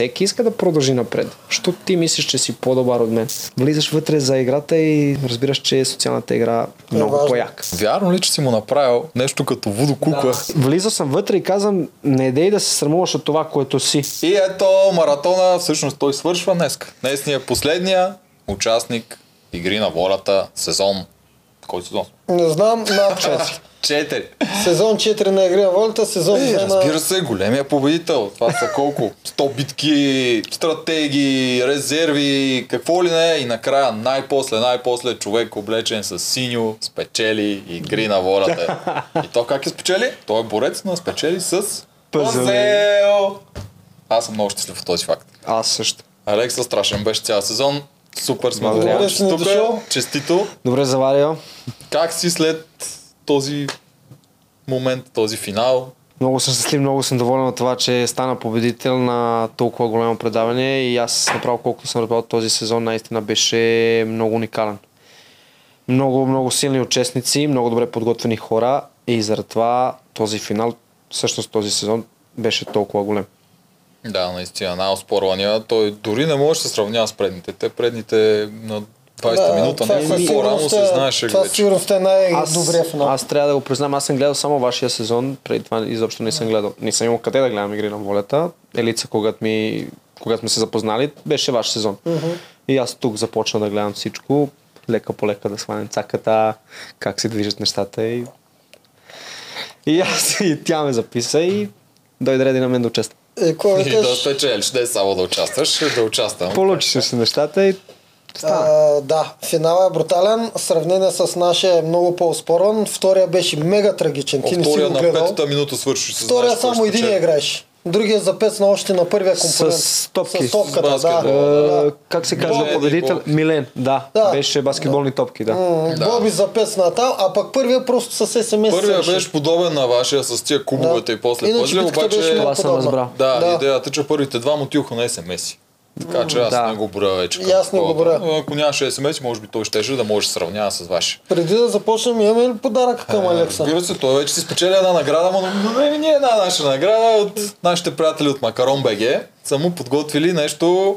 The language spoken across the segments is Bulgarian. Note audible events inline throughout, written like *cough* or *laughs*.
всеки иска да продължи напред. Що ти мислиш, че си по-добър от мен? Влизаш вътре за играта и разбираш, че социалната игра е много важно. по-як. Вярно ли, че си му направил нещо като Вудо Кукла? Влизал съм вътре и казвам, не дей да се срамуваш от това, което си. И ето маратона, всъщност той свършва днес. Днес ни е последния участник Игри на волята, сезон. Кой сезон? Не знам, на Четири. *laughs* сезон 4 на Игри на волята, сезон Е, 2 на... разбира се, големия победител. Това са колко? 100 битки, стратегии, резерви, какво ли не. И накрая най-после, най-после човек облечен с синьо спечели игри на волята. И то как е спечели? Той е борец на спечели с Пазел. Пазел. Аз съм много щастлив от този факт. Аз също. Алекса страшен беше цял сезон. Супер сме Благодаря. Добре, че тук. дошъл. Честито. Добре, Заварио. Как си след този момент, този финал? Много съм щастлив, много съм доволен от това, че стана победител на толкова голямо предаване и аз направо колкото съм разбрал този сезон наистина беше много уникален. Много, много силни участници, много добре подготвени хора и заради това този финал, всъщност този сезон беше толкова голем. Да, наистина, най-оспорвания. Той дори не може да се сравнява с предните. Те предните на 20-та минута, това не по-рано сигурност се е- знаеше Това вече. сигурно е най-добрия финал. аз трябва да го признам, аз съм гледал само вашия сезон, преди това изобщо не съм гледал. Не съм имал къде да гледам игри на волята. Елица, когато, ми, когато сме се запознали, беше ваш сезон. И аз тук започна да гледам всичко, лека по лека да сванем цаката, как се движат нещата и... И аз и тя ме записа и дойде реди на мен да участвам. Е, кой да И да спечелиш, не само да участваш, да участвам. Получи се нещата и стана. А, да, финала е брутален. В сравнение с нашия е много по-спорен. Втория беше мега трагичен. Ти От не си на петата минута свършиш. се Втория знаеш кой само един играеш. Другия запецна още на първия компонент. С топки. С топката, С да. да. Е, как се казва Милен и победител? Боби. Милен, да. Да. Беше баскетболни топки, да. М, Да. Боби запецна там, а пък първия просто с СМС. Първия беше подобен на вашия с тия кубовете Да. и после Иначе пъзли, обаче... Това съм разбрал. Да, Да. идеята, че първите два му на SMS. Така че аз Да. не го броя вече. И аз не го броя. Ако нямаше SMS, може би той щеше да може да се сравнява с ваше. Преди да започнем, имаме ли подарък към Алекса? Разбира се, той вече си спечели една награда, но не, не е една наша награда от нашите приятели от Макарон БГ. Са му подготвили нещо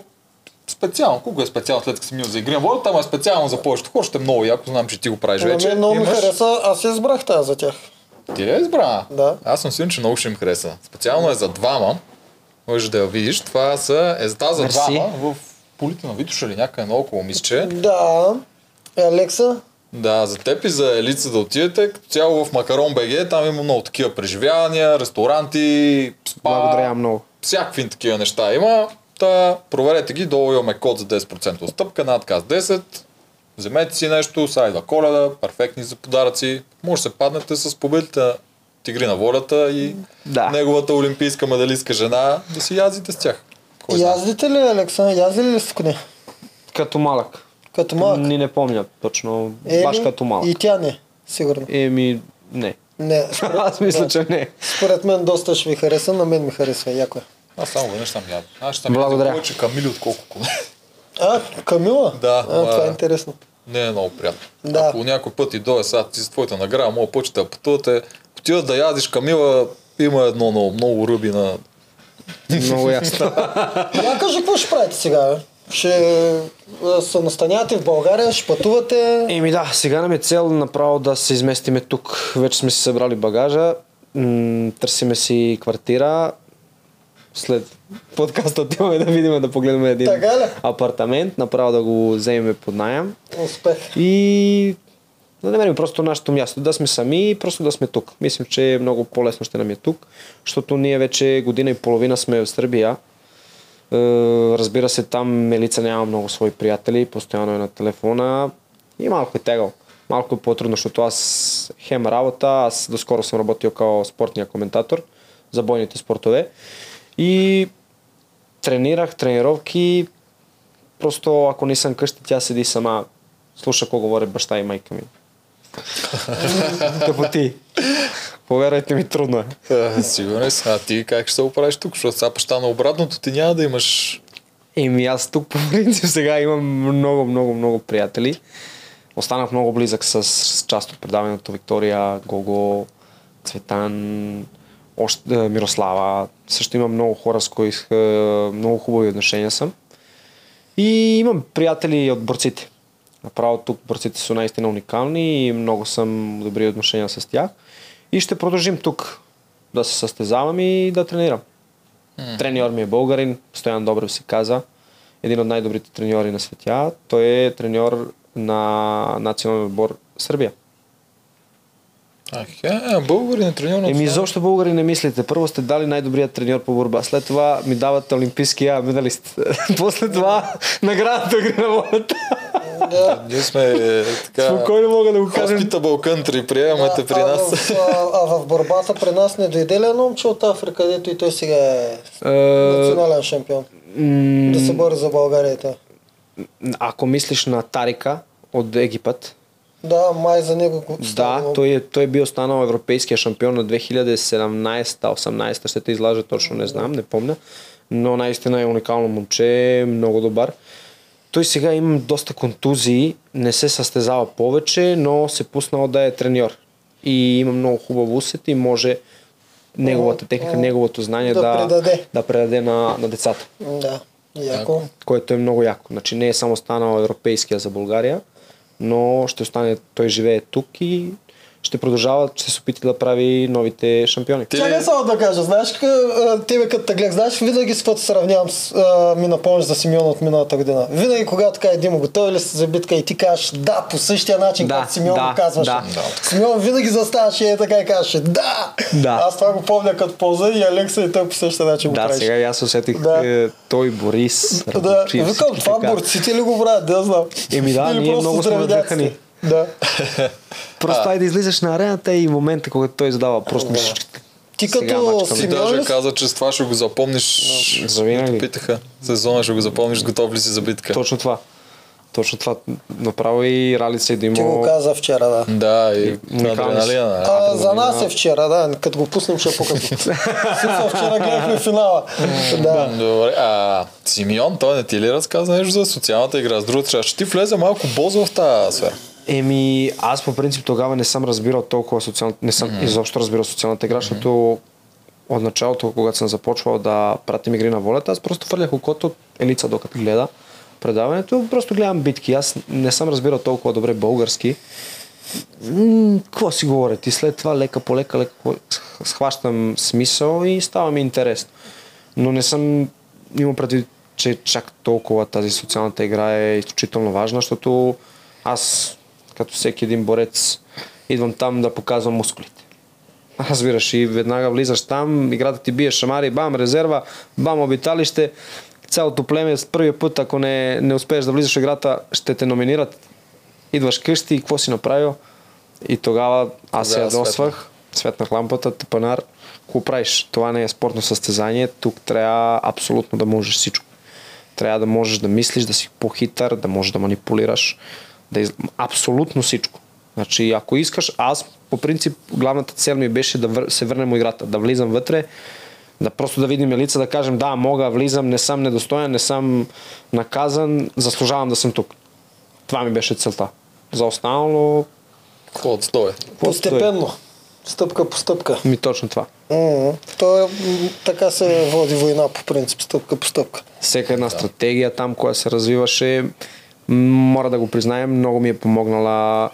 специално. Колко е специално след като си мил за игри на волята, ама е специално за повечето хора. Ще е много яко, знам, че ти го правиш На вече. мен много ми Имаш- хареса, аз я избрах тази за тях. Ти ли я избра? Да. Аз съм сигурен, че много ще им хареса. Специално е за двама. Може да я видиш. Това са, е за двама в полите на Витоша или някъде наоколо, мисля, че. Да. Алекса, Да, за теб и за Елица да отидете. Като цяло в Макарон БГ, там има много такива преживявания, ресторанти, спа, Благодаря много. всякакви такива неща има. Та, проверете ги, долу имаме код за 10% отстъпка, надказ 10. Вземете си нещо, сайда коледа, перфектни за подаръци. Може да се паднете с победите Тигри на волята и Да. неговата олимпийска медалистка жена да си язите с тях. Кой яздите ли, Алекса? Яздили ли с коне? Като малък. Като малък? Ни не помня точно. Еми, Баш като малък. И тя не, сигурно. Еми, не. Не. *laughs* Аз мисля, Да. че не. Според мен доста ще ви хареса, на мен ми харесва, яко е. Аз само веднъж съм яд. Аз ще Благодаря. повече камили, отколко коне. А, Камила? Да, А, това е интересно. Не е много приятно. Да. Ако някой път и дойде сега ти с твоята награда, мога почета да пътувате, отиват да ядиш камила, има едно много, много ръби на... Много ясно. *laughs* Я кажи, какво ще правите сега? Ще се настанявате в България, ще пътувате. Еми да, сега нам е цел направо да се изместиме тук. Вече сме си събрали багажа. М- търсиме си квартира. След подкаста отиваме да видим, да погледнем един апартамент, направо да го вземем под найем. Успех. И да намерим просто нашето място, да сме сами и просто да сме тук. Мислим, че много по-лесно ще нам е тук, защото ние вече година и половина сме в Сърбия. Е, разбира се, там Мелица няма много свои приятели, постоянно е на телефона и малко е тегъл. Малко е по-трудно, защото аз хем работа, аз доскоро съм работил като спортния коментатор за бойните спортове и тренирах тренировки, просто ако не съм къщи, тя седи сама, слуша какво говорят баща и майка ми. Тъпоти. Повярвайте ми, трудно е. Е, Сигурен съм. А ти как ще се оправиш тук? Защото сега ще стане обратното, ти няма да имаш... Еми аз тук по принцип сега имам много, много, много приятели. Останах много близък с, с част от предаването Виктория, Гого, Цветан, още, е, Мирослава. Също имам много хора, с които е, много хубави отношения съм. И имам приятели от борците. Направо тук борците са наистина уникални и много съм добри отношения с тях. И ще продължим тук да се състезавам и да тренирам. Треньор ми е българин, Стоян Добрев се каза. Един от най-добрите треньори на света. Той е треньор на националния отбор Сърбия. Аха, българин е треньор на Еми, изобщо българи не мислите. Първо сте дали най-добрият треньор по борба. След това ми дават олимпийския медалист. *laughs* После това наградата на волята. Да. Ние сме е, така... Спокойно мога да го кажем. Hospitable country, приемате при нас. А, а в борбата при нас не дойде ли едно момче от Африка, дето и той сега е национален шампион? Да се бори за България. Ако мислиш на Тарика от Египет, Да, май за него го да, той е, той е бил станал европейския шампион на 2017-18, ще те излажа точно, не знам, не помня. Но наистина е уникално момче, много добър. Той сега има доста контузии, не се състезава повече, но се пуснал да е треньор. И има много хубав усет и може неговата техника, неговото знание Да да, предаде. да предаде на, на децата. Да, яко. което е много яко. Значи не е само станал европейския за България, но ще остане, той живее тук и ще продължава, ще се опита да прави новите шампиони. Ти Чакай ли- само да кажа, знаеш, а, тебе като те гледах, знаеш, винаги с сравнявам, с, а, ми напомняш за Симеон от миналата година. Винаги, когато кажа Димо, готов ли си за битка и ти кажеш да, по същия начин, Да, както Симеон да, го казваше. да. Симеон винаги заставаше и така и казваше да. Да. Аз това го помня като полза и Алекса и той по същия начин го Да, правиш. сега аз усетих Да. е, той, Борис, Да, викам, това борците ли го правят, да знам. Еми да, Или ние просто много сме. Да. *laughs* Просто ай да излизаш на арената и момента, когато той задава въпрос, мислиш, Ти Сега като мачкаме. Ти Симеон даже каза, че с това ще го запомниш. Завинаги. Питаха. Сезона ще го запомниш, готов ли си за битка. точно това. Точно това. Направо и Ралица и да ти го има... каза вчера, да. Да, и са. адреналина. А, за нас е вчера, да, като го пуснем ще е по-късно. *laughs* Смисъл, вчера гледахме финала. Да. Добре, а Симеон, той не ти ли разказа нещо за социалната игра? С другата страна, ще ти влезе малко бозо в тази сфера. Еми, аз по принцип тогава не съм разбирал толкова социалната, не съм mm-hmm. изобщо разбирал социалната игра, защото от началото, когато съм започвал да пратим игри на волята, аз просто фърлях окото от Елица, докато гледа предаването, просто гледам битки. Аз не съм разбирал толкова добре български. Какво си говорят? И след това лека по лека, лека схващам смисъл и става ми интересно. Но не съм имал предвид, че чак толкова тази социалната игра е изключително важна, защото аз, като всеки един борец, идвам там да показвам мускулите. Разбираш, и веднага влизаш там, играта ти бие шамари, бам, резерва, бам, обиталище. Цялото племе с първия път, ако не, не успееш да влизаш в играта, ще те номинират. Идваш къщи и какво си направил? И тогава аз се Тогава ядосвах, светнах лампата, тъпанар. Какво правиш? Това не е спортно състезание, тук трябва абсолютно да можеш всичко. Трябва да можеш да мислиш, да си по-хитър, да можеш да манипулираш, да из... абсолютно всичко. Значи, ако искаш, аз по принцип главната цел ми беше да вър... се върнем в играта, да влизам вътре, да просто да видим лица, да кажем да, мога, влизам, не съм недостоен, не съм наказан, заслужавам да съм тук. Това ми беше целта. За останало, Какво отстой? Постепенно. Стъпка по стъпка. ми точно това. М, То е, така се води война по принцип, стъпка по стъпка. Всека една стратегия там, която се развиваше, мора да го признаем, много ми е помогнала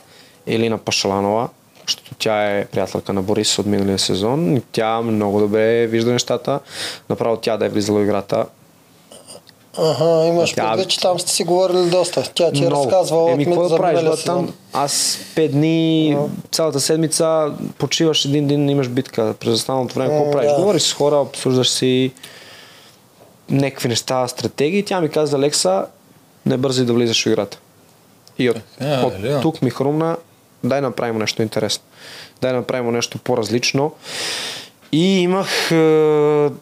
Елина Пашаланова, защото тя е приятелка на Борис от миналия сезон и тя много добре вижда нещата. Направо тя да е влизала в играта. Ага, имаш Тя- предвид, че там сте си говорили доста. Тя ти е Много. разказвала Еми, какво да правиш? Бе, там аз пет дни, цялата седмица почиваш един ден, имаш битка. През останалото време, какво правиш? да. Говориш с хора, обсуждаш си някакви неща, стратегии. Тя ми каза, Лекса, не бързи да влизаш в играта. И от, Е, от Елина. тук ми хрумна, дай направим нещо интересно. Дай направим нещо по-различно. И имах, е,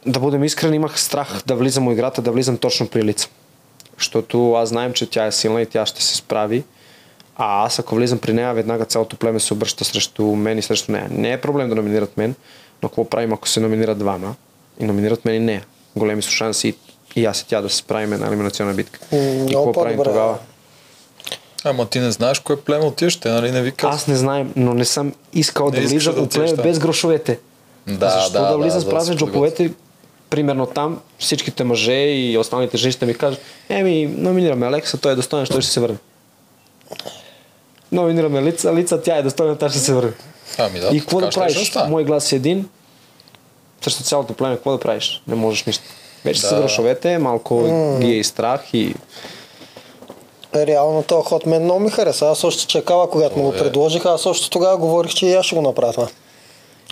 да бъдем искрен, имах страх да влизам в играта, да влизам точно при лица. Защото аз знаем, че тя е силна и тя ще се справи. А аз ако влизам при нея, веднага цялото племе се обръща срещу мен и срещу нея. Не е проблем да номинират мен, но какво правим ако се номинират двама и номинират мен и нея? Големи са шанси и аз и тя да се справим на елиминационна битка. М, и много какво правим по-добре, тогава? Ама ти не знаеш кое племе отиваш, те нали не ви казват. Аз не знаем, но не съм искал да искаш влизам да от племе там. без грошовете. Да, Защо да, да, да, влизам за с да празни се джоповете? Примерно там всичките мъже и останалите жени ще ми кажат, еми, номинираме Алекса, той е достоен, той ще се върне. Номинираме лица, лица, тя е достойна, тя ще се върне. Ами да, и какво да ще правиш? Мой глас е един, срещу цялото племе, какво да правиш? Не можеш нищо. Вече Да. да. събраш овете, малко ги е и страх и Реално този ход мен много ми хареса. Аз още чакала, когато му го е. предложих, аз още тогава говорих, че и аз ще го направя това.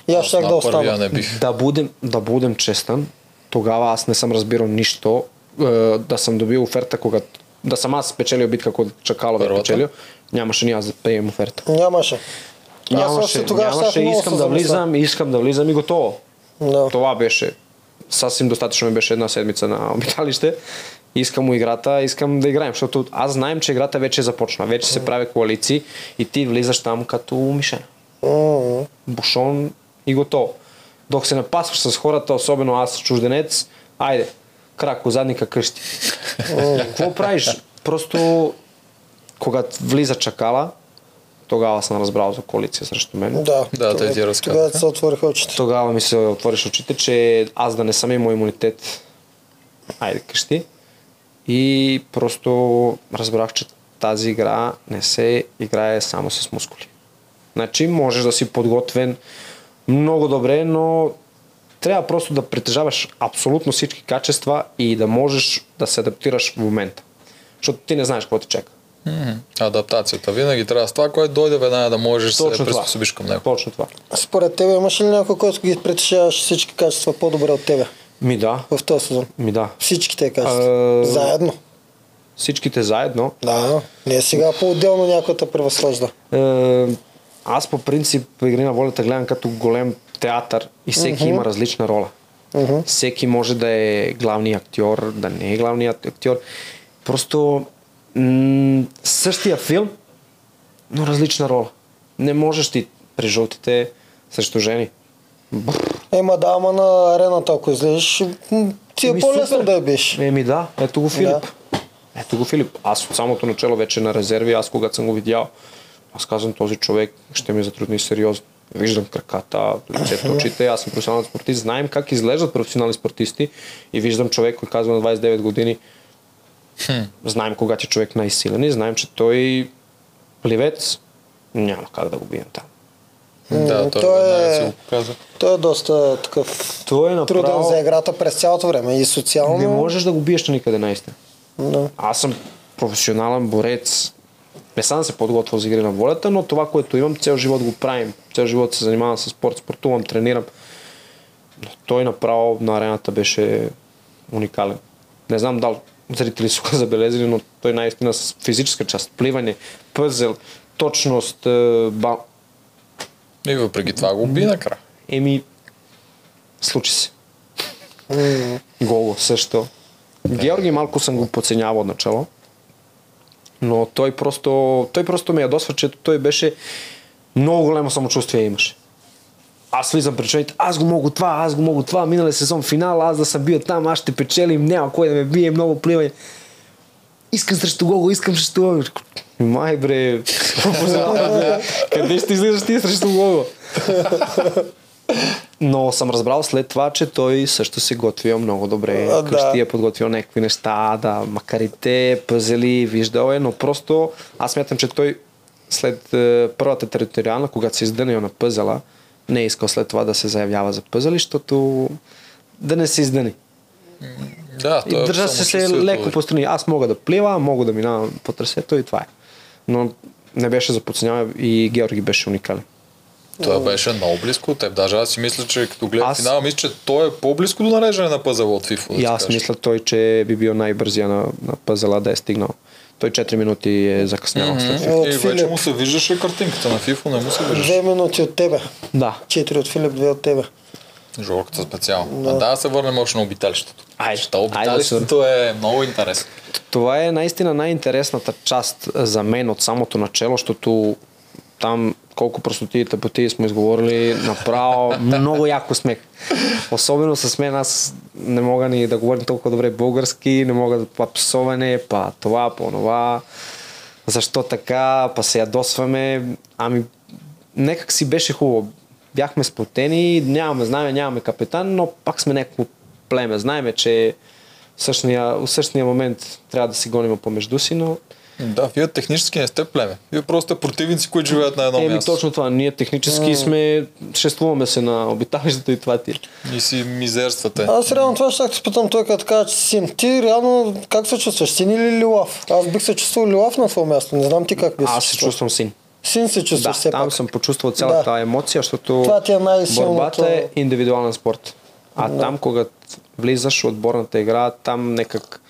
И аз щях да остана. не бих. да будем, да будем честен, тогава аз не съм разбирал нищо, е, да съм добил оферта, когато да съм аз спечелил битка, когато е Първата? печелил, нямаше ни аз да приемем оферта. Нямаше. аз Нямаше, още тогава нямаше искам да влизам, искам да влизам и готово. Да. Това беше. Съвсем достатъчно ми беше една седмица на обиталище. Искам му играта, искам да играем, защото аз знаем, че играта вече е започна. Вече се прави коалиции и ти влизаш там като мишена. Бушон и готово. Док се напасваш с хората, особено аз чужденец, айде, крако, задника къщи. Какво правиш? Просто, когато влиза чакала, тогава съм разбрал за коалиция срещу мен. Да, Да, той ти тогава- разказа. Тогава се отвориха очите. Тогава ми се отвориш очите, че аз да не съм имал имунитет, айде къщи. И просто разбрах, че тази игра не се играе само с мускули. Значи можеш да си подготвен много добре, но трябва просто да притежаваш абсолютно всички качества и да можеш да се адаптираш в момента. Защото ти не знаеш какво те чака. Адаптацията винаги трябва с това, което дойде веднага да можеш да се приспособиш към него. Точно това. Според тебе имаш ли някой, който ги притежаваш всички качества по-добре от тебе Ми да, в този сезон? ми да. Всичките качества. А, Заедно. Всичките заедно Да, не сега по-отделно някой те превъзхожда. Е, аз по принцип игри на волята гледам като голем театър и всеки Мгм. има различна роля. Мгм. Всеки може да е главният актьор, да не е главният актьор. Просто м- същия филм, но различна роля. Не можеш ти при жълтите срещу жени. Ема да, ама на арената, ако излезеш, ти е Еми, по-лесно да я биш. Еми да, ето го Филип. Да. Ето го Филип. Аз от самото начало вече на резерви, аз когато съм го видял, аз казвам този човек ще ми затрудни сериозно. Виждам краката, лицето, очите, аз съм професионален спортист, знаем как изглеждат професионални спортисти и виждам човек, който казва на 29 години, знаем кога ти е човек най-силен и знаем, че той пливец няма как да го бием там. Да, той, той е- си го показа. Той е доста такъв Той е направо... труден за играта през цялото време и социално. Не можеш да го биеш на никъде наистина. Да. Аз съм професионален борец. Не съм се подготвил за игри на волята, но това, което имам, цял живот го правим. Цял живот се занимавам с спорт, спортувам, тренирам. Но той направо на арената беше уникален. Не знам дал зрители *laughs* са го забелезили, но той наистина с физическа част, пливане, пъзел, точност, е, ба... И въпреки това го би накрая. еми, случи се. Гого също. Георги малко съм го подценявал отначало. Но той просто, той просто ме ядосва, че той беше много голямо самочувствие имаше. Аз влизам при човек, аз го мога това, аз го мога това, миналия сезон финал, аз да съм бил там, аз ще печелим, няма кой да ме бие, много пливане. Искам срещу Гого, искам срещу Гого. Май бре, *laughs* къде ще излизаш ти срещу Гого? Но съм разбрал след това, че той също се готвил много добре. А, да. Къщи е подготвил някакви неща, да, макарите, пъзели, виждал е, но просто аз смятам, че той след е, първата териториална, когато се издънил на пъзела, не е искал след това да се заявява за пъзели, защото да не се издъни. Да, И е държа се се самочувствието, леко бе. по страни. Аз мога да плива, мога да минавам по трасето и това е. Но не беше за подценяване и Георги беше уникален. Това беше много близко от теб. Даже аз си мисля, че като гледам Аз- финала, мисля, че той е по-близко до нареждане на пъзела от FIFA. да И аз кажа. мисля той, че би бил най-бързия на, на пъзела да е стигнал. Той 4 минути е закъснял след Мгм. От И вече Филип. му се виждаше картинката на FIFA, не му се виждаше. Две минути от тебе. Да. Четири от Филип, две от тебе. Жорката специално. Да. А да, да се върнем още на обиталището. Айде, Що айде обиталището е много интересно. Това е наистина най-интересната част за мен от самото начало, защото там колко простоти и тъпоти сме изговорили, направо *laughs* много яко смех. Особено с мен, аз не мога ни да говорим толкова добре български, не мога да па псоване, па това, па това. Защо така, па се ядосваме. Ами, некак си беше хубаво. бяхме сплотени, нямаме знаме, нямаме капитан, но пак сме някакво племе. Знаеме, че в същия, в същия момент трябва да си гоним помежду си, но Да, вие технически не сте племе. Вие просто сте противници, които живеят на едно Еми място. точно това. Ние технически сме, шествуваме се на обиталището и това ти. е. И си мизерствате. Аз реално това ще те спитам той като кажа, че си син. Ти реално как се чувстваш? Син или лилав? Аз бих се чувствал лилав на твое място. Не знам ти как би Аз се чувствам син. Син се Да, чувстваш все там пак. съм почувствал цялата Да. емоция, защото Това ти е борбата е индивидуален спорт. А там, когато влизаш в отборната игра, там некак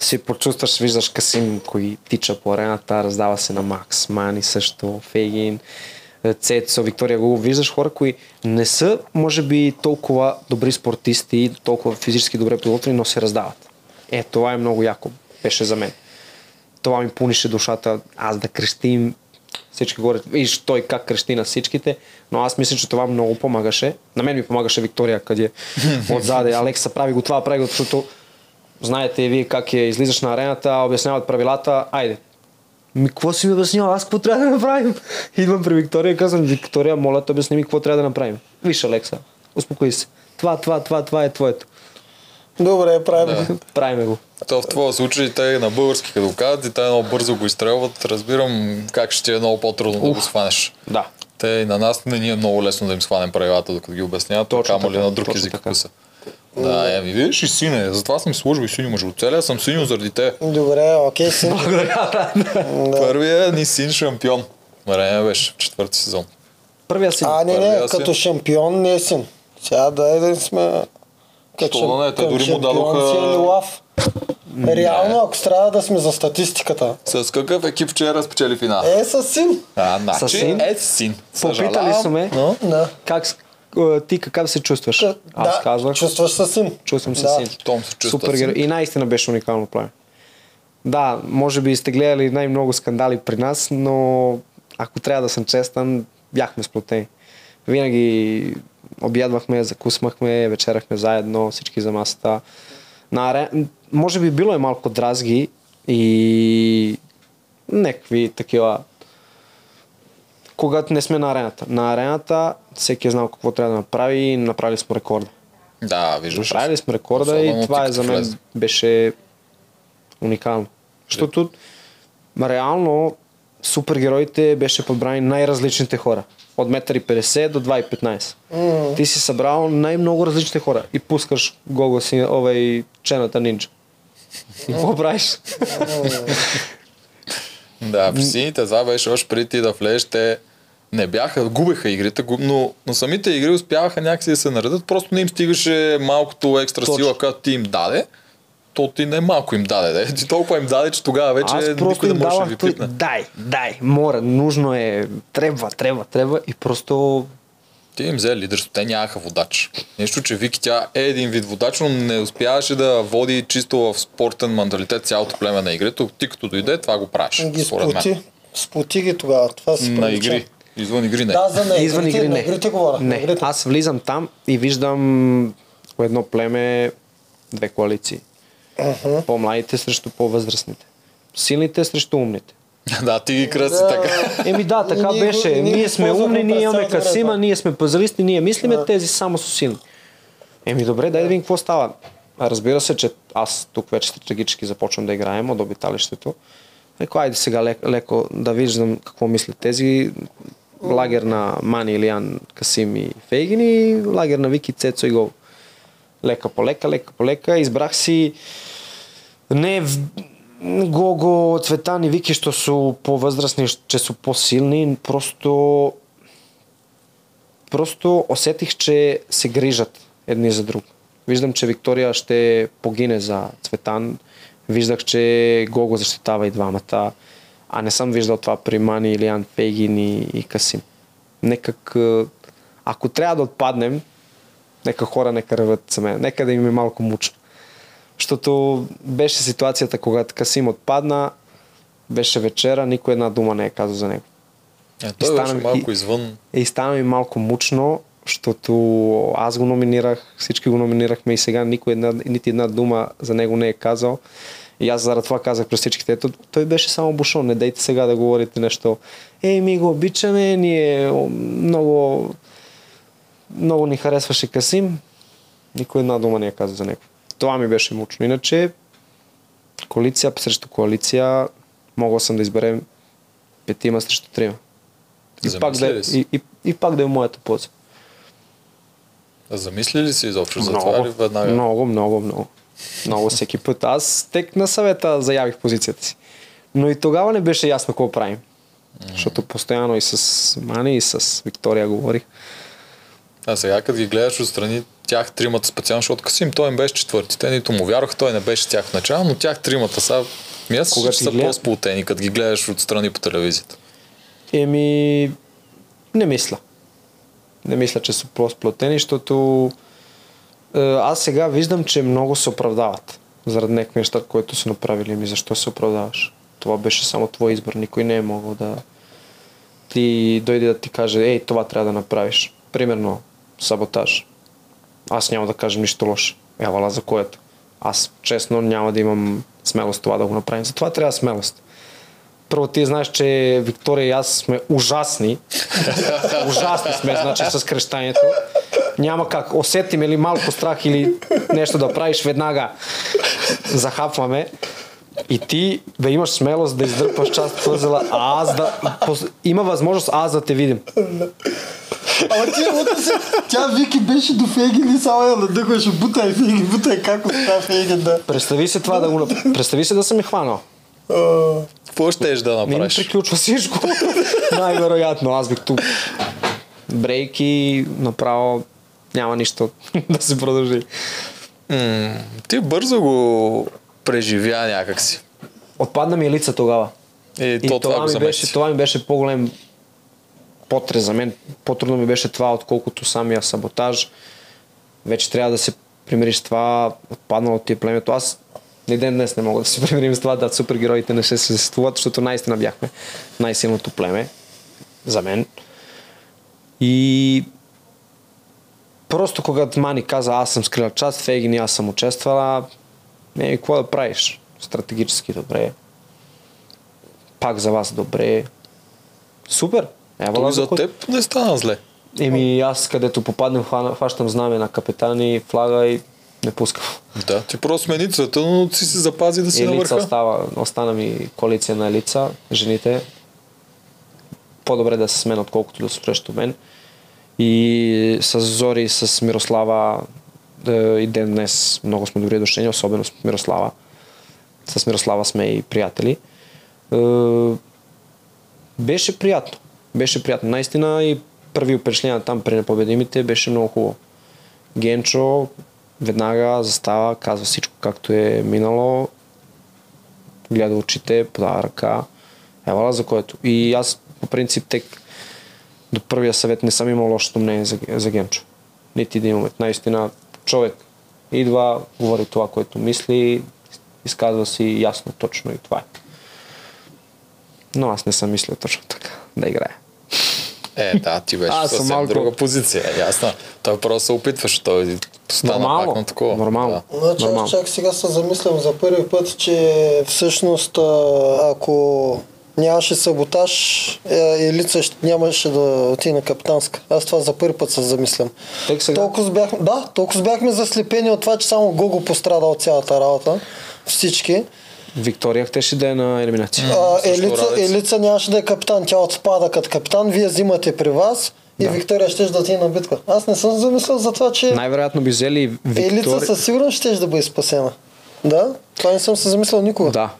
си почувстваш, виждаш Касим, кой тича по арената, раздава се на Макс, Мани също, Фейгин, Цецо, Виктория Гуго. Виждаш хора, кои не са, може би, толкова добри спортисти, толкова физически добре подготвени, но се раздават. Е, това е много яко. Беше за мен. Това ми пунише душата, аз да крещим, всички горе, виж той как крещи на всичките, но аз мисля, че това много помагаше. На мен ми помагаше Виктория, къде *laughs* отзаде. Алекса прави го това, прави го, защото знаете и вие как е, излизаш на арената, обясняват правилата, айде. Ми, какво си ми обяснява? Аз какво трябва да направим? *laughs* Идвам при Виктория и казвам, Виктория, моля те, обясни ми какво трябва да направим. Виж, Алекса, успокой се. Това, това, това, това е твоето. Добре, правим. Да. *laughs* Правиме го. То в твоя случай те на български като казват и те много бързо го изстрелват. Разбирам как ще ти е много по-трудно да го схванеш. Да. Те и на нас не ни е много лесно да им схванем правилата, докато ги обясняват, Точно камо ли така, на друг точно език така. са. Да, еми видиш и сине, затова съм служил и синьо между целия, съм синьо заради те. Добре, окей, син. Благодаря. Да. Първия ни син шампион. Време беше в четвърти сезон. Първия си. А, не, не, като шампион не е син. Сега да да сме... Като не, те дори му дадоха- си е лилав. Реално, ако трябва да сме за статистиката, С какъв екип вчера спечели финал? е с син. А, значи Със син? е син. Попитали Съжалявам, са ме, но Да. как, а, ти какъв се чувстваш? Аз да, казвах, чувстваш с син. чувствам се да. син. Том се чувства Супер герой. син. И наистина беше уникално племе. Да, може би сте гледали най-много скандали при нас, но ако трябва да съм честен, бяхме сплотени. Винаги обядвахме, закусмахме, вечерахме заедно, всички за масата. На аре... Може би било е малко дразги и някакви такива когато не сме на арената. На арената всеки е знал какво трябва да направи и направили сме рекорда. Да, виждаш. Направили сме рекорда Особено и това е за мен влезе. беше уникално. Защото реално супергероите беше подбрани най-различните хора. От 1,50 до 2,15. Ти си събрал най-много различни хора и пускаш Гого си, овей, чената нинджа. И какво правиш? Да, при сините това беше още преди ти да влезеш, те не бяха, губеха игрите, но, но самите игри успяваха някакси да се наредят, просто не им стигаше малкото екстра Точно. сила, която ти им даде, то ти не малко им даде, де. ти толкова им даде, че тогава вече Аз просто никой не им можеше да ви той, пипне. дай, дай, мора, нужно е, трябва, трябва, трябва и просто Ти им взе лидерство, те нямаха водач. Нещо, че Вики тя е един вид водач, но не успяваше да води чисто в спортен менталитет цялото племе на игрите. Ти като дойде, това го правиш. Ги според мен. сплоти. Сплоти ги тогава. Това се На игри. Извън игри не. Да, за на Извън игрите, игри не. игрите говоря. Не, игрите. аз влизам там и виждам едно племе, две коалиции. По-младите срещу по-възрастните. Силните срещу умните. *laughs* да, ти ги кръси Да. така. Еми да, така Ние беше. ние Ние, сме умни, ние имаме касима, да. ние сме пазаристи, ние мислиме, тези само са силни. Еми добре, дай да видим какво става. Разбира се, че аз тук вече стратегически започвам да играем от обиталището. Леко, айде сега леко, леко да виждам какво мислят тези. Лагер на Мани, Илиан, Касим и Фейгин и лагер на Вики, Цецо и Гол. Лека по лека, лека по лека. Избрах си не. Гого, Цветан и Вики, са по-възрастни, че са по-силни, просто просто усетих, че се грижат едни за друг. Виждам, че Виктория ще погине за Цветан. Виждах, че Гого защитава и двамата. А не съм виждал това при Мани, Илиан, Фейгин и, и Касим. Некак, ако трябва да отпаднем, нека хора нека реват за мен. Нека да им е малко мучно. Защото беше ситуацията, когато Касим отпадна, беше вечера, никой една дума не е казал за него. Е, той стана беше малко и- извън. И стана ми малко мучно, защото аз го номинирах, всички го номинирахме и сега никой една, нити една дума за него не е казал. И аз заради това казах през всичките. Ето, той беше само бушон, не дейте сега да говорите нещо. Ей, ми го обичаме, ние много много ни харесваше Касим, никой една дума не я каза за него. Това ми беше мучно. Иначе, коалиция срещу коалиция, могъл съм да изберем петима срещу трима. И пак, да, си? и, и, и пак да е моята полза. А замисли ли си изобщо за това или веднага? много, много, много. Много всеки път. Аз тек на съвета заявих позицията си. Но и тогава не беше ясно какво правим. Защото постоянно и с Мани, и с Виктория говорих. А сега като ги гледаш отстрани, тях тримата специално, защото Касим той им беше четвърти. Те нито му вярваха, той не беше тях в начало, но тях тримата са, ми аз Когато че са гледа- по-сплутени, като ги гледаш отстрани по телевизията. Еми, не мисля. Не мисля, че са по-сплотени, защото е, аз сега виждам, че много се оправдават заради някакви неща, които са направили. Ми защо се оправдаваш? Това беше само твой избор. Никой не е могъл да ти дойде да ти каже, ей, това трябва да направиш. Примерно, саботаж. Аз няма да кажа нищо лошо. Евала за което. Аз честно няма да имам смелост това да го направим. Затова трябва смелост. Първо ти знаеш, че Виктория и аз сме ужасни. *laughs* ужасни сме, значи с крещанието. Няма как. Усетим или малко страх или нещо да правиш, веднага захапваме. И ти да имаш смелост да издърпаш част от пъзела, а аз да... Има възможност аз да те видим. Ама ти, лута си, тя Вики беше до Фегин и само я надъхваше, бутай Фегин, бутай как остава Фегин, да. Представи се това да го... Представи се да съм я хванал. Какво щеш да Не ми направиш? приключва всичко. *laughs* Най-вероятно. Аз бих тук брейки, направо няма нищо *laughs* да се продължи. М, ти бързо го преживя някакси. Отпадна ми е лица тогава. И, И то това, това, ми беше, това ми беше по-голем потрес за мен. По-трудно ми беше това, отколкото самия саботаж. Вече трябва да се примириш с това, отпаднало ти е племето. Аз ни ден днес не мога да се *laughs* примирим с това, да супергероите не се съществуват, защото наистина бяхме най-силното племе за мен. И просто когато Мани каза, аз съм скрила част, Фейгин и аз съм участвала, не, какво да правиш? Стратегически добре. Пак за вас добре. Супер. Ева Той за за кой- теб не стана зле. Еми аз където попаднем, хващам знаме на капитани, флага и не пускам. Да, ти просто смени цвета, но си се запази да си И на лица върха. остава, остана ми коалиция на лица, жените. По-добре да се смен, отколкото да са срещу мен. И с Зори, и с Мирослава е, и ден днес много сме добри дошли, особено с Мирослава. С Мирослава сме и приятели. Е, беше приятно. Беше приятно. Наистина и първи впечатления там при непобедимите беше много хубаво. Генчо веднага застава, казва всичко както е минало, гледа очите, подава ръка. Евала за което. И аз по принцип тек до първия съвет не съм имал лошото мнение за, за Генчо. Нити един момент. Наистина човек идва, говори това, което мисли, изказва си ясно, точно и това е. Но аз не съм мислил точно така да играя. Е, да, ти беше Аз съвсем малко- друга позиция. Ясно. Той просто се опитваше. Той стана Нормално. пак на такова. Нормално. Да. Значи Нормално. аз чак сега се замислям за първи път, че всъщност ако нямаше саботаж, е, Елица ще, нямаше да отиде на капитанска. Аз това за първи път се замислям. Сега- Толкова бяхме, да, толкова бяхме заслепени от това, че само Гого пострада от цялата работа. Всички. Виктория щеше да е на елиминация. А, Елица. Елица нямаше да е капитан, тя отпада като капитан, вие взимате при вас и Виктория ще да отиде на битка. Аз не съм замислил за това, че Най-вероятно би взели Елица Виктория. със сигурност ще да бъде спасена. Да, това не съм се замислил никога. Да.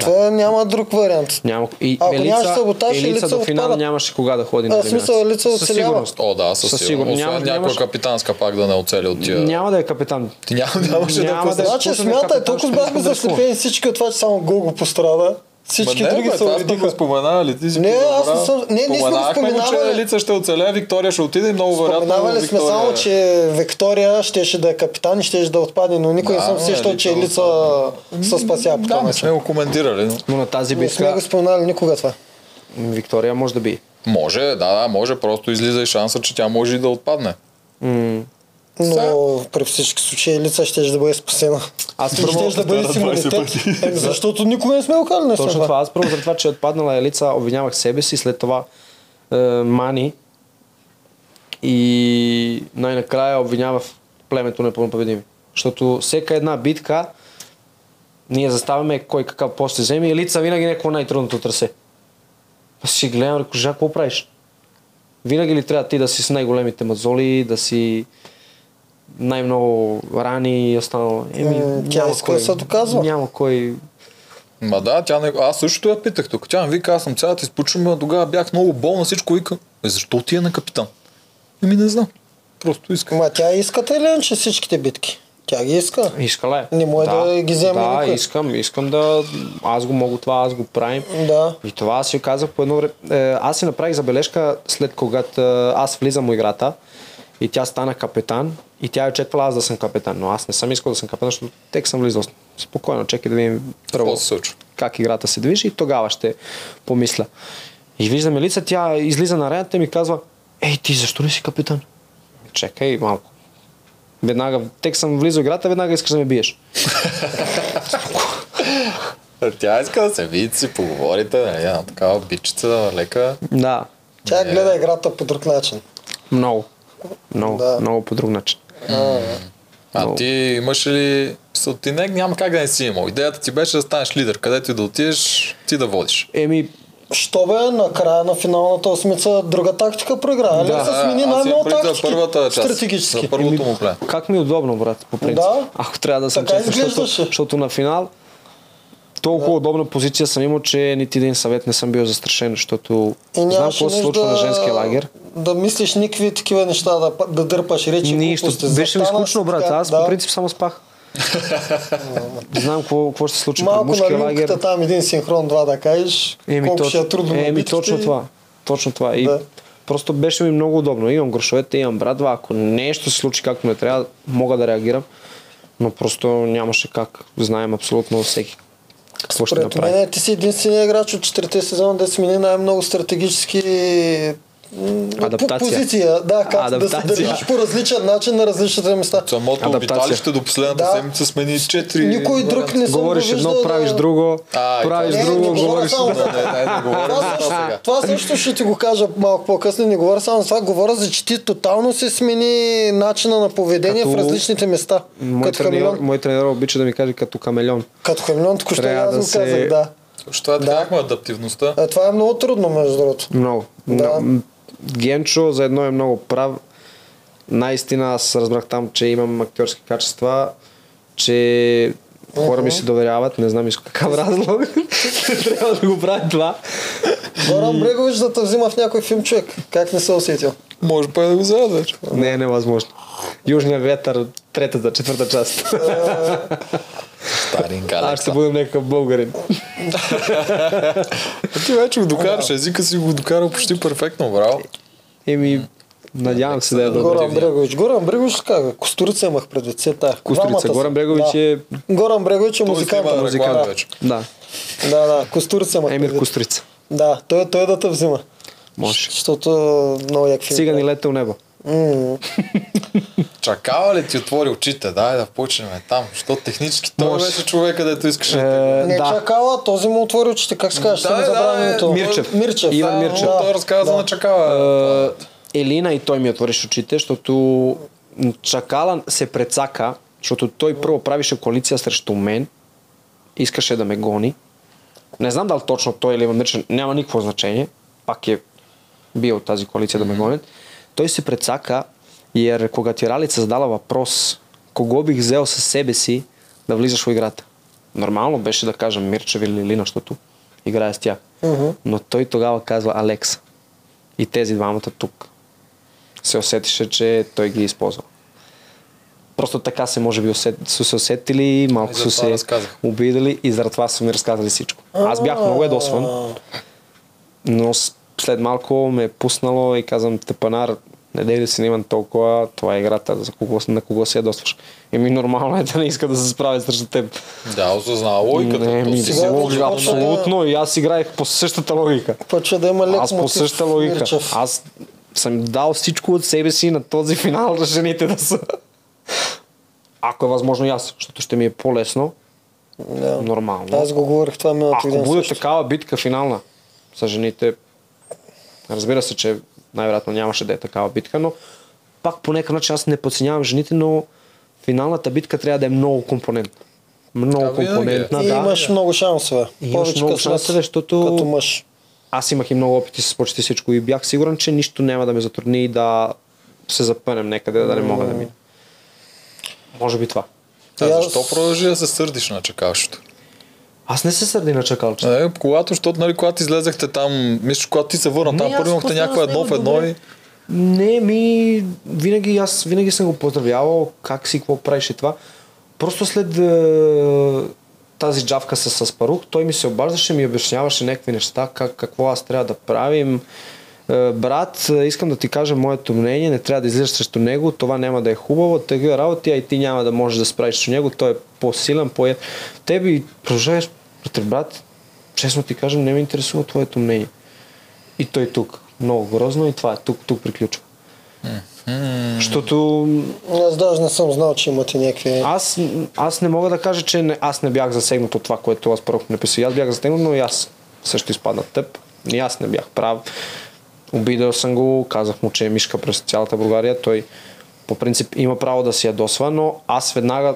Това няма друг вариант. Няма. И Ако Елица, нямаш саботаж, Елица Елица до финала отпада. нямаше кога да ходи на елиминация. смисъл, Елица Със оцелява. сигурност. О, да, със, Със сигурност. сигурност. Освен Няма- някоя нямаш- капитанска пак да не оцели от тия. Няма да е капитан. Ти няма, нямаше да Няма да е. пуснеш. Значи Пуснем смятай, капитан, толкова ще бяхме искам да рискувам. заслепени всички от това, че само Гого пострада. Всички Ма не, други бе, се това сме го уредиха. споменали, ли? Ти си Не, аз не съм- не, ние сме го Споменахме го, че споменавали. Елица ще оцелее, Виктория ще отиде и много вероятно Споменавали сме Виктория... само, че Виктория щеше да е капитан и щеше да отпадне, но никой не Да, съм но сещал, че Елица се спася по това не сме го коментирали, но... Но на тази Не сме битка го споменали никога това. Виктория може да би. Може, да, да, може, просто излиза и шанса, че тя може и да отпадне. М- Но при всички случаи Елица ще да бъде спасена. Аз първо, ще да бъде с имунитет. Еми, Защото никога не сме го казали. не сме точно това. това. Аз първо за това, че е отпаднала Елица, обвинявах себе си, след това е, Мани и най-накрая обвинява в племето непълнопобедими. Защото всека една битка ние заставяме кой какъв пост ще вземе и лица винаги някакво най-трудното трасе. Аз си гледам, реко, Жак, какво правиш? Винаги ли трябва ти да си с най-големите мазоли, да си най-много рани и останало? Еми, М, тя иска да се доказва. Няма кой... Ма да, тя не... аз също я питах тук. Тя ми вика, аз съм цялата изпочвам, тогава бях много болна, всичко вика. Е, защо ти е на капитан? Еми не знам. Просто искам. Ма тя искате ли иначе всичките битки? Тя ги иска. Искала е. Не може да ги вземе Да, никой. искам, искам да... Аз го мога това, аз го правим. Да. И това аз си казах по едно време. Е, Аз си направих забележка след когато е, аз влизам в играта и тя стана капитан и тя е очаквала аз да съм капитан, но аз не съм искал да съм капитан, защото тек съм влизал спокойно, чекай да видим първо как играта се движи и тогава ще помисля. И виждаме лица, тя излиза на арената и ми казва, ей ти защо не си капитан? Чекай малко. Веднага, тек съм влизал в играта, веднага искаш да ме биеш. *laughs* Тя иска да се видите, си поговорите, нали, една такава бичица, лека. Да, Тя гледа играта по друг начин. много. Много, Да. много по друг начин. А, А ти имаш ли... Са, ти не, няма как да не си имал. Идеята ти беше да станеш лидер, където и да отидеш, ти да водиш. Еми, Що бе, на края на финалната осмица друга тактика проигра. Али Да. се смени предвид за тактики. първата част. Стратегически. За първото му плен. Как ми е удобно, брат, по принцип. Да. Ако трябва да съм Така честен, защото, защото на финал толкова удобна позиция съм имал, че нито един съвет не съм бил застрашен, защото И знам какво се случва на женския лагер. Да мислиш никакви такива неща, да, да дърпаш речи. Нищо. Беше ми скучно, брат. Аз да. по принцип само спах. *laughs* Знам какво, какво ще се случи Малко на лагер. там един синхрон, два да кажеш. Еми, колко точ... ще е трудно на Еми, битките точно това. Точно това. И Да. просто беше ми много удобно. Имам грошовете, имам братва. Ако нещо се случи както не трябва, мога да реагирам. Но просто нямаше как. Знаем абсолютно всеки какво ще Според направи. мен ти си единственият играч от четирите сезона, да смени най-много стратегически Адаптация. по- позиция. Да, как да се Адаптация. държиш по различен начин на различните места. Самото Адаптация. обиталище до последната Да. седмица смени 4 Никой друг не съм Говориш го едно, виждал правиш да... друго, А, правиш това- Не, не друго, говоря говориш само за- Не, не, не Това също, това това също ще ти го кажа малко по-късно. Не говоря само за това. Говоря за, че ти тотално се смени начина на поведение Като- в различните места. Мой като тренер, хамелеон. мой тренер обича да ми каже като камелеон. Като хамелеон, току-що аз да го се- казах, да. Защото това трябвахме адаптивността. А, това е много трудно, между другото. Много. Да. Генчо за едно е много прав. Наистина аз разбрах там, че имам актьорски качества, че хора ми се доверяват, не знам из какъв разлог. *laughs* Трябва да го правя това. Горан Брегович да те взима в някой филм човек. Как не се усетил? Може па да го вече. Не е невъзможно. Южния ветър, третата, четвърта част. Старинка, Аз ще бъдем някакъв българин. Ти вече го докараш, езика си го докарал почти перфектно, браво. Еми, надявам се да е добре. Горан Брегович. Горан Брегович как? Костурица имах предвид. Все тая. Костурица. Горан Брегович да. е... Горан Брегович е Той музикант. реклама Да. вече. Да, Да, да. Костурица имах Емир предвид. Кострица. Да, той, той да те взима. Може. Защото много як филм. Цигани летел небо. Чакава ли ти отвори очите? Дай да почнем там. Защото технически той Може. беше човека, дето искаше. Е, Не да. чакала, този му отвори очите. Как се казваш? Да, да, името. Мирчев. Мирчев. Иван да, Мирчев. да, Той разказва да. на Чакава. Е, Елина и той ми отвориш очите, защото Чакала се прецака, защото той първо правише коалиция срещу мен, искаше да ме гони. Не знам дали точно той или Иван Мирчев, няма никакво значение. Пак е бил тази коалиция да ме гонят. Той се прецака, jer когато Ралица задала въпрос, кого бих взел със себе си да влизаш в играта. Нормално беше да кажем Мирчев или Лина, защото играе с тях. Мгм. Но той тогава казва Алекса. И тези двамата тук се усетише, че той ги е използва. Просто така се може би усет, са се усетили, малко са се разказах. обидали и заради това са ми разказали всичко. Аз бях много едосван, но след малко ме е пуснало и казвам, Тепанар, не дей да си снимам толкова, това е играта, за кого, на кого се ядосваш. Еми нормално е да не иска да се справи срещу теб. Да, осъзнава логиката. не, ми, си сега логика, да- абсолютно. И аз играех по същата логика. Почва да има лек Аз по същата логика. Мирчев. Аз съм дал всичко от себе си на този финал за жените да са. Ако е възможно и аз, защото ще ми е по-лесно, Да. нормално. Аз го говорих това миналото Ако буде също. такава битка финална за жените, разбира се, че най-вероятно нямаше да е такава битка, но пак по някакъв начин аз не подценявам жените, но финалната битка трябва да е много компонентна. Много А, компонентна, и да. имаш много шансове. И имаш много шансове, защото- Като мъж. Аз имах и много опити с почти всичко и бях сигурен, че нищо няма да ме затрудни и да се запънем някъде, да не мога да мина. Може би това. А И аз- защо продължи да се сърдиш на чакалщето? Аз не се сърди на чакалче. Е, когато, защото, нали, когато излезахте там, мисля, когато ти се върна там, аз първо имахте с едно в едно добре. и... Не, ми, винаги аз винаги съм го поздравявал, как си, какво правиш и това. Просто след е, тази джавка с, с Парух, той ми се обаждаше, ми обясняваше някакви неща, как, какво аз трябва да правим. Е, брат, е, искам да ти кажа моето мнение, не трябва да излизаш срещу него, това няма да е хубаво, такива работи, а и ти няма да можеш да справиш срещу него, той е по-силен, по Те би продължаваш, брат, честно ти кажем, не ме интересува твоето мнение. И той тук. Много грозно и това е. Тук, тук приключва. Защото Аз даже не съм знал, че имате някакви... аз, аз не мога да кажа, че не, аз не бях засегнат от това, което аз първо написах. Аз бях засегнат, но и аз също изпадна тъп. И аз не бях прав. Обидал съм го, казах му, че е мишка през цялата България. Той по принцип има право да си ядосва, но аз веднага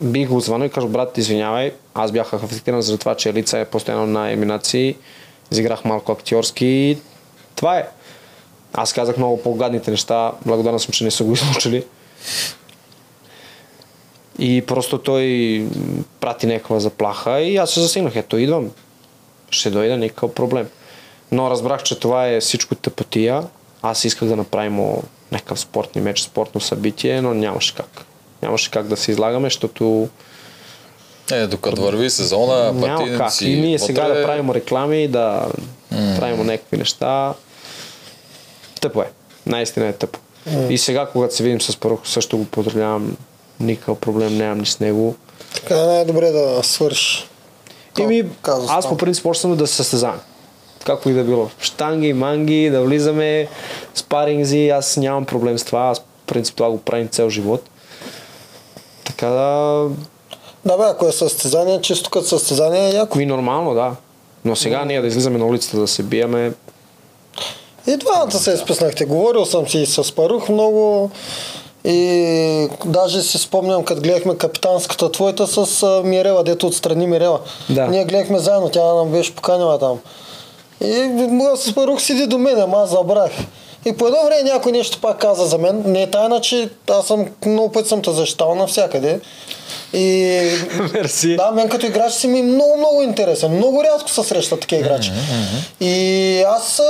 бих го звънил и кажа, брат, извинявай, аз бях афектиран за това, че лица е постоянно на еминации, изиграх малко актьорски и това е. Аз казах много по-гадните неща, благодарен съм, че не са го *laughs* изслушали. И просто той прати някаква заплаха и аз се засегнах. Ето идвам. Ще дойда никакъв проблем. Но разбрах, че това е всичко тъпотия. Аз исках да направим някакъв спортни меч, спортно събитие, но нямаше как. Нямаше как да се излагаме, защото Е, докато върви сезона, няма как. И ние сега вътре- да правим реклами, да правим някакви неща. Тъпо е. Наистина е тъпо. И сега, когато се видим с Парух, също го поздравявам. Никакъв проблем нямам ни с него. Така е най-добре да свършиш. Еми, аз по принцип почвам да се състезавам. Както и да било. Штанги, манги, да влизаме, спарингзи, аз нямам проблем с това. Аз принцип това го правим цел живот. Така да... Да бе, ако е състезание, чисто като състезание е яко. Ми нормално, да. Но сега ние да излизаме на улицата да се биеме, И двамата се изписнахте. Говорил съм си и с Парух много. И даже си спомням, като гледахме капитанската твоята с Мирела, дето отстрани Мирела. Да. Ние гледахме заедно, тя нам беше поканила там. И моя с Парух седи до мен, ама аз забрах. И по едно време някой нещо пак каза за мен. Не е тайна, че аз съм много път съм те защитавал навсякъде. И *laughs* Мерси. да, мен като играч си ми е много, много интересен. Много рядко се срещат такива играчи. И аз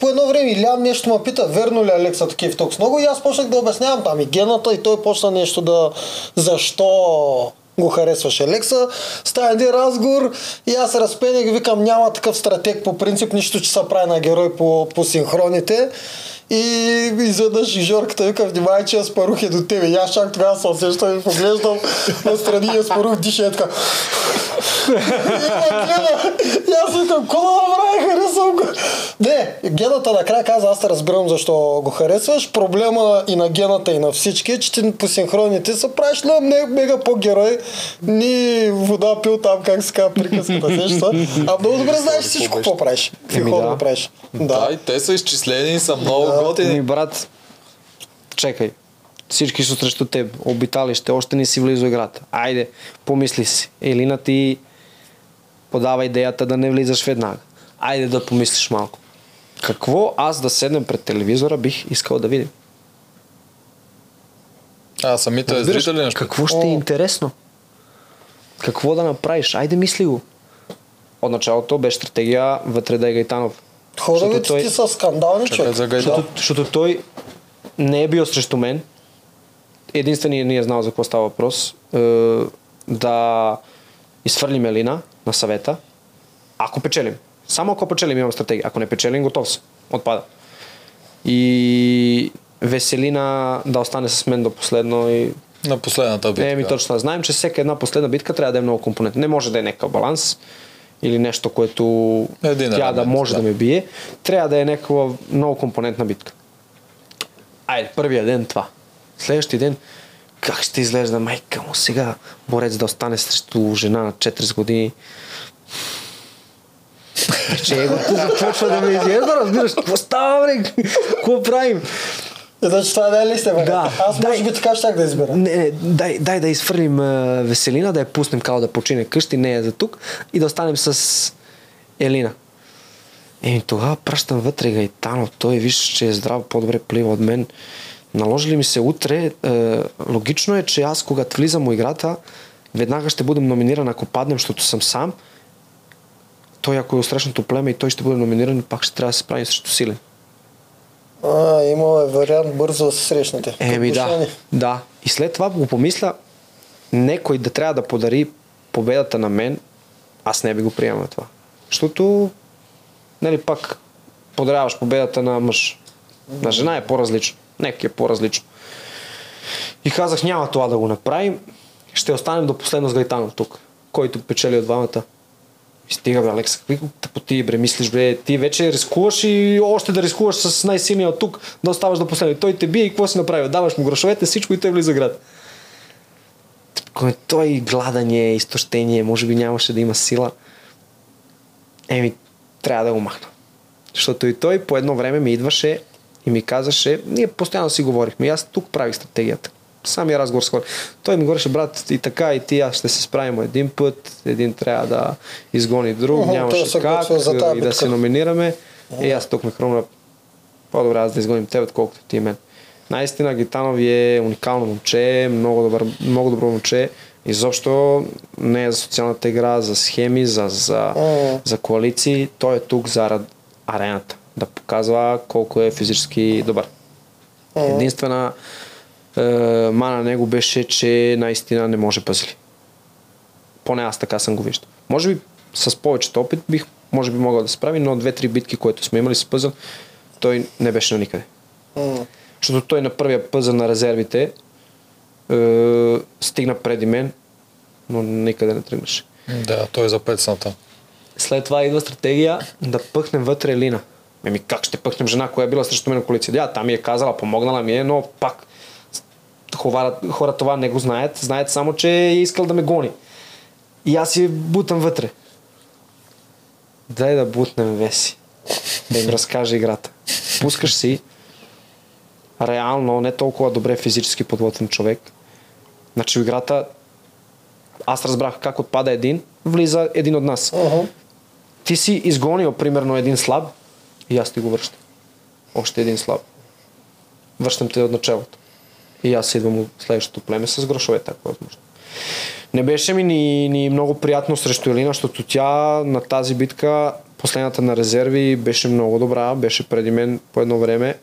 по едно време Илян нещо ме пита, верно ли Алекса такив толкова много и аз почнах да обяснявам там и гената и той почна нещо да защо го харесваше Алекса. Става един разговор и аз и викам няма такъв стратег по принцип, нищо, че се прави на герой по, по синхроните. И изведнъж и Жорката вика, внимай, че аз парух е до тебе. И аз чак тогава се усещам и поглеждам настрани и аз парух диша е така. И. И аз викам, какво да направя, харесвам го. Не, гената накрая каза, аз разбирам защо го харесваш. Проблема и на гената и на всички е, че ти по синхроните се правиш на не- мега по-герой. Ни вода пил там, как се казва приказката, сеща. А много добре знаеш всичко, какво правиш. Хода да. правиш. Да, и те са изчислени и са много Да. Ми, готини. брат, чекай. Всички са срещу теб. Обиталище, още не си влиза играта. Айде, помисли си. Елина ти подава идеята да не влизаш веднага. Айде да помислиш малко. Какво аз да седнем пред телевизора бих искал да видим? А, самите Разбираш, зрители нещо. какво ще е интересно? Какво да направиш? Айде мисли го. От началото беше стратегия вътре да е Гайтанов. Ходовете той- ти са скандални, човек. Защото, защото той не е бил срещу мен. Единственият не е знал за какво става въпрос. Е, да изхвърлим Елина на съвета, ако печелим. Само ако печелим имам стратегия. Ако не печелим, готов съм. Отпада. И Веселина да остане с мен до последно и На последната битка. е, ми точно. Знаем, че всяка една последна битка трябва да е много компонент. Не може да е някакъв баланс или нещо, което Един тя да може да. да. ме бие. Трябва да е някаква много компонентна битка. Айде, първия ден това. Следващия ден, как ще изглежда майка му сега, борец да остане срещу жена на 40 години. Че го започва да ме изглежда, разбираш, какво става, бре? Какво правим? Значи това не е ли сте? Да. Аз може Дай. би така щях да избера. Не, не, дай, дай да изфърлим а, Веселина, да я пуснем као да почине къщи, не е за тук и да останем с Елина. Еми тогава пращам вътре Гайтанов. Той виж, че е здрав, по-добре плива от мен. Наложи ли ми се утре, е, логично е, че аз когато влизам в играта, веднага ще бъдем номиниран, ако паднем, защото съм сам. Той, ако е от срещното племе и той ще бъде номиниран, пак ще трябва да се справи срещу силен. А, имал е вариант бързо да се срещнете. Еми да, да. И след това го помисля, некой да трябва да подари победата на мен, аз не би го приемал това. Защото, нали пак, подаряваш победата на мъж. На жена е по-различно. Нека е по-различно. И казах, няма това да го направим. Ще останем до последно с Гайтанов тук, който печели от двамата. И стига, бе, Алекса, какви тъпоти, бре, мислиш, бре, ти вече рискуваш и още да рискуваш с най-силния от тук, да оставаш до последно. Той те бие и какво си направи? Даваш му грошовете, всичко и той влиза град. Той гладание, изтощение, може би нямаше да има сила. Еми, трябва да го махна. Защото и той по едно време ми идваше и ми казаше, ние постоянно си говорихме, аз тук правих стратегията. Самия разговор с хора. Той ми говореше, брат, и така, и ти, аз ще се справим един път, един трябва да изгони друг, той нямаше как и да се номинираме. И аз тук ме хрумна по-добре аз да изгоним теб, отколкото ти и мен. Наистина Гитанов е уникално момче, много, добър, много добро момче. Изобщо не е за социалната игра, за схеми, за, за, Мгм. за коалиции. Той е тук за арената. Да показва колко е физически добър. Единствена е, мана на него беше, че наистина не може пъзли. Поне аз така съм го виждал. Може би с повечето опит бих, може би могъл да се справи, но две-три битки, които сме имали с пъзъл, той не беше на никъде. М. Защото той на първия пъзъл на резервите е, стигна преди мен, но никъде не тръгнаше. Да, той е за пецната. След това идва стратегия да пъхнем вътре Лина. Еми как ще пъхнем жена, която е била срещу мен на коалиция? Да, там ми е казала, помогнала ми е, но пак хора, хора това не го знаят. Знаят само, че е искал да ме гони. И аз си бутам вътре. Дай да бутнем Веси. Да им разкаже играта. Пускаш си реално не толкова добре физически подготвен човек. Значи играта аз разбрах как отпада един, влиза един от нас. Мгм. Ти си изгонил примерно един слаб и аз ти го връщам. Още един слаб. Връщам те от началото. И аз идвам от следващото племе с грошовете, ако е възможно. Не беше ми ни, ни много приятно срещу Елина, защото тя на тази битка, последната на резерви, беше много добра, беше преди мен по едно време.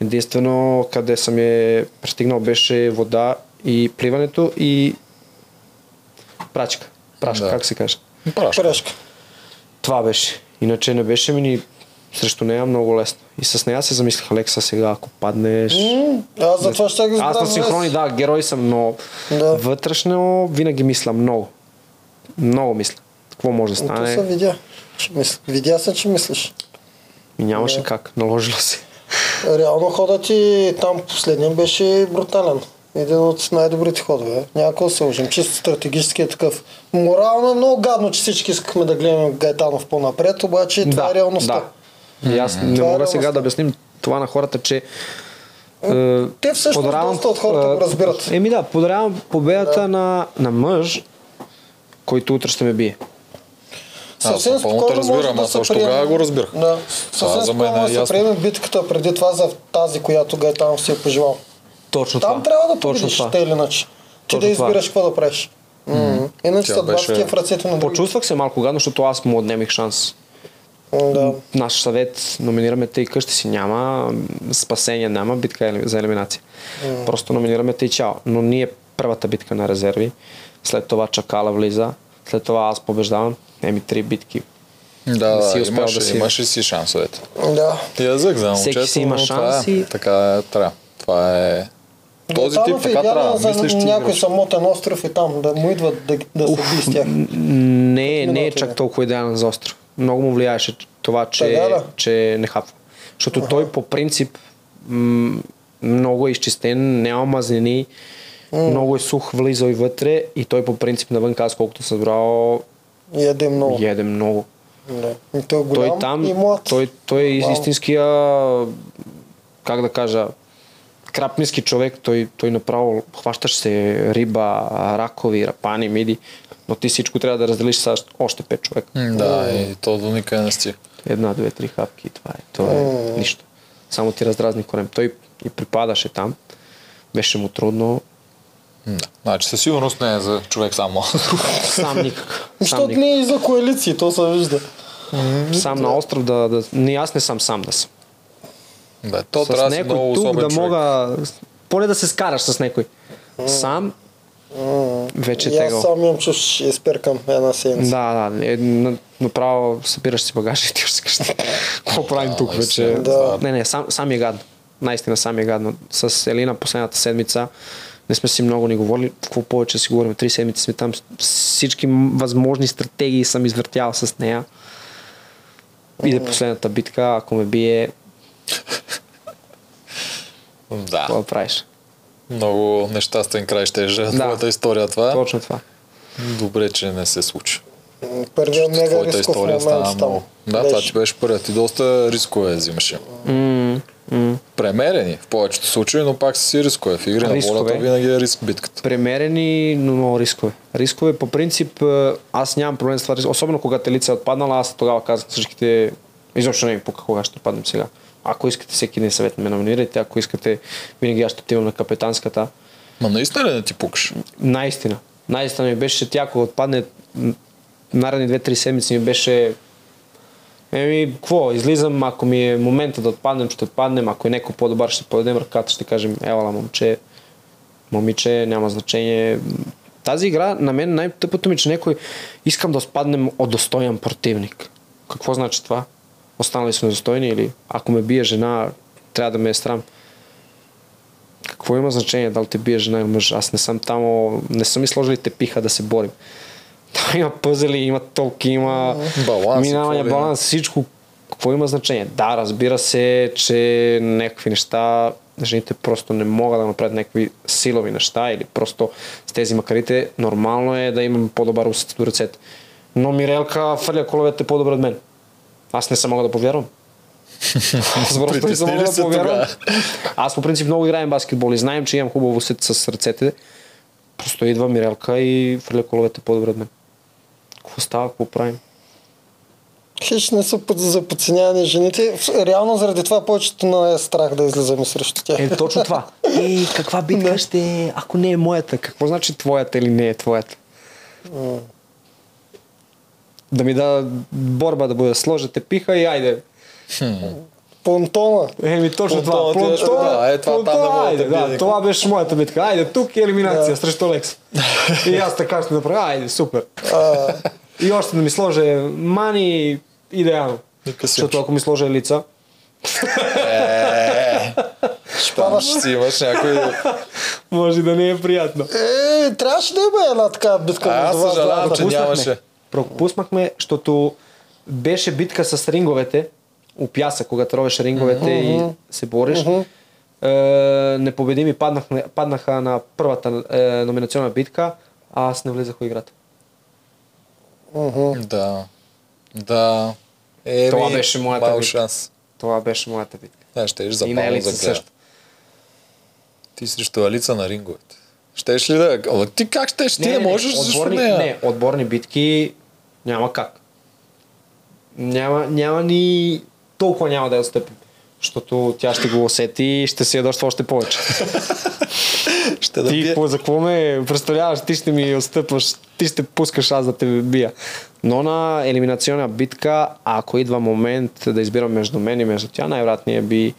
Единствено, къде съм е пристигнал, беше вода и пливането и прачка. Прашка, Да. как се каже. Прашка. Прешка. Това беше. Иначе не беше ми ни срещу нея много лесно. И с нея се замислих, Алекса, сега ако паднеш... М, Аз за това ще го Аз на синхрони, да, герой съм, но Да. вътрешно винаги мисля много. Много мисля. Какво може да се стане? видя. Че мисля. Видя се, че мислиш. И нямаше Да. как. Наложило се. Реално ходът ти там последния беше брутален. Един от най-добрите ходове. Да се лъжим. Чисто стратегически е такъв. Морално е много гадно, че всички искахме да гледаме Гайтанов по-напред, обаче това е реалността. Да. И аз не Това е мога сега реалността. да обясним това на хората, че е, Те всъщност подарявам- доста от хората е, го разбират. Еми да, подарявам победата на, на мъж, който утре ще ме бие. Съвсем Аз напълно те разбирам, да аз още приеме- тогава го разбирах. Да. Съвсем за мен е да се приеме битката преди това за тази, която Гайтанов си е пожелал. Точно Там това. трябва да Точно победиш, това. те или иначе. Ти Точно да избираш какво да правиш. М. Иначе съдбата беше- ти е в ръцете на други. Почувствах се малко гадно, защото аз му отнемих шанс. Да. Наш съвет, номинираме те и къщи си няма, спасение няма, битка е за елиминация. Просто номинираме те и чао. Но ние първата битка на резерви, след това Чакала влиза, след това аз побеждавам, еми три битки. Да, си да, успял имаше, да си- имаше си шансовете. Да. Язък за Всеки момчето, си има но това шанс е, и- Така е, трябва. Това е... Този тип е така трябва. за Мислиш ти някой играш. самотен остров и там да му идват да, да се с тях. Не, не е чак толкова идеален за остров. Много му влияеше това, че, Така да. че не хапва. Защото той по принцип м- много е изчистен, няма мазнини, много е сух, влиза и вътре и той по принцип навън, аз колкото съм брал, Яде много. еде много. Да. И той е голям той там, и млад. той, той е Вау. истинския, как да кажа, крапниски човек, той, той направо хващаш се риба, ракови, рапани, миди, но ти всичко трябва да разделиш с още пет човека. Да, и то до никъде не стига. Една, две, три хапки и това е. Това е нищо. Само ти раздразни корем. Той и припадаше там. Беше му трудно. Да. Значи със сигурност не е за човек само. *laughs* Сам никак. Защото не е и за коалиции, то се вижда. сам на остров да, да... Не, аз не съм сам да съм. да, то с трябва някой много тук да човек. мога... Поне да се скараш с някой. Сам вече И аз тега. сам имам чуш, ще изперкам една седмица. Да, да. Е, на- направо събираш си багажа и ти ще си кажеш. Какво правим тук вече? Да. Не, не, сам, сам е гадно. Наистина сам е гадно. С Елина последната седмица не сме си много ни говорили. Какво повече си говорим? Три седмици сме там. Всички възможни стратегии съм извъртял с нея. Иде последната битка, ако ме бие, Да, какво правиш? Много нещастен край ще е Да. твоята история това. Точно това. Добре, че не се случи. Първият мега Твоята рисков история момент стана много. Да, това ти беше първият. Ти доста рискове взимаше. М, м. Премерени в повечето случаи, но пак си рискове. В игри на Рискове. волята винаги е риск битката. премерени, но много рискове. Рискове по принцип, аз нямам проблем с това, особено когато лица е отпаднала, аз тогава казах на всичките, изобщо не ми пука кога ще паднем сега. Ако искате всеки ден съвет ме номинирайте, ако искате винаги аз ще отивам на капитанската. Ма наистина ли не ти пукаш? Наистина. Наистина ми беше тя, ако отпадне наредни 2-3 седмици ми беше Еми, какво, излизам, ако ми е момента да отпаднем, ще отпаднем, ако е някой по-добър, ще подадем ръката, ще кажем, елала, момче, момиче, няма значение. Тази игра, на мен най-тъпото ми, че някой искам да спаднем от достоен противник. Какво значи това? Останали сме достойни или ако ме бие жена, трябва да ме е срам. Какво има значение дали те бие жена или мъж? Аз не съм там, не съм и сложили тепиха да се борим. *laughs* Там има пъзели, има толки, има Баланс, минаване, баланс, всичко. Какво има значение? Да, разбира се, че някакви неща, жените просто не могат да направят някакви силови неща или просто с тези макарите нормално е да имам по-добър усет до ръцете. Но Мирелка фърля коловете по-добре от мен. Аз не съм мога да повярвам. Аз просто не съм мога да повярвам. Аз по принцип много играем баскетбол и знаем, че имам хубаво усет с ръцете. Просто идва Мирелка и фърля коловете по-добре от мен. Какво става, какво правим? Хич не са за подценяване жените. Реално заради това повечето на е страх да излизаме срещу тях. Е, точно това. *laughs* Ей, каква битка ще е, ако не е моята? Какво значи твоята или не е твоята? Да ми да борба да бъде сложете пиха и айде. Понтона. Еми точно това. Плонтона е- да, е, това там не мога да айде, да, никой. това беше моята битка. Айде, тук е елиминация срещу Лекс. *laughs* и аз така ще направя. Айде, супер. И още да ми сложи мани идеално. Защото ако ми сложи лица, Е, Там ще си имаш някой... може да не е приятно. е, трябваше да има една такава битка. А, аз съжалявам, че нямаше. Пропуснахме, защото беше битка с ринговете, у когато ровеш ринговете и се бориш. Е, непобедими паднаха, паднаха на първата е, номинационна битка, а аз не влизах в играта. Да. Да. Еми, Това беше моята битка. шанс. Това беше моята битка. Да, ще еш и на запално Елица за също. Ти срещу Алица на ринговете. Щеш ли да... Ама ти как щеш? Ти не, можеш срещу отборни. Не, отборни битки няма как. Няма, няма ни... Толкова няма да я отстъпим. Защото тя ще го усети и ще се ядоства още повече. *laughs* Ще да ти какво, за какво ме представляваш? Ти ще ми отстъпваш, ти ще пускаш аз да те бия. Но на елиминационна битка, ако идва момент да избирам между мен и между тя, най-вероятно би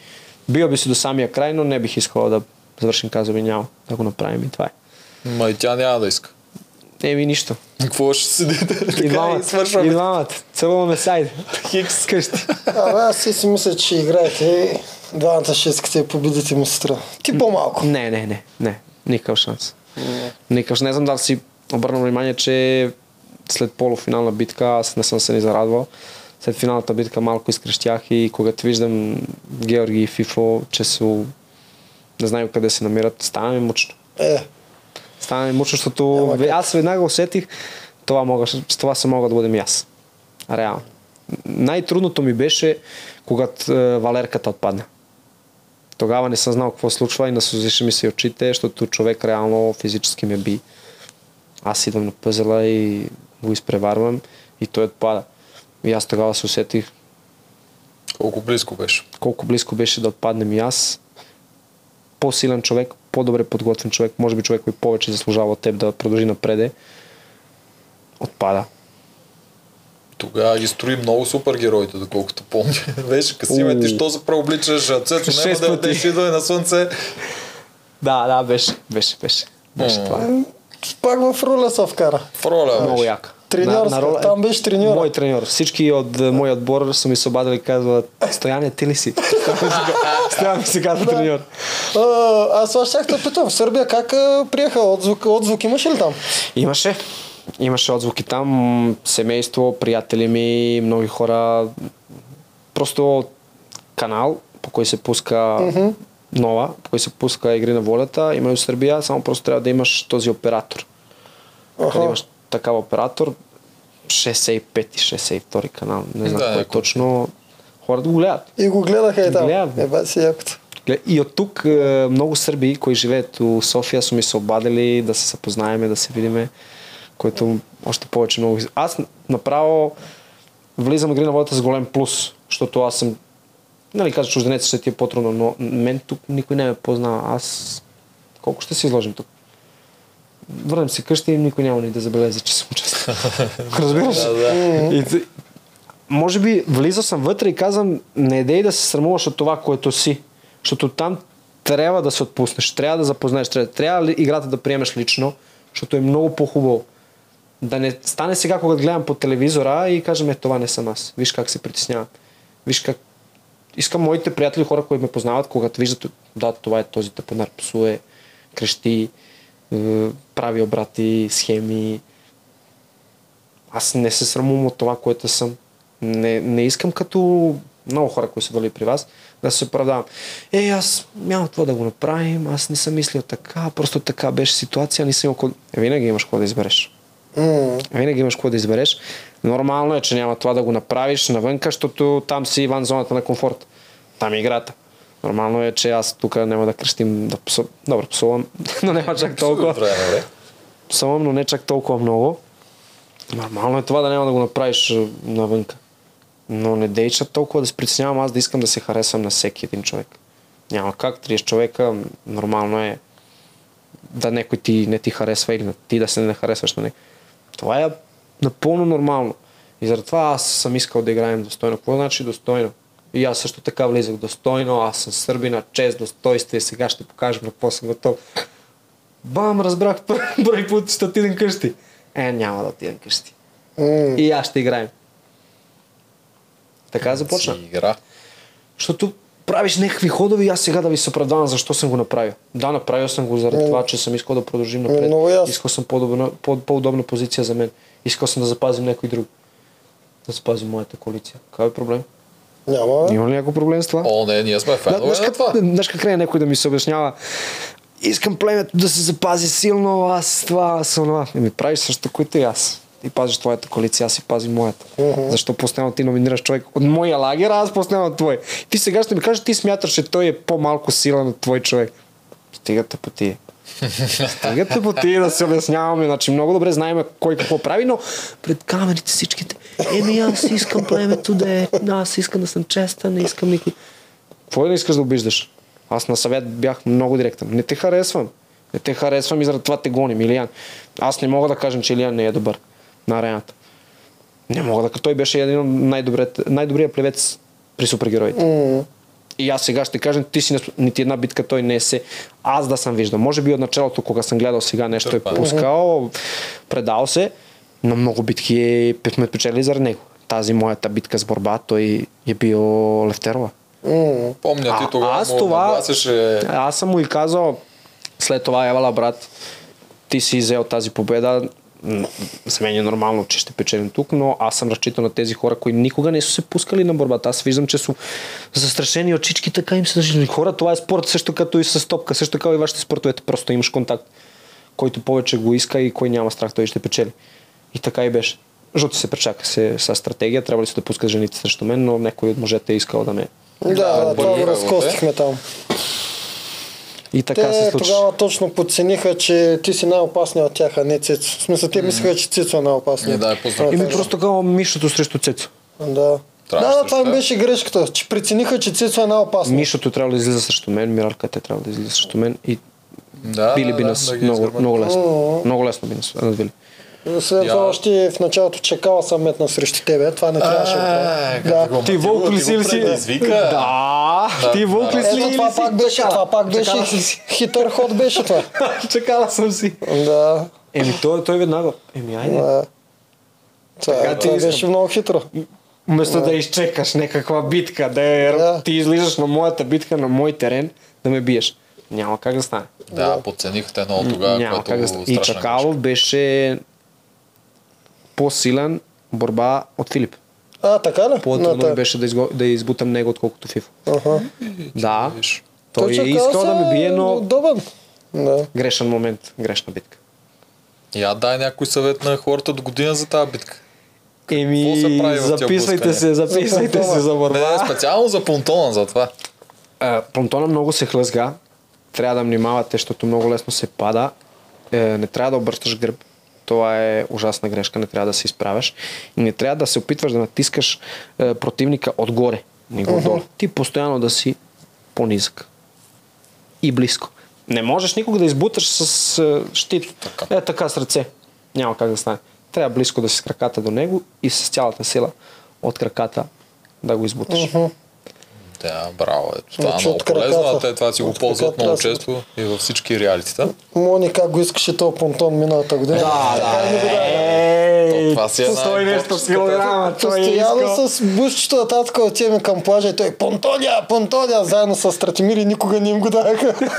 бил би си до самия край, но не бих искал да завършим каза би няма да го направим и това е. Ма и тя няма да иска. Еми нищо. Какво ще седите? И двамата, свършваме. и двамата. Целуваме сайд. Хикс. Къщи. Абе, аз си си мисля, че играете двамата ще искате да победите ми сестра. Ти по-малко. Не, не, не, не. Никакъв шанс. Никакъв шанс. Не знам дали си обърнал внимание, че след полуфинална битка аз не съм се ни зарадвал. След финалната битка малко изкрещях и когато виждам Георги и Фифо, че са не знам къде се намират, стана ми мъчно. Е, Стана ми мъчно, защото Ама как? аз веднага усетих, това, мога, с това се мога да бъдем и аз. Реално. най-трудното ми беше, когато е, Валерката отпадна. Тогава не съм знал какво случва и насузише ми се очите, защото човек реално физически ме би. Аз идвам на пъзела и го изпреварвам и той отпада. И аз тогава се усетих Колко близко беше. колко близко беше да отпаднем и аз. По-силен човек, по-добре подготвен човек, може би човек, който повече заслужава от теб да продължи напреде, отпада. Тогава ги строи много супергероите, доколкото помня. *laughs* Беше Касиме, ти що се преобличаш, а Цецо няма да дадеш идване на слънце. Да, да, беше, беше, беше. Беше М. това. Пак в роля се вкара. В роля Много яка. Треньорска, там беше треньора. Мой треньор. Всички от е, моя отбор са ми се обадили и казват, Стояне, ти ли си? *laughs* Стоян ми се казва треньор. А, аз това щях да питам. В Сърбия как а, приеха отзвук? Отзвук имаше ли там? Имаше. Имаше отзвуки там, семейство, приятели ми, много хора. Просто канал, по който се пуска нова, по който се пуска игри на волята, има и в Сърбия, само просто трябва да имаш този оператор. Като Аха. имаш такава оператор, 65 и 62 канал, не знам Да, кой е точно. Хората го гледат. И го гледаха и там. Гледам. Еба си якото. И от тук е, много сърби, които живеят у София, са ми се обадили да се запознаеме, да се видиме, което още повече много... Аз направо влизам в игри на водата с голем плюс, защото аз съм нали каза чужденец ще ти е по-трудно, но мен тук никой не ме познава. Аз колко ще се изложим тук? Върнем се къщи и никой няма ни да забележи, че съм участвал. *laughs* Разбираш? Да, да. И, може би влизал съм вътре и казвам, не дей да се срамуваш от това, което си. Защото там трябва да се отпуснеш, трябва да запознаеш, трябва, трябва играта да приемеш лично, защото е много по-хубаво. Да не стане сега, когато гледам по телевизора и кажем, е, това не съм аз. Виж как се притеснявам. Виж как... Искам моите приятели, хора, които ме познават, когато виждат, да, това е този тъпанар, псуе, крещи, прави обрати, схеми, аз не се срамувам от това, което съм. Не, не искам като много хора, които са дали при вас, да се оправдавам. Е, аз няма това да го направим, аз не съм мислил така, просто така беше ситуация, не съм имал какво... Е, винаги имаш какво да избереш. М, Винаги имаш какво да избереш. Нормално е, че няма това да го направиш навънка, защото там си извън зоната на комфорт. Там е играта. Нормално е, че аз тук няма да крещим, да псу... Добре, псувам, *laughs* но няма чак толкова. Бе. Псувам, но не чак толкова много. Нормално е това да няма да го направиш навънка. Но не дей чак толкова да се притеснявам аз да искам да се харесвам на всеки един човек. Няма как, 30 човека, нормално е да някой ти не ти харесва или ти да се не харесваш на него. Това е напълно нормално. И заради това аз съм искал да играем достойно. Какво значи достойно? И аз също така влизах достойно, аз съм сърбина, чест, достойствие, сега ще покажем на какво съм готов. Бам, разбрах *laughs* първи път, ще отидем къщи. Е, няма да отидем къщи. И аз ще играем. Така започна. Си игра. Защото правиш някакви ходове и аз сега да ви се оправдавам защо съм го направил. Да, направил съм го заради това, че съм искал да продължим напред. много. Искал съм по-добна, по- по-удобна позиция за мен. Искал съм да запазим някой друг. Да запазим моята коалиция. Какъв е проблем? Няма. Има ли някой проблем с това? О, не, ние сме Да, фенове знаеш на как, това. знаеш как край някой да ми се обяснява искам племето да се запази силно, аз това, аз това. И ми правиш също, което и аз. Ти пазиш твоята коалиция, аз си пазим моята. Защо постоянно ти номинираш човек от моя лагер, а аз постоянно от твой. Ти сега ще ми кажеш, ти смяташ, че той е по-малко силен от твой човек. Стига тъпоти. Стига тъпоти да се обясняваме. Значи много добре знаем кой какво прави, но пред камерите всичките. Еми аз искам племето да е. Аз искам да съм честен, не искам никой. Какво да искаш да обиждаш? Аз на съвет бях много директен. Не те харесвам. Не те харесвам и заради това те гоним. Илиян. Аз не мога да кажа, че Илиян не е добър на арената. Не мога да той беше един от най-добрият, най-добрият плевец при супергероите. М, И аз сега ще кажа, ти си нити една битка той не е се. Аз да съм виждал. Може би от началото, кога съм гледал сега нещо е пускал, предал се, но много битки е, сме печели заради него. Тази моята битка с борба, той е бил Левтерова. м. Помня ти А, тогава аз това- нагласяше Аз съм му и казал след това, Евала, брат, ти си взел тази победа. За мен е нормално, че ще печелим тук, но аз съм разчитал на тези хора, които никога не са се пускали на борбата. Аз виждам, че са застрашени очички, така им се държи. Хора, това е спорт също като и с топка, също така и вашите спортовете. Просто имаш контакт. Който повече го иска и кой няма страх, той ще печели. И така и беше. Жути се пречака се с стратегия, трябва ли се да пускат жените срещу мен, но някой от мъжете е искал да ме... Да, да, това го разкостихме там. И така се Те случи. тогава точно подцениха, че ти си най-опасният от тях, а не Цецо. В смисъл, те мислеха, че Цецо е най-опасният. Е, да, е. Еми просто такова мишото срещу Цецо. Да. Трябваше Да, да, това им срещу беше грешката, че прецениха, че Цецо е най-опасният. Мишото трябва да излиза срещу мен, Миралка те трябва да излиза срещу мен и Да, били би да, нас да много, много лесно. Много лесно би нас надвили. След Я- това още в началото чекала съм метна срещу тебе. Това не трябваше да като Да. го Ти вълк ли си. Да, ти вълк ли си? Това пак беше, това пак беше хитър ход беше това. *laughs* Чакала съм си. Да. Еми той, той веднага. Еми айде. да. Това, Така ти това беше много хитро. Вместо да изчекаш някаква битка, да, е, Да. ти излизаш на моята битка, на мой терен, да ме биеш. Няма как да стане. Да, подценихте много тогава, Няма което как да стане. И Чакалов беше по-силен борба от Филип. А, така ли? По-трудно ми беше да, изго... да избутам него, отколкото Фифо. Аха. Да, грешка. той е искал да ме бие, но Удобен. Да. грешен момент, грешна битка. Я дай някой съвет на хората до година за тази битка. Еми, записвайте се, записвайте За се за Не, борба. специално за понтона, за това. А, Понтона много се хлъзга. Трябва да внимавате, защото много лесно се пада. Е, не трябва да обръщаш гръб. Това е ужасна грешка, не трябва да се изправяш. И не трябва да се опитваш да натискаш е, противника отгоре, не го отдолу. Ти постоянно да си по-низък. И близко. Не можеш никога да избуташ с е, щит. Така. Е така с ръце. Няма как да стане. Трябва близко да си с краката до него и с цялата сила от краката да го избуташ. Да, браво. Е. Това е много полезно, а те това си го ползват краката много да често и във всички реалитета. Мони как го искаше този понтон миналата година. Да, го даде. Ей, Това си е една той нещо творческата- килограма, той е искал. Постоянно с бушчето нататък отиваме към плажа и той Понтония, Понтония, заедно с Стратимир и никога не им го даха. *laughs*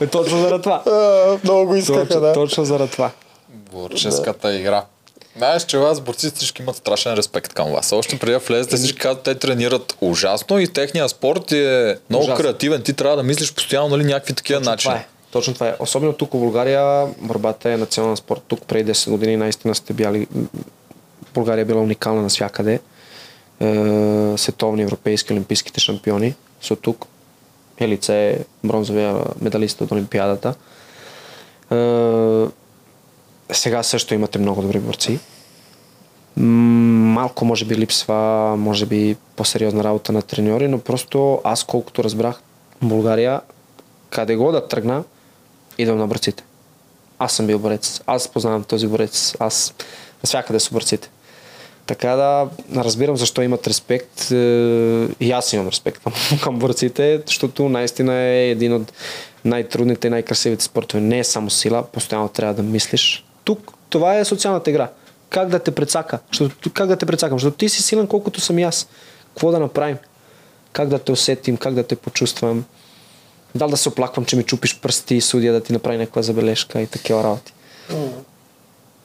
Е, Точно заради това. Много го искаха, да. точно заради това. Борческата игра. Знаеш, че вас борците всички имат страшен респект към вас. Още преди да влезете всички казват, те тренират ужасно и техния спорт е много Ужасно. креативен. Ти трябва да мислиш постоянно нали, някакви такива Точно начини. това е. Точно това е. Особено тук в България, борбата е национален спорт. Тук преди 10 години наистина сте бяли... България е била уникална навсякъде. Е, световни, европейски, олимпийските шампиони са тук. Елица е бронзовия медалист от Олимпиадата. Е, сега също имате много добри борци. Малко може би липсва, може би по-сериозна работа на треньори, но просто аз колкото разбрах, България, къде го да тръгна, идвам на борците. Аз съм бил борец, аз познавам този борец, аз навсякъде са борците. Така да разбирам защо имат респект. е, И аз имам респект към, *laughs* към борците, защото наистина е един от най-трудните и най-красивите спортове. Не е само сила, постоянно трябва да мислиш. Тук това е социалната игра. Как да те прецака? Защото, как да те прецакам? Защото ти си силен колкото съм и аз. Какво да направим? Как да те усетим? Как да те почувствам? Дал да се оплаквам, че ми чупиш пръсти и судия да ти направи някаква забележка и такива работи.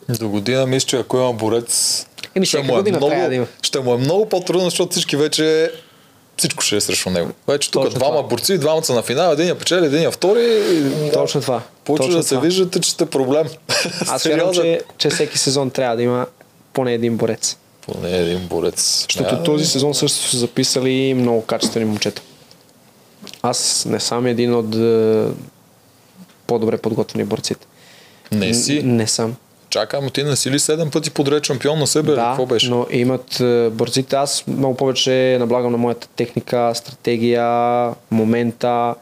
До година мисля, че ако има борец, Еми, ще, му е година много, да има. ще му е много по-трудно, защото всички вече всичко ще е срещу него. Вече тук Точно двама това. борци, двамата са на финал, един я печели, един я втори. и Точно това. Почва да се виждате, че сте проблем. Аз *laughs* вярвам, че, че всеки сезон трябва да има поне един борец. Поне един борец. Защото Да. този сезон също са записали много качествени момчета. Аз не съм един от е, по-добре подготвени борците. Не си. Н- Не съм. Чакай, ама ти не си ли седем пъти подред шампион на себе? да, Какво беше? но имат е, борците. Аз много повече наблягам на моята техника, стратегия, момента.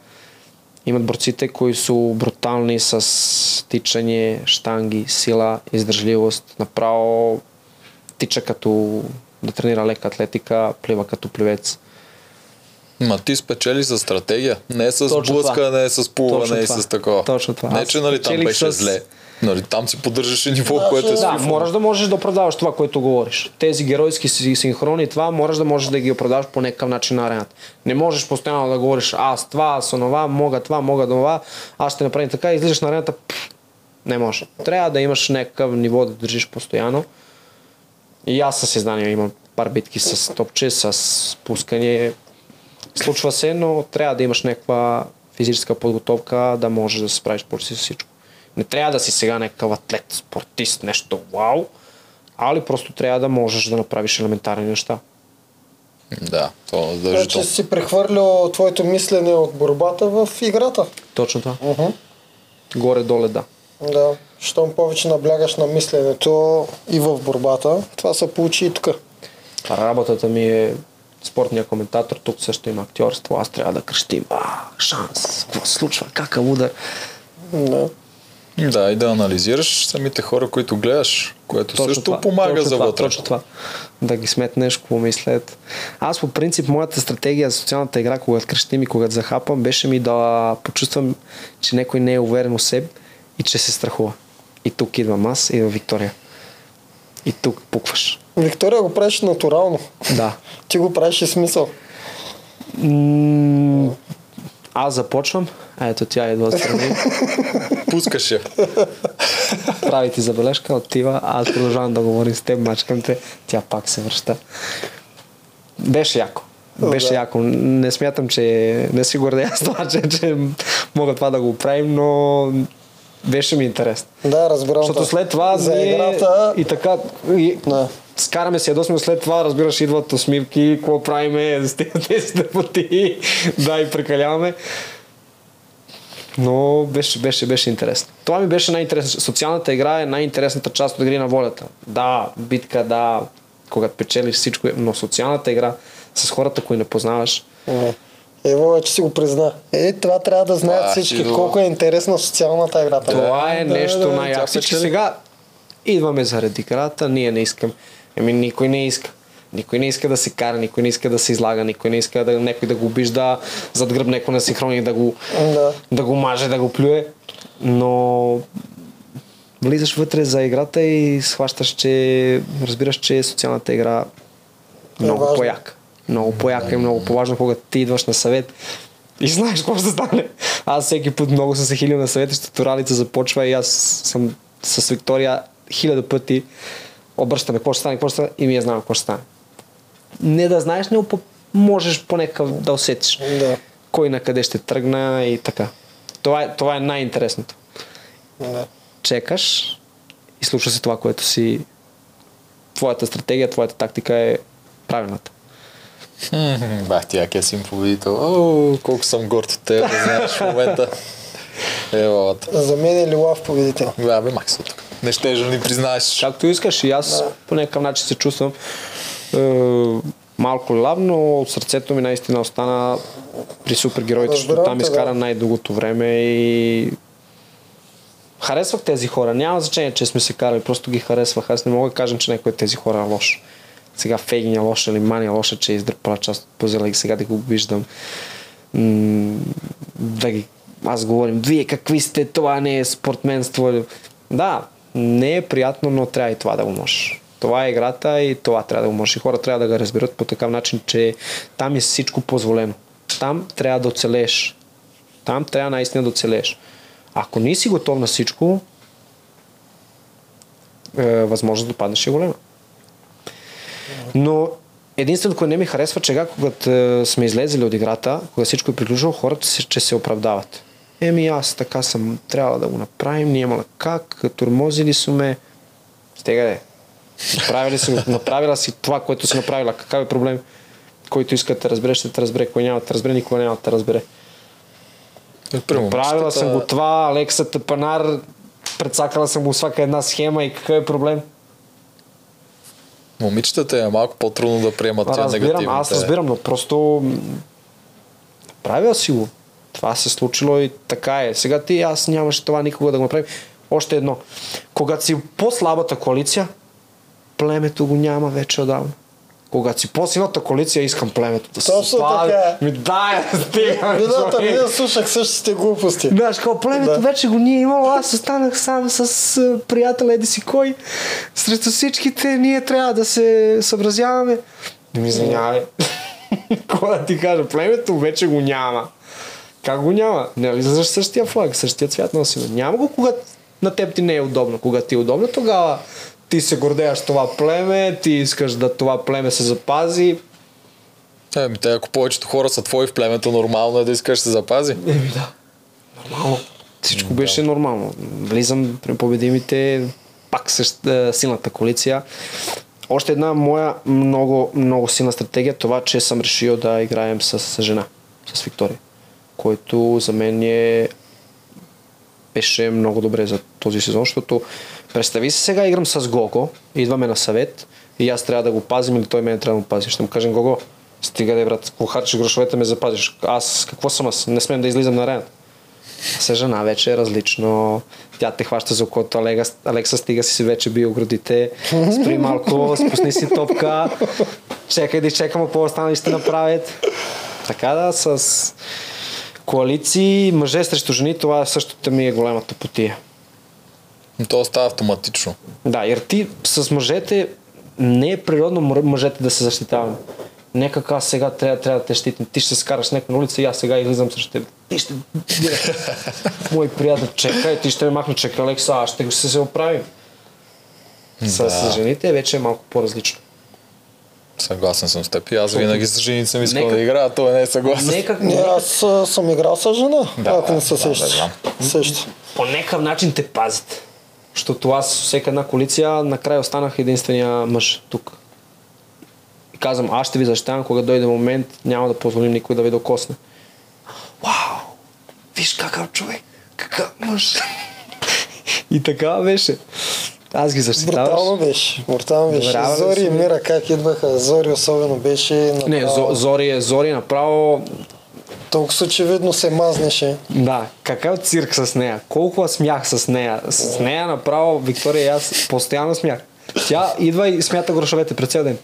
Имат борците, които са брутални с тичане, штанги, сила, издържливост. Направо тича като да тренира лека атлетика, плива като плевец. Ма ти спечели с стратегия. Не с Точно блъска, това. не с плуване и с такова. Точно това. Не, че нали там беше с- зле. Нали, там си поддържаше ниво, Да, което е Да, можеш да можеш да оправдаваш това, което говориш. Тези геройски си- синхрони, това можеш да можеш да ги оправдаваш по някакъв начин на арената. Не можеш постоянно да говориш аз това, аз онова, мога това, мога това, аз ще направим така, излизаш на арената, не може. Трябва да имаш някакъв ниво да държиш постоянно. И аз със съзнание имам пар битки с топче, с пускане. Случва се, но трябва да имаш някаква физическа подготовка, да можеш да се справиш почти с всичко. Не трябва да си сега някакъв атлет, спортист, нещо вау, али просто трябва да можеш да направиш елементарни неща. Да, то Значи задължително. си прехвърлил твоето мислене от борбата в играта. Точно това. Мгм. Горе-доле да. Да. Щом повече наблягаш на мисленето и в борбата, това се получи и тук. Работата ми е спортния коментатор, тук също има актьорство, аз трябва да крещим. А, шанс, какво се случва, как е удар. Да. Да, и да анализираш самите хора, които гледаш, което също помага точно за това, вътре. Точно това. Да ги сметнеш, какво мислят. Аз по принцип, моята стратегия за социалната игра, когато крещим и когато захапам, беше ми да почувствам, че някой не е уверен в себе и че се страхува. И тук идвам аз, идва Виктория. И тук пукваш. Виктория го правиш натурално. Да. *laughs* Ти го правиш и смисъл. М, аз започвам. А, Ето тя идва отстрани. *laughs* Пускаш я. прави ти забележка, отива, аз продължавам да говорим с теб, мачкам те, тя пак се връща. Беше яко. Беше Да. яко. Не смятам, че не си гордея с това, че, че мога това да го правим, но беше ми интересно. Да, разбирам. Защото след това за ние играта... и така и, Да. скараме се ядосме, след това разбираш идват усмивки, какво правиме *laughs* тези тъпоти, да и прекаляваме. Но беше, беше, беше интересно. Това ми беше най-интересно. Социалната игра е най-интересната част от игри на волята. Да, битка, да, когато печелиш всичко, е- но социалната игра с хората, които не познаваш, Не. Ево, че си го призна. Е, това трябва да знаят А, всички, до- колко е интересна социалната игра. Това е Да, нещо да, най-яко. Всички печели. сега идваме заради играта, ние не искам. Еми, никой не иска. Никой не иска да се кара, никой не иска да се излага, никой не иска да някой да го обижда зад гръб някой на синхроник да го, Да. да го маже, да го плюе. Но влизаш вътре за играта и схващаш, че разбираш, че социалната игра е много важна. по-яка. Много по-яка и много по-важно, когато ти идваш на съвет и *laughs* знаеш какво ще стане. Аз всеки път много съм се хилил на съвет, защото ралица започва и аз съм с Виктория хиляда пъти обръщаме какво ще стане, какво ще стане и ние знаем какво ще стане. Не да знаеш, но можеш по някакъв да усетиш Да. кой на къде ще тръгна и така. Това е, това е най-интересното. да. Чекаш и случва се това, което си твоята стратегия, твоята тактика е правилната. Бах ти, як си им победител. О, колко съм горд от теб, да знаеш в момента. *laughs* Ево, За мен е Лилав победител. да, бе, Макс от тук. Не ще да ни признаеш. Както искаш и аз по някакъв начин се чувствам малко лав, но сърцето ми наистина остана при супергероите, защото там изкара най-дългото време и харесвах тези хора. Няма значение, че сме се карали, просто ги харесвах. Аз не мога да кажа, че някой от тези хора е лош. Сега Фейгин е лош или Мани е лоша, че е издърпала част от пъзела и сега да го виждам. М- да ги... Аз говорим, вие какви сте, това не е спортменство. Да, не е приятно, но трябва и това да го можеш. Това е играта и това трябва да го можеш. И хора трябва да го разберат по такъв начин, че там е всичко позволено. Там трябва да оцелееш. Там трябва наистина да оцелееш. Ако не си готов на всичко, е, възможност да паднеш е голема. Но единственото, което не ми харесва, че сега, когато е, сме излезли от играта, когато всичко е приключило, хората се, че се оправдават. Еми аз така съм, трябва да го направим, няма как, тормозили сме. Стега де. Направили си, го, направила си това, което си направила. Какъв е проблем? Който иска да те разбере, ще те разбере. Кой няма да те разбере, никога няма да те разбере. Примерно, Правила момчетата- съм го това, Алекса Тепанар, предсакала съм му всяка една схема и какъв е проблем? Момичетата е малко по-трудно да приемат Разбирам, негативните. аз разбирам, но просто м, правил си го. Това се случило и така е. Сега ти аз нямаше това никога да го направим. Още едно. Когато си по-слабата коалиция, племето го няма вече отдавна. Когато си по-силната коалиция, искам племето да се Точно така е. Ми дай, стига. Миналата човек. година слушах същите глупости. Знаеш, какво племето Да. вече го ние имало, аз останах сам с приятел Еди си кой. Срещу всичките ние трябва да се съобразяваме. Не ми извинявай. *laughs* Какво да ти кажа, племето вече го няма. Как го няма? Не излизаш същия флаг, същия цвят носим. Няма го, когато на теб ти не е удобно. Когато ти е удобно, тогава ти се гордееш това племе, ти искаш да това племе се запази. Еми, те, ако повечето хора са твои в племето, нормално е да искаш да се запази. Еми да. Нормално. Всичко беше нормално. Влизам при победимите, пак същата силната коалиция. Още една моя много, много силна стратегия, това, че съм решил да играем с, с жена, с Виктория, който за мен е беше много добре за този сезон, защото представи се сега играм с Гого, идваме на съвет и аз трябва да го пазим или той мен трябва да го пази. Ще му кажем Гого, стига да брат, ако харчиш грошовете ме запазиш. Аз какво съм аз? Не смеем да излизам на арената. С жена вече е различно. Тя те хваща за окото. Алекса, Алекса стига си вече бил градите. Спри малко, спусни си топка. Чекай да изчекам какво останали ще направят. Така да, с коалиции, мъже срещу жени, това същото ми е голямата потия. То става автоматично. Да, и ти с мъжете не е природно мъжете да се защитаваме. Не как аз сега трябва, трябва да те щитим. Ти ще се скараш с някой на улица и аз сега излизам срещу теб. Ти ще... *laughs* Мой приятел, чекай, ти ще ме махна, чекай, Алекса, аз ще го се, се оправим. С, с жените вече е малко по-различно. Съгласен съм с теб. И аз винаги с жените съм искал Нека- да играя, а той не е съгласен. Не как, Не, аз съм играл с жена, Да, ако не се да, да, сещаш. знам. Сеща. по някакъв начин те пазят. Защото аз всяка една коалиция накрая останах единствения мъж тук. И казвам, аз ще ви защитавам, когато дойде момент, няма да позволим никой да ви докосне. Вау! Виж какъв човек! Какъв мъж! И така беше. Аз ги защитаваш. Брутално беше. Брутално беше. Браво, Зори и. Мира как идваха. Зори особено беше Не, направо. Зо- Зори е Зори направо Толкова очевидно се мазнеше. Да, какъв цирк с нея. Колко смях с нея. С нея направо Виктория и аз постоянно смях. Тя идва и смята грошовете през цял ден.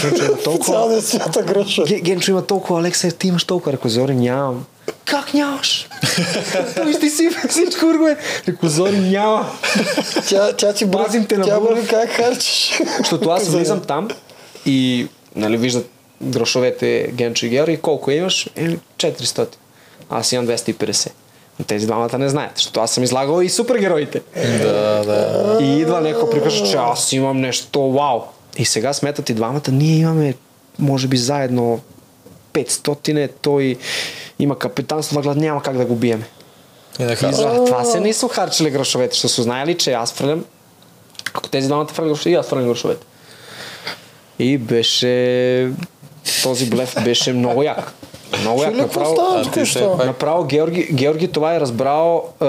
Генчо има толкова... Цял ден свята гроша. Ге- Генчо има толкова, Алекса, ти имаш толкова. Реко, Зори, нямам. Как нямаш? *laughs* Той ще си всичко ургое. Реко, Зори, няма. Тя, тя ти Пазим те на тя брои как харчиш. Защото аз За- влизам там и нали, виждат грошовете Генчо и Георги. Колко имаш? Е, 400. Аз имам 250. Но тези двамата не знаят, защото аз съм излагал и супергероите. Да, да. И идва някой прикажа, че аз имам нещо, вау. И сега сметат и двамата, ние имаме, може би заедно 500, е, той има капитанство, глад няма как да го биеме. И за това се не са харчили грошовете, ще са знаели, че аз фърлям, ако тези двамата фърлят грошовете, и аз фърлям грошовете. И беше, този блеф беше много як. Много як. Направо, направо Георги, Георги това е разбрал е,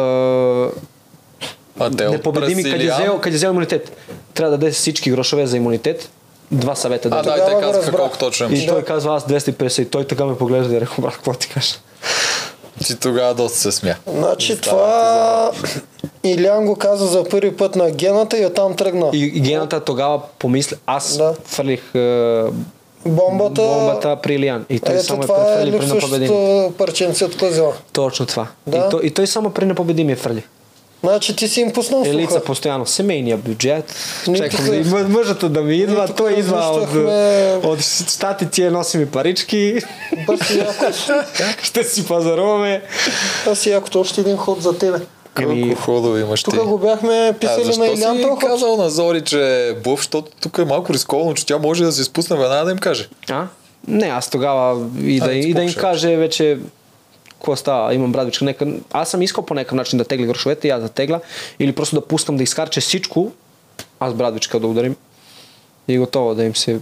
непобедими, къде Брасилиан- взел, къде взел имунитет. Трябва да даде всички грошове за имунитет. Два съвета А, да. да, и те казаха колко точно И той казва аз 250 и той така ме поглежда и брат, какво ти кажа? Ти тогава доста се смя. Значи това Илян го каза за първи път на гената и оттам тръгна. И, и гената тогава помисля, аз Да. фърлих е, Бомбата, бомбата при Илиан. И той ето само е това е префърли при непобедими. липсващото парченце от пъзела. Точно това. Да. И, той, и той само при непобедими е фърли. Значи ти си им пуснал Елица слуха. постоянно. Семейния бюджет. Чакам да има мъжата да ми идва. Той идва от, от щати тия носи ми парички. Бърси. *laughs* Ще си пазаруваме. Аз си Яков, още един ход за тебе. Колко ходове имаш ти. Тук го бяхме А, писали на защо Илян ход. казал на Зори, че е защото тук е малко рисковано, че тя може да се спусне веднага да им каже. А? Не, аз тогава и да, А, и да им каже вече какво става, имам брадвичка, нека... аз съм искал по някакъв начин да тегля грошовете и аз да тегля, или просто да пускам да изхарча всичко, аз брадвичка да ударим и готово да им се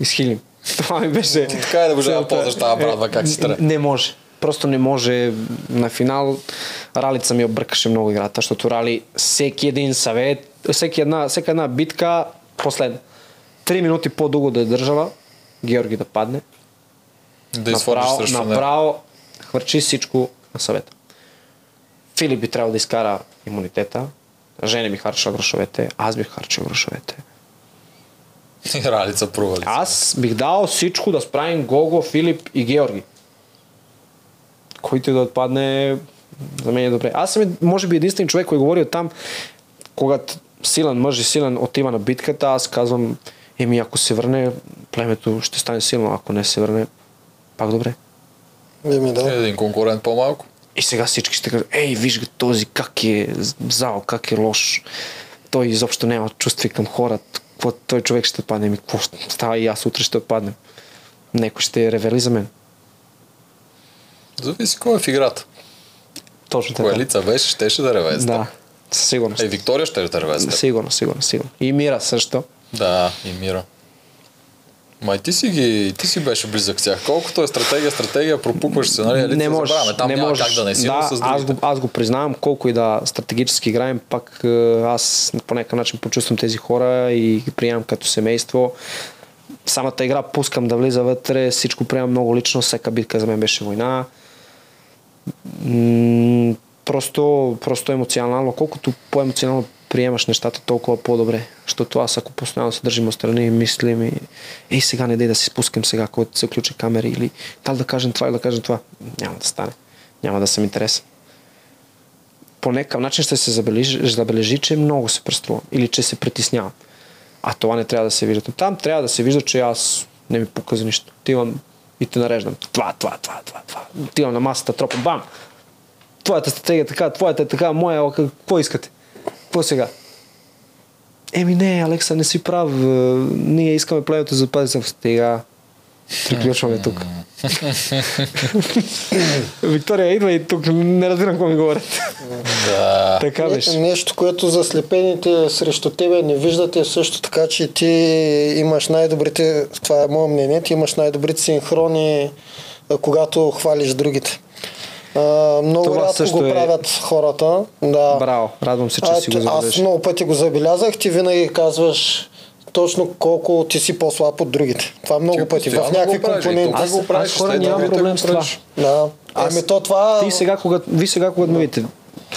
изхилим. *laughs* Това ми беше... Така е да може да ползваш тази брадва, как си Е, трябва. Не може. Просто не може. На финал Ралица ми объркаше много играта, защото Рали всеки един съвет, всеки една, всека една битка, последна. Три минути по-дълго да е държала, Георги да падне, Да направо, срещу направо хвърчи всичко на съвета. Филип би трябвало да изкара имунитета, Жене ми харчила грошовете, аз бих харчил грошовете. *laughs* Ралица провали. Аз бих дал всичко да справим Гого, Филип и Георги. Който и да отпадне, за мен е добре. Аз съм, може би, единствен човек, който говори от там, когато силен мъж и силен отива на битката, аз казвам, еми ако се върне, племето ще стане силно, ако не се върне, пак добре. Еми да. Един конкурент по-малко. И сега всички ще кажат, ей, виж го този, как е зал, как е лош. Той изобщо няма чувства към хората. Какво той човек ще падне? Ми, какво става и аз утре ще паднем. Некой ще ревели за мен. Зависи кой е в играта. Точно така. Коалица беше, щеше да реве. Да. Със сигурност. Е, Виктория ще с теб. Сигурно, сигурно, сигурно. И Мира също. Да, и Мира. Май ти си ги, ти си беше близък с тях. Колкото е стратегия, стратегия, пропукваш се, нали? Елица не можеш, забравяме. Там не няма можеш. как да не си, да, с аз другите. го, аз го признавам, колко и да стратегически играем, пак е, аз по някакъв начин почувствам тези хора и ги приемам като семейство. Самата игра пускам да влиза вътре, всичко приемам много лично, всяка битка за мен беше война. Просто, просто емоционално, колкото по-емоционално приемаш нещата, толкова по-добре. Защото аз ако постоянно се държим отстрани и мислим и ей сега не дай да си спускам сега, когато се включи камери или дали да кажем това или да кажем това, няма да стане. Няма да съм интересен. По някакъв начин ще се забележи, забележи, че много се преструвам или че се притеснявам. А това не трябва да се вижда. Там трябва да се вижда, че аз не ми показа нищо. Отивам и те нареждам. Това, това, това, това, това. Отивам на масата, тропа, бам! Твоята стратегия е така, твоята е така, моя, е какво искате? Какво сега? Еми не, Алекса, не си прав. е, Ние искаме племето да запази съм стига. Приключваме тук. *laughs* Виктория, идва и тук. Не разбирам какво ми говорят. Да. така беше. Нещо, което заслепените срещу тебе не виждате също така, че ти имаш най-добрите, това е мое мнение, ти имаш най-добрите синхрони, когато хвалиш другите. А, много Това рядко също го е- правят хората. Да. Браво, радвам се, че А, си го забележиш. аз много пъти го забелязах, ти винаги казваш точно колко ти си по-слаб от другите. Това много Ти пъти. В някакви компоненти. Аз- го правиш, аз хора нямам проблем с това. Да. Аз- Ами то това... Ти сега, когато, ви сега, когато ме видите,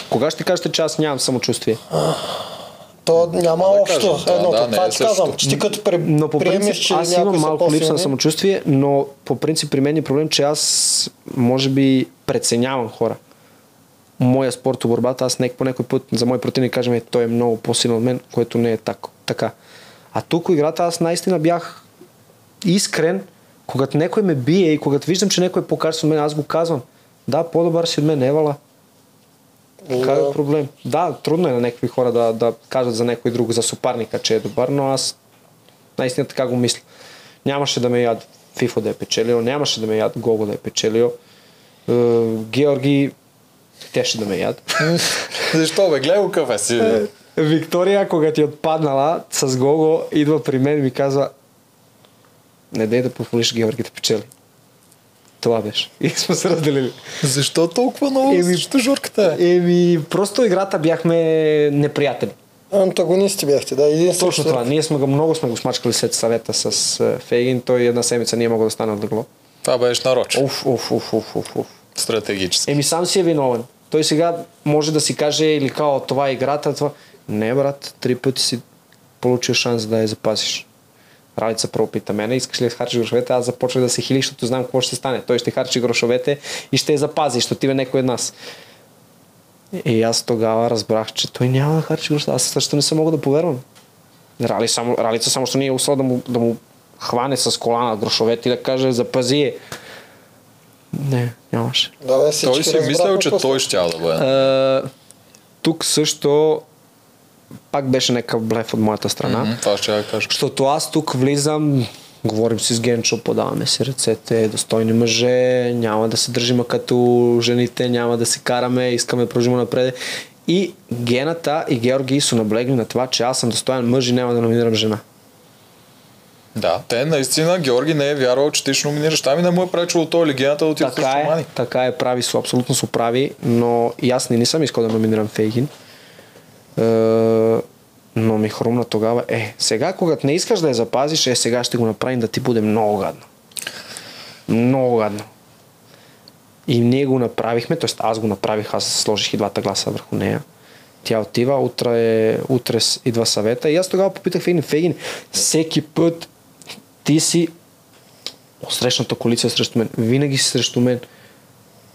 кога ще кажете, че аз нямам самочувствие? То няма Да общо. кажем, това, Едното. да, това е ти казвам, същото. че ти като пре... Но по приемеш, принцип че аз имам малко липса на самочувствие, но по принцип при мен е проблем, че аз може би преценявам хора. Моя спорт борбата, аз нека по някой път за мой противник кажем, е, той е много по-силен от мен, което не е так, така. А тук играта аз наистина бях искрен, когато някой ме бие и когато виждам, че някой е по-качествен от мен, аз го казвам. Да, по-добър си от мен, евала. Какъв е проблем? Да, трудно е на някакви хора да, да кажат за някой друг, за супарника, че е добър, но аз наистина така го мисля. Нямаше да ме яд Фифо да е печелил, нямаше да ме яд Гого да е печелил. Е, Георги теше да ме яд. Защо бе? Гледай го кафе си. Виктория, когато е отпаднала с Гого, идва при мен и ми казва не дей да позволиш Георги да печели. Това беше. И сме се разделили. Защо толкова много Еми- срещу Жорката? е? Еми, просто играта бяхме неприятели. Антагонисти бяхте, да. Един Точно това. Ние сме го много сме го смачкали след съвета с е, Фейгин. Той една седмица не е могъл да стане от легло. Това беше нарочно. Уф, уф, уф, уф, уф, уф. Стратегически. Еми сам си е виновен. Той сега може да си каже или као, това е играта, това... Не, брат, три пъти си получил шанс да я запазиш. Ралица пропита мене, искаш ли да харчиш грошовете, аз започвах да се хили, защото знам какво ще стане. Той ще харчи грошовете и ще я запази, ще отива някой от нас. И аз тогава разбрах, че той няма да харчи грошовете. Аз също не съм мога да повярвам. Рали само, Ралица само, що не е да му, да му хване с колана грошовете и да каже запази я. Не, нямаше. Да, бе, Той си разбраха мислял, че после. той ще да бъде. А, тук също пак беше някакъв блеф от моята страна. М, Това ще я кажа. Защото аз тук влизам, говорим си с Генчо, подаваме си ръцете, достойни мъже, няма да се държим като жените, няма да се караме, искаме да продължим напред. И Гената и Георги са наблегли на това, че аз съм достоен мъж и няма да номинирам жена. Да, те наистина, Георги не е вярвал, че ти ще номинираш. Там и не му е пречило той легендата да отиде Така е, така е, прави абсолютно са прави, но и аз не, не съм искал да номинирам Фейгин. Е, но ми хрумна тогава, е, сега когато не искаш да я запазиш, е, сега ще го направим да ти буде много гадно. Много гадно. И ние го направихме, т.е. аз го направих, аз сложих и двата гласа върху нея. Тя отива, утре, утре идва съвета и аз тогава попитах Фейгин, Фейгин, всеки път ти си срещната коалиция срещу мен. Винаги си срещу мен.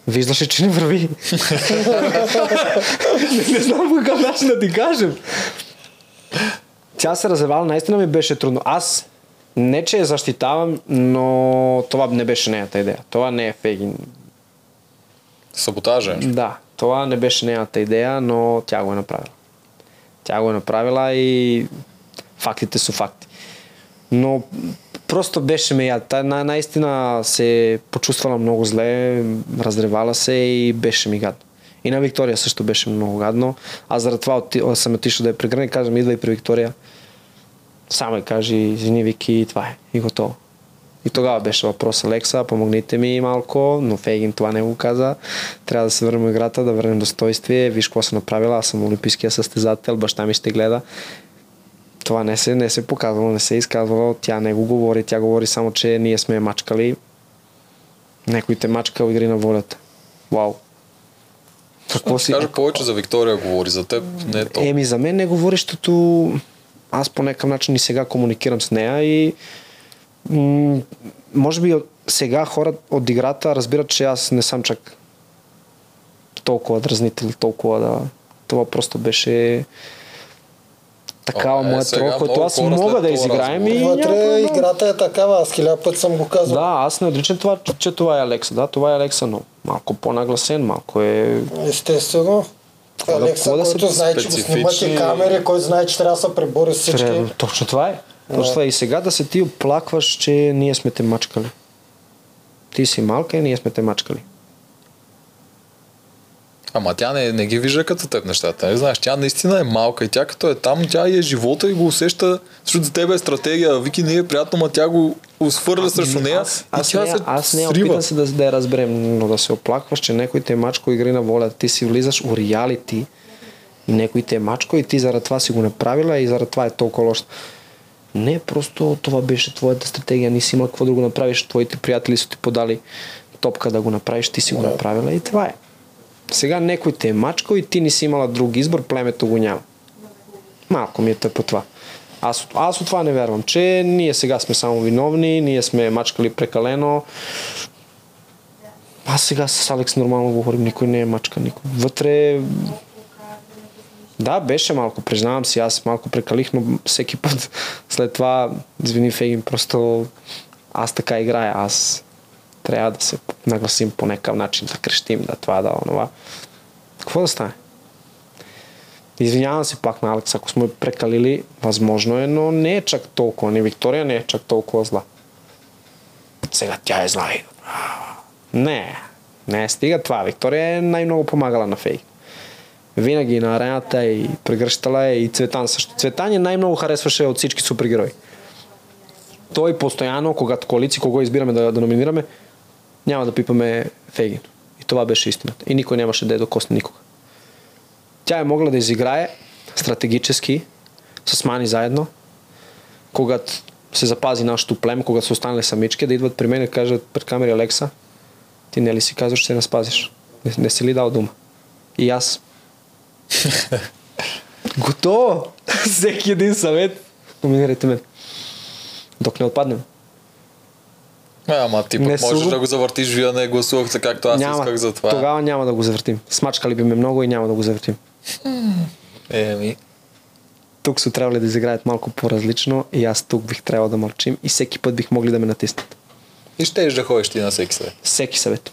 Виждаш ли, че не върви? не, *laughs* не знам по какъв начин да ти кажем. Тя се развивала, наистина ми беше трудно. Аз не, че я защитавам, но това не беше нейната идея. Това не е Фейгин. Саботажа. е. Да, това не беше нейната идея, но тя го е направила. Тя го е направила и фактите са факти. Но просто беше ме яд. Та на- наистина се почувствала много зле, разревала се и беше ми гадно. И на Виктория също беше много гадно. Аз заради това отти, съм отишъл да я прегърна и казвам, идвай при Виктория. Само кажи, извини Вики, и това е. И готово. И тогава беше въпрос, Алекса, помогнете ми малко, но Фейгин това не го каза. Трябва да се върнем играта, да върнем достойствие. Виж какво съм направила, аз съм олимпийския състезател, баща ми ще гледа. Това не се, не се показвало, не се изказвало, тя не го говори, тя говори само, че ние сме мачкали. Някой те мачкал игри на волята. Вау. Какво си? Кажа повече за Виктория говори, за теб не е толкова. Еми, за мен не говори, защото аз по някакъв начин и сега комуникирам с нея и м- може би сега хора от играта разбират, че аз не съм чак толкова дразнител, толкова да... Това просто беше такава е, моя сега рол, който аз мога да изиграем и. Вътре проблем. играта е такава, аз хиляда път съм го казвал. Да, аз не отричам това, че, че това е Алекса. Да, това е Алекса, но малко по-нагласен, малко е... Естествено. Да- Алекса, да се който знае, че го снимат и специфични- камери, който знае, че трябва да се пребори с всички. Трябва, точно това е. Точно това е. И сега да се ти оплакваш, че ние сме те мачкали. Ти си малка и ние сме те мачкали. Ама тя не, не ги вижда като теб нещата. Не знаеш, тя наистина е малка и тя като е там, тя е живота и го усеща, защото за тебе е стратегия. Вики не е приятно, ма тя го схвърля срещу нея Аз, аз, тя не, се аз не опитам се да, да я разберем, но да се оплакваш, че някой те е мачко игри на воля, ти си влизаш в реалити и някой те е мачко и ти заради това си го направила и заради това е толкова лошо. Не, просто това беше твоята стратегия, не си имал какво да го направиш, твоите приятели са ти подали топка да го направиш, ти си го направила и това е. Сега някой те е мачко и ти не си имала друг избор, племето го няма. Малко ми е тъпо това. Аз, аз от това не вярвам, че ние сега сме само виновни, ние сме мачкали прекалено. Аз сега с Алекс нормално говорим, никой не е мачка, никой. Вътре... Да, беше малко, признавам си, аз малко прекалих, но всеки път *laughs* след това, извини Фейгин, просто аз така играя, аз treba da se naglasim po nekav način, da krštim, da tva, da onova. Kako da stane? Izvinjavam se pak na Aleksa, ako smo je prekalili, vazmožno je, no ne čak toliko, ni Viktorija ne čak toliko zla. Sega tja je zla. Ne, ne stiga tva. Viktorija je najmnogo pomagala na fej. Винаги на арената и прегръщала е и Цветан също. Цветан е най-много харесваше от всички To Той postojano, когато коалиции, кого izbirame da, da номинираме, няма да пипаме Фейгин. И това беше истината. И никой нямаше да е докосне никога. Тя е могла да изиграе стратегически с Мани заедно, когато се запази нашото племе, когато са останали самички, да идват при мен и кажат пред камери Алекса, ти не ли си казваш, че се не спазиш? Не, не си ли дал дума? И аз. Готово! *laughs* Всеки един съвет. Номинирайте мен. Док не отпаднем. Е, ама ти Не пък можеш да го завъртиш, вие не гласувахте както аз исках за това. Тогава няма да го завъртим. Смачкали би ме много и няма да го завъртим. Еми, Тук са трябвали да изиграят малко по-различно и аз тук бих трябвало да мълчим и всеки път бих могли да ме натиснат. и ще да ходиш ти на всеки съвет. Всеки съвет.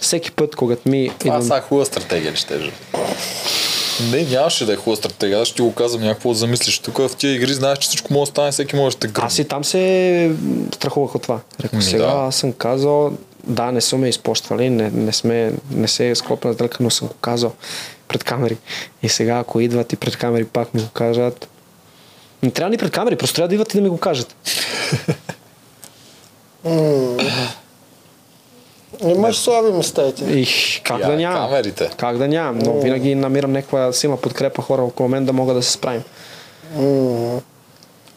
Всеки път, когато ми Това идвам... са хубава стратегия ли ще Не, нямаше да е хубава стратегия. Аз ще ти го казвам някакво да замислиш. Тук в тия игри знаеш, че всичко може да стане, всеки може да те гръмне. Аз и там се страхувах от това. Рекох, Ми, сега да. аз съм казал, да, не са ме изпощвали, не, не, сме, не се е склопна далека, но съм го казал пред камери. И сега, ако идват и пред камери пак ми го кажат, не трябва ни пред камери, просто трябва да идват и да ми го кажат. *laughs* Имаш слаби места и ти. И как Я, да нямам? камерите. Как да нямам? Но винаги намирам някаква силна подкрепа хора около мен да мога да се справим.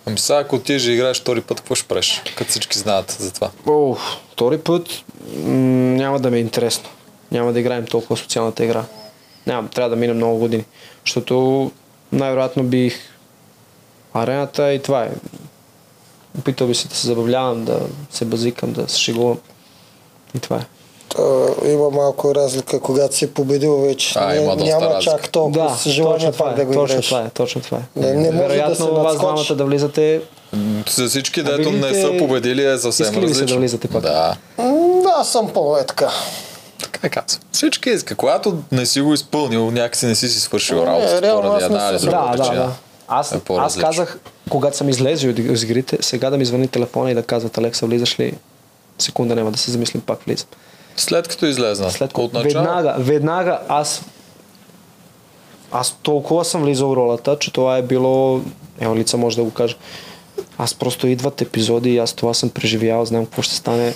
Ами сега, ако отидеш да играеш втори път, какво ще правиш? Като всички знаят за това. О, втори път м- няма да ми е интересно. Няма да играем толкова социалната игра. Няма, трябва да мине много години. Защото най-вероятно бих арената и това е. Опитал би се да се забавлявам, да се базикам, да се шегувам. И това е. Та, има малко разлика, когато си победил вече. А, Не- няма разлика. чак толкова Да, с желание точно това пак е, да го точно това е, точно това е. Не- не може да Вероятно се вас двамата да влизате За всички, А дето не са победили, е съвсем искали ли се да различно. влизате пак? Да, М, Да, аз съм по така. така е казвам. Всички иска. Когато не си го изпълнил, някакси не си си свършил Не, работа. реално поради аз не една или съм. друга Да, да, причина. да. Аз, е аз казах, когато съм излезил от из игрите, сега да ми звъни телефона и да казват, Алекса, влизаш ли? Секунда няма да се замислим, пак влизам. След като излезна. След от начало. веднага, веднага аз аз толкова съм влизал в ролята, че това е било, ево лица може да го кажа, аз просто идват епизоди и аз това съм преживял, знам какво ще стане.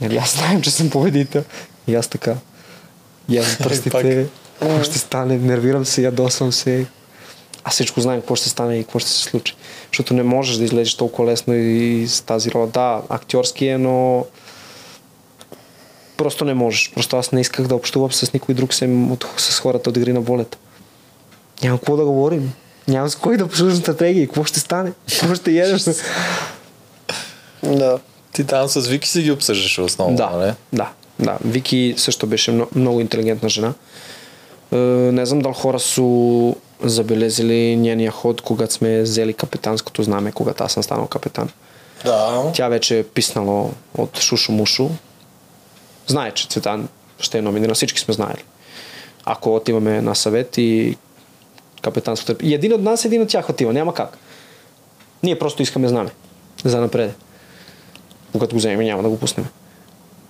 Нали, аз знаем, че съм победител. И аз така. *laughs* И аз пръстите, какво ще стане, нервирам се, ядосвам се. Аз всичко знаем какво ще стане и какво ще се случи. Защото не можеш да излезеш толкова лесно и с тази роля. Да, актьорски е, но просто не можеш. Просто аз не исках да общувам с никой друг, sem от, с хората от игри на волята. Няма какво да говорим. Няма с кой да обсъждам стратегии. Какво ще стане? Какво ще ядеш? Да. Ти там с Вики си ги обсъждаш основно, Да, нали? да, да. Вики също беше много, много интелигентна жена. Е, не знам дали хора са забелезили нейния ход, когато сме взели капитанското знаме, когато аз съм станал капитан. Да. Тя вече е писнала от Шушо Мушо. Знае, че Цветан ще е номиниран. Всички сме знаели. Ако отиваме на съвет и капитанското... И един от нас, един от тях отива. Няма как. Ние просто искаме знаме. За напред. Когато го вземем, няма да го пуснем.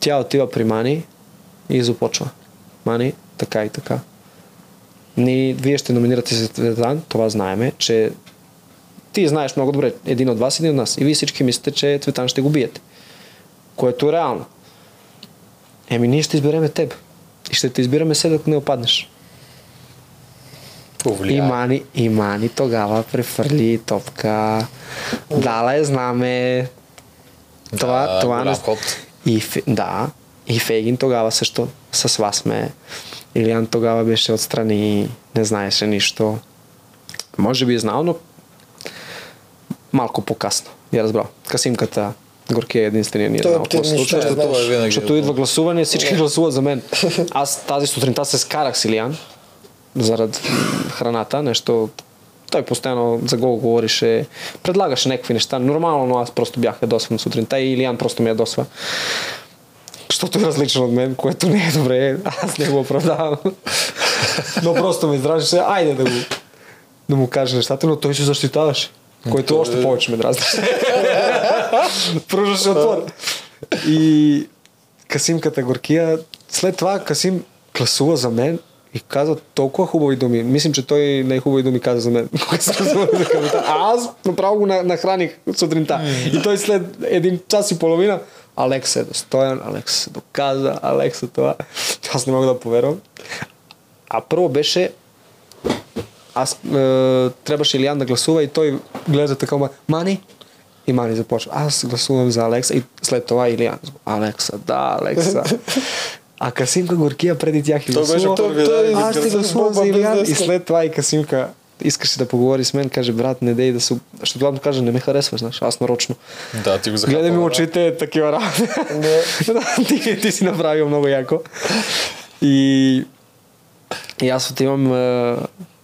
Тя отива при Мани и започва. Мани, така и така. Ни, вие ще номинирате за Цветан, това знаеме, че ти знаеш много добре, един от вас, един от нас. И вие всички мислите, че Цветан ще го биете. Което е реално. Еми, ние ще избереме теб. И ще те избираме се, докато не опаднеш. И Повлияе. Мани, и Мани тогава префърли топка. Дала е знаме. Това, Да, това не... И, да, и Фейгин тогава също с вас сме. Илиан тогава беше отстрани, не знаеше нищо. Може би е знал, но малко по-късно. Я разбрал. Касимката Горки е единствения ни е се нищо случва. Това е винаги. Защото идва гласуване, всички гласуват за мен. Аз тази сутринта се скарах с Илиан заради храната, нещо той постоянно за гол говорише, предлагаше някакви неща. Нормално, но аз просто бях ядосван сутринта и Илиан просто ми ядосва. Защото е различен от мен, което не е добре. Аз не го оправдавам. но просто ме издражеше. Айде да го да му каже нещата, но той се защитаваше. Което още повече ме *laughs* Пружаше отвън. И Касимката Горкия, след това Касим класува за мен и каза толкова хубави думи. Мислим, че той най-хубави думи каза за мен. *laughs* А аз направо го на- нахраних сутринта. И той след един час и половина Алекс е достоен, Алекс се доказа, Алекс е това. Аз не мога да повярвам. А първо беше аз е, трябваше Илиан да гласува и той гледа така, ма, Мани? И Мани започва. Аз гласувам за Алекса и след това Илиан. Алекса, да, Алекса. А Касимка Горкия преди тях и Той беше гласува. да, и Аз изгърца. гласувам за Илиан. И след това и Касимка искаше да поговори с мен, каже, брат, не дей да се... Ще това му кажа, не ме харесваш, знаеш, аз нарочно. Да, ти го захапа. Гледай ми очите, такива работи. *laughs* Да. ти, ти си направил много яко. И, и аз отивам е,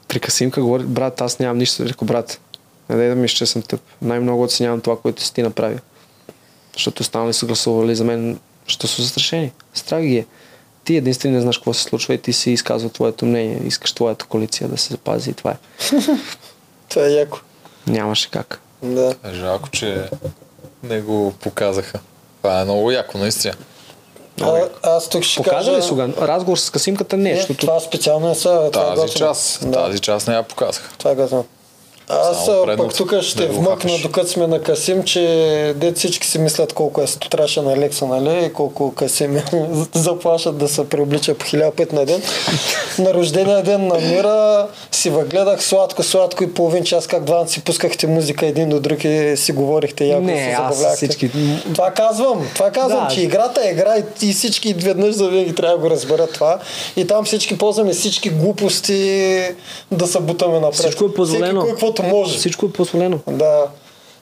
при Касимка, говори, брат, аз нямам нищо. Реко, брат, не дай да мислиш, че съм тъп. Най-много оценявам това, което си ти направил. Защото останали са гласували за мен, що са застрашени. Страх ги е. Ти единствено не знаеш какво се случва и ти си изказва твоето мнение. Искаш твоята коалиция да се запази и това е. *laughs* Това е яко. Нямаше как. Да. Е, Жалко, че не го показаха. Това е много яко, наистина. А, аз тук ще Показа кажа... ли сега? Разговор с Касимката не, Не, защото това специално не са. това е Тази готино. част, Да. тази част не я показаха. Това е готино. Аз пък тук ще да вмъкна, докато сме на Касим, че дет всички си мислят колко е стотрашен на Алекса, нали? И колко Касим е *laughs* заплашат да се преоблича по хиляда път на ден. на рождения ден на Мира си въгледах сладко, сладко и половин час, как двамата си пускахте музика един до друг и си говорихте яко и Не, се забавлявахте. всички... Това казвам, това казвам, Да. че играта е игра и, и всички веднъж за винаги трябва да го разберат това. И там всички ползваме всички глупости да се бутаме напред. Всичко е позволено. Всеки кой каквото може. Всичко е позволено. Да.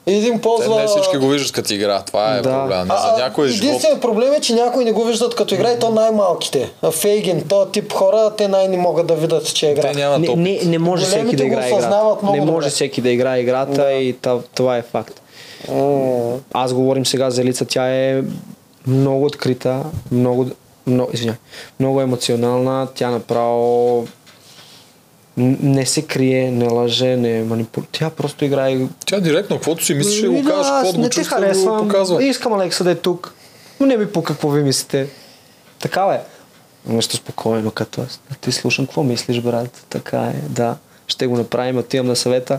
И един Те ползва... не всички го виждат като игра. Това е Да. проблем. А, За някой е живот. Единственият проблем е, че някои не го виждат като игра и то най-малките. А Фейгин, то тип хора, те най-не могат да видят, че е игра. Те нямат Не, не, не може всеки да играе играта. Не може добре. всеки да играе играта Да. и това е факт. М, Аз говорим сега за Елица, тя е много открита, много, много, извиня, много емоционална, тя направо не се крие, не лъже, не манипулира. Тя просто играе. Тя директно, каквото си мислиш, ще го да, кажеш, каквото не го чувства, го харесвам. показва. Искам Алекса да е тук. Но не ми по какво ви мислите. Такава е. Нещо спокойно, като аз. Ти слушам, какво мислиш, брат? Така е, да. Ще го направим, отивам на съвета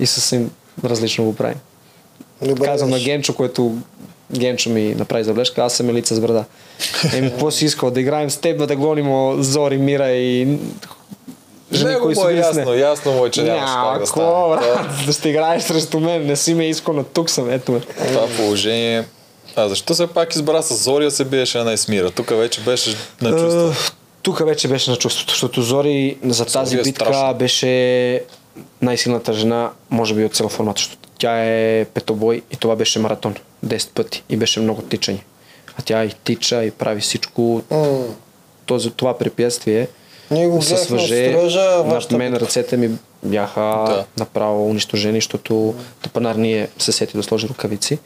и съвсем различно го правим. Добре, Казвам на. Генчо, което Генчо ми направи забележка, аз съм елица с брада. Еми, какво си искал? Да играем с теб, да гоним Зори, Мира и жени, Него кои му е ясно, нея. ясно му е, че нямаш Няма, как да стане. брат? Да ще играеш срещу мен, не си ме искал, но тук съм, ето ме. Това положение... А защо се пак избра с Зория се биеше на Есмира? Тук вече беше на чувство. Е, Тук вече беше на чувството, защото Зори за тази е битка страшна. беше най-силната жена, може би от цяла формата, защото тя е петобой и това беше маратон 10 пъти и беше много тичане. А тя и тича и прави всичко. М. Този, това препятствие Ние го с въже строежа, над мен ръцете ми бяха Да. направо унищожени, защото тъпанар ние се сети да сложи рукавици.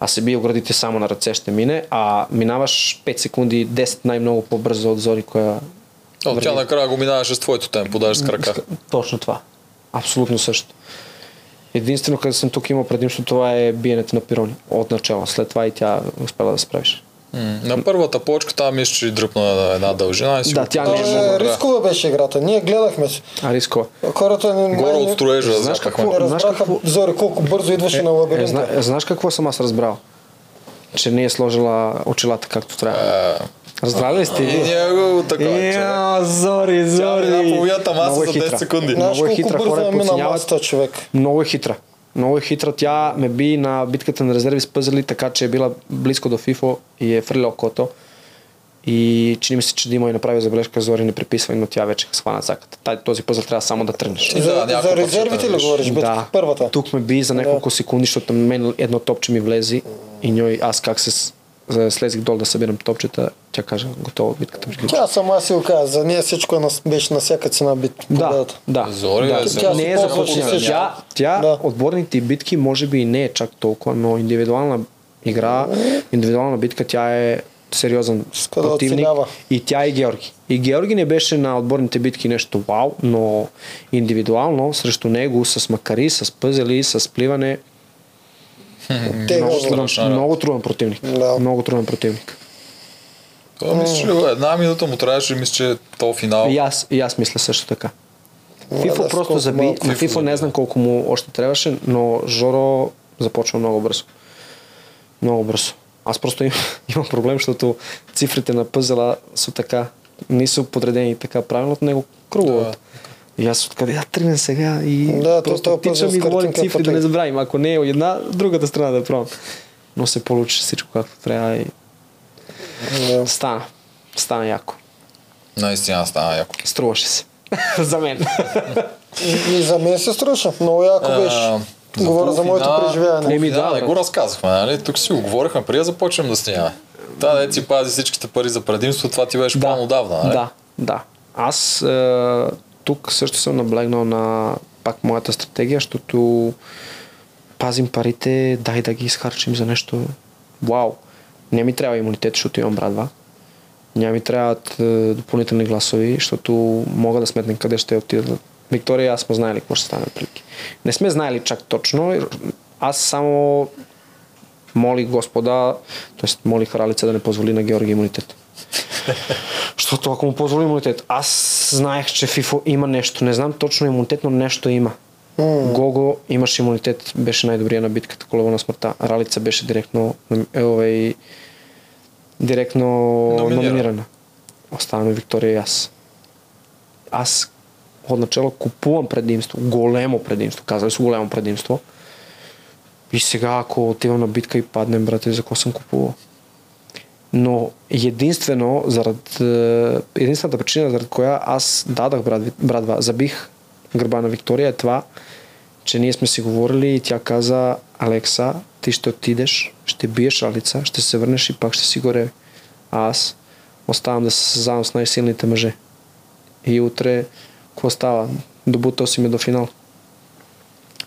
А се бие оградите само на ръце ще мине, а минаваш 5 секунди, 10 най-много по-бързо от Зори, коя О, тя накрая го минаваше с твоето темпо, даже с крака. Точно това. Абсолютно също. Единствено, където съм тук имал предимство, това е биенето на пирони. От начало. След това и тя успела да справиш. На първата почка там мисля, че дръпна на една дължина и си Да, го тя не е много рискова беше играта. Ние гледахме се. А рискова. Хората не, Горе от строежа, Знаеш какво? не разбраха какво? Зори колко бързо идваше на Е, лабиринта. зна, знаеш какво съм аз разбрал? Че не е сложила очилата както трябва. Разбрали ли сте И ние го такова. човек. Я, Зори, Тя Зори. мина половината маса Много е за 10 хитра. секунди. Знаеш Много е хитра, хора е човек. Много е хитра. Много е хитра. Тя ме би на битката на резерви с пъзели, така че е била близко до FIFO и е фрило окото. И чини ми се, че Дима и направи забележка Зори не приписвай, но тя вече схвана цаката. Тай- Този пъзел трябва само да тръгнеш. За, да, няколко за резервите ли говориш? Битката, първата. Тук ме би за няколко секунди, защото мен едно топче ми влезе и ньой аз как се за- слезих долу да събирам топчета, тя каже, готово, битката приключи. Тя сама си го каза. За нея всичко е на, беше на всяка цена бит. Да, победата. да. Зори да. за- Тя не е започнала. Тя, тя Да. отборните битки може би и не е чак толкова, но индивидуална игра, индивидуална битка, тя е сериозен да противник. оцелява. И тя и Георги. И Георги не беше на отборните битки нещо вау, но индивидуално срещу него с макари, с пъзели, с пливане, Те много го труден, много труден противник. Да. Много труден противник. Това мисля, че една минута му трябваше, мисля, че то финал. И аз, и аз мисля също така. Фифо да, просто заби. На Фифо Фифо не знам да. колко му още трябваше, но Жоро започва много бързо. Много бързо. Аз просто им, *laughs* имам проблем, защото цифрите на пъзела са така, не са подредени така правилно от него круговата. И аз откъде я тръгна сега и Да, то- просто тичам и говорим е цифри, да не забравим. Ако не е една, другата страна да пробвам. Но се получи всичко както трябва и Да. стана. Стана яко. Наистина стана яко. Струваше се. *laughs* За мен. И, и за мен се струваше. Много яко беше. Говоря за моето преживяване. Еми, да, не го разказахме, нали? Тук си го говорихме преди да започнем да снимаме. Та да си пази всичките пари за предимство, това ти беше план отдавна, нали? Да, да. Аз е, тук също съм наблегнал на пак моята стратегия, защото пазим парите, дай да ги изхарчим за нещо. Вау! Не ми трябва имунитет, защото имам брадва. Няма ми трябват е, допълнителни гласови, защото мога да сметнем къде ще отидат. Виктория и аз сме знаели какво ще стане прилики. Не сме знаели чак точно. Аз само моли Господа, т.е. молих Ралица да не позволи на Георги имунитет. *laughs* Защото ако му позволи имунитет, аз знаех, че FIFO има нещо. Не знам точно имунитет, но нещо има. Гого имаше имунитет, беше най-добрия на битката колево на смъртта. Ралица беше директно елове и директно Номинирана. номинирана. Оставаме Виктория и аз. Аз отначало купувам предимство, големо предимство, казали са големо предимство. И сега, ако отивам на битка и паднем, брате, за какво съм купувал? Но единствено, заради, е, единствената причина, заради коя аз дадах брат, братва, забих гърба на Виктория е това, че ние сме си говорили и тя каза, Алекса, ти ще отидеш, ще биеш Алица, ще се върнеш и пак ще си горе. А аз оставам да се състезавам с най-силните мъже. И утре, какво става? Добутал си ме до финал.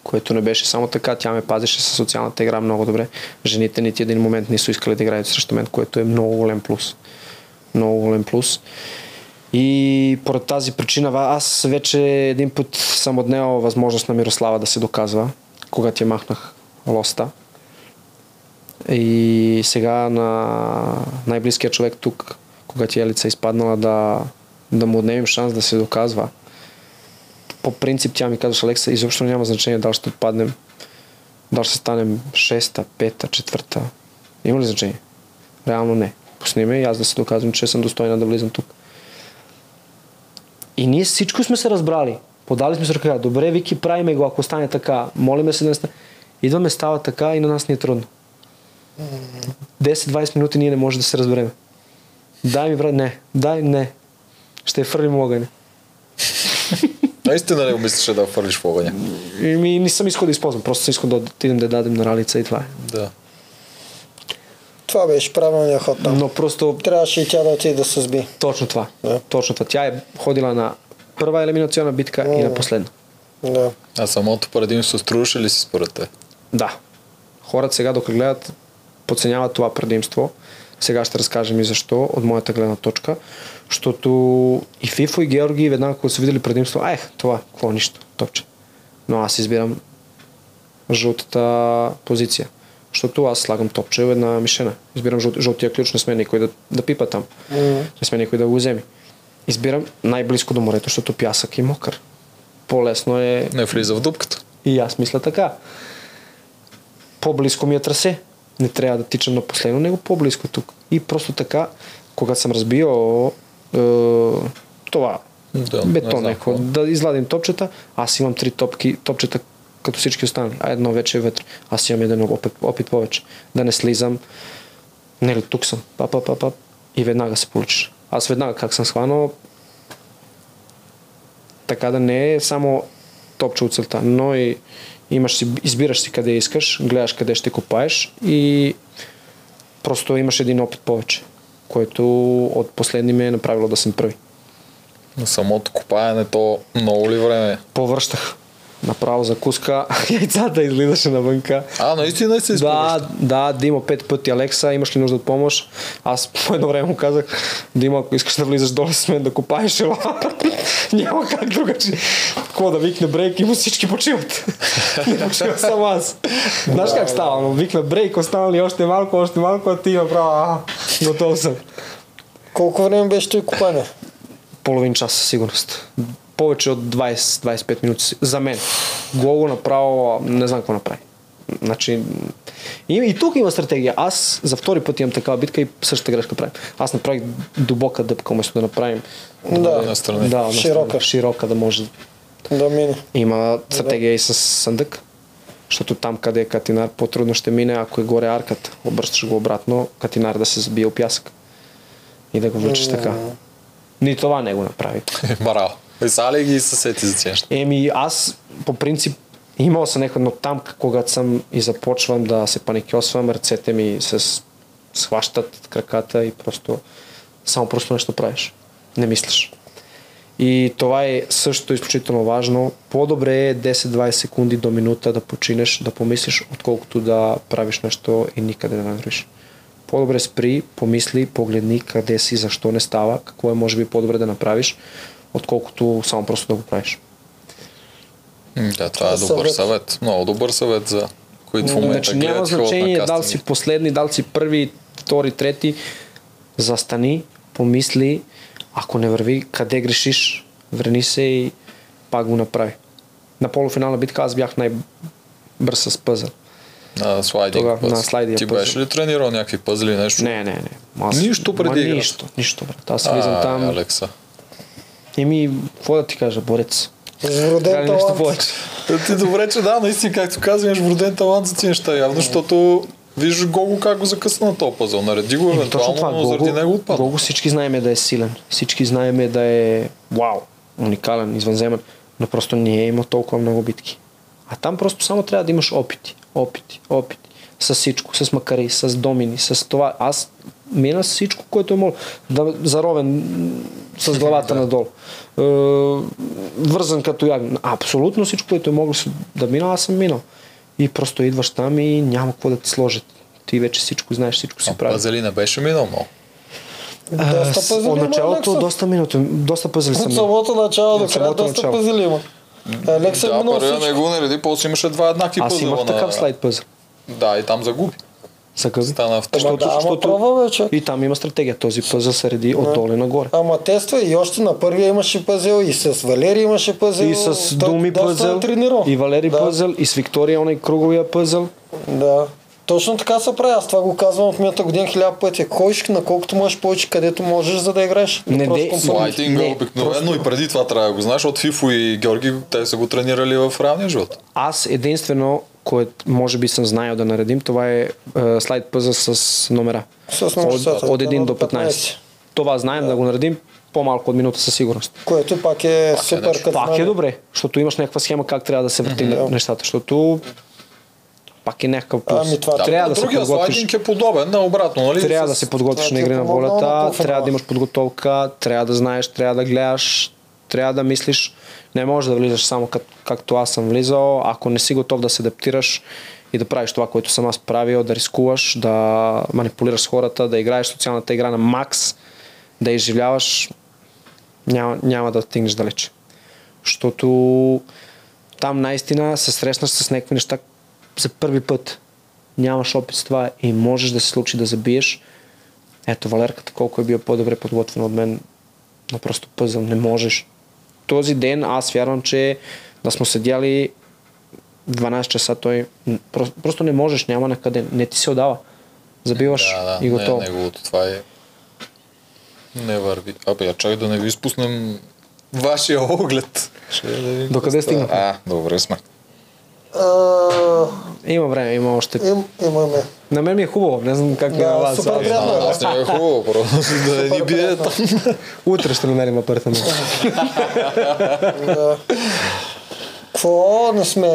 Което не беше само така, тя ме пазеше със социалната игра много добре. Жените нити един момент не са искали да играят срещу мен, което е много голям плюс. Много голям плюс. И поред тази причина аз вече един път съм отнел възможност на Мирослава да се доказва, когато я махнах лоста. И сега на най-близкият човек тук, когато Елица е изпаднала да, да му отнемем шанс да се доказва. По принцип тя ми казваше, Алекса, изобщо няма значение дали ще отпаднем, дали ще станем шеста, пета, четвърта. Има ли значение? Реално не. Пусни ме и аз да се доказвам, че съм достойна да влизам тук. И ние всичко сме се разбрали. Подали сме се ръка. Добре, Вики, правиме го, ако стане така. Молиме се да не стане. Идваме, става така и на нас ни е трудно. 10-20 минути ние не може да се разбереме. Дай ми, брат, не. Дай, не. Ще фърлим огъня. *laughs* Наистина ли мислеше да фърлиш в огъня? И ми не съм искал да използвам. Просто съм искал да отидем да дадем на ралица и това е. Да. Това беше правилният ход там. Но просто Трябваше и тя да отиде да се сби. точно това. Да. Точно това. Тя е ходила на първа елиминационна битка и на последна. Да. А самото предимство струваше ли си според те? Да. Хората сега, докато гледат, подценяват това предимство. Сега ще разкажем и защо, от моята гледна точка. Защото и Фифо и Георги веднага, когато са видели предимство, ех, това, какво нищо, топче. Но аз избирам жълтата позиция. Защото аз слагам топче една мишена. Избирам жълт, жълтия ключ, не сме никой да, да пипа там. Не сме никой да го вземе. Избирам най-близко до морето, защото пясък и мокър. По-лесно е Не влиза в дупката. и аз мисля така. По-близко ми е трасе. Не трябва да тичам на последно, него по-близко тук. И просто така, когато съм разбил това, Да, бетон, какво. да изладим топчета, аз имам три топки, топчета като всички останали, а едно вече е вътре. Аз имам един опит, опит повече. Да не слизам. Нели, тук съм. Пап, пап, пап, пап. И веднага се получиш. Аз веднага как съм схванал, така да не е само топче от целта, но и имаш си, избираш си къде искаш, гледаш къде ще копаеш и просто имаш един опит повече, който от последни ме е направило да съм първи. На самото копаене то много ли време? Повръщах. Направо закуска, *laughs* яйцата излизаше навънка. А, наистина се Да, изповеща. да, Дима пет пъти Алекса, имаш ли нужда от помощ? Аз *laughs* по едно време му казах, Дима, ако искаш да влизаш долу с мен да копаеш, ела. *laughs* Няма как другаче. Какво да викне брейк и му всички почиват. Не почива само аз. Знаеш как става? Но викна брейк, останали още малко, още малко, а ти направо, а, готов съм. Колко време беше той купане? Половин час със сигурност. Повече от 20-25 минути за мен. Глого направо, не знам какво направи. Значи, и, и тук има стратегия. Аз за втори път имам такава битка и същата грешка правим. Аз направих дълбока дъпка, вместо да направим Да, настрани. да, Широка. широка да може. да мине. Има стратегия и с съндък, защото там къде е катинар по-трудно ще мине, ако е горе арката. Обръщаш го обратно, катинар да се забие от пясък и да го влучиш така. Ни това не го направи. *laughs* Браво. Писали ги и се сети за неща. Еми, аз по принцип имал съм някой, но там, когато съм и започвам да се паникьосвам, ръцете ми се схващат краката и просто само просто нещо правиш. Не мислиш. И това е също изключително важно. По-добре е 10-20 секунди до минута да починеш, да помислиш, отколкото да правиш нещо и никъде да не вървиш. По-добре спри, помисли, погледни къде си, защо не става, какво е може би по-добре да направиш, отколкото само просто да го правиш. Да, това е Съвет. добър съвет. Много добър съвет за които в момента Значи няма значение на дал си последни, дал си първи, втори, трети. Застани, помисли, ако не върви, къде грешиш, върни се и пак го направи. На полуфинална битка аз бях най-бърз с пъзъл. На слайдинг. Тогава, път. на слайдинг Ти пъзъл. беше ли тренирал някакви пъзли, нещо? Не, не, не. Аз, Нищо преди ма? Нищо, нищо, брат. Аз влизам А, там. Алекса. Еми, какво да ти кажа, борец. Вроден талант. повече? Ти добре, че да, наистина, както казваш, имаш вроден талант за тези неща, явно, защото виждаш Гого как го закъсна на този пъзъл. Нареди го Еми, евентуално, но заради него отпадна. Гого всички знаеме да е силен. Всички знаеме да е вау, уникален, извънземен, но просто не е имал толкова много битки. А там просто само трябва да имаш опити, опити, опити. С всичко, с макари, с домини, с това. Аз мина с всичко, което е мога. Да, заровен с главата *laughs* надолу. Е, вързан като яг. Абсолютно всичко, което е могло да мина, аз съм минал. И просто идваш там и няма какво да ти сложат. Ти вече всичко знаеш, всичко си правиш. пъзели не беше минал много. Доста А, с- пъзели От има, началото Алекса. доста минути, доста пъзели съм. От самото начало до края доста начало. пъзели има. Алекса е Да, минал първия не всичко. го нареди, после имаше два еднакви Аз пъзела имах на... такъв слайд пъзъл. Да, и там загуби. Загъби. Стана втори. Защото- да, ама защото- пробва. И там има стратегия. Този пъзъл се реди отдолу и нагоре. Ама тества и още на първия имаше пъзел, и с Валери имаше пъзел. И с Думи е тренирал. и Валери да, пъзъл, и с Виктория, онай круговия пъзъл. Да. Точно така се прави. Аз това го казвам от миналата година хиляда пъти. Ходиш на колкото можеш повече, където можеш, за да играеш. Не, просто де- компонент. Лайтинга Не, обикновено и преди това трябва да го знаеш, от Фифо и Георги, те са го тренирали в реалния живот. Аз единствено, което може би съм знаел да наредим, това е, е слайд пъзъл с номера. С номер от, от 1 да, до 15. Това знаем да го наредим по-малко от минута със сигурност. Което пак е супер нещо. като Пак е добре, защото имаш някаква схема как трябва да се върти нещата, защото пак е някакъв плюс. Ами това трябва да се другия подготвиш. слайдинг е подобен, на обратно, нали? Трябва да се подготвиш на е игри на волята, трябва да имаш подготовка, трябва да знаеш, трябва да гледаш, трябва да мислиш. Не можеш да влизаш само как, както аз съм влизал. Ако не си готов да се адаптираш и да правиш това, което съм аз правил, да рискуваш, да манипулираш хората, да играеш социалната игра на макс, да изживляваш, няма, няма да стигнеш далеч. Защото там наистина се срещнаш с някакви неща за първи път. Нямаш опит с това и можеш да се случи да забиеш. Ето Валерката колко е бил по-добре подготвен от мен на просто пъзъл. Не можеш. Този ден аз вярвам, че да сме седяли 12 часа той просто, не можеш, няма на къде. Не ти се отдава. Забиваш Да, да, и готово. Не, неговото това е... Не върви. Абе, я чай да не ви изпуснем вашия оглед. Ще да видим Докъде стигнахме? А, добре сме. А, Има време, има още. им, имаме. На мен ми е хубаво, не знам как ми е Да, на вас. супер приятно. А, аз не е хубаво, просто да не ни бие там. Утре ще намерим апартамент. Да. Какво не сме...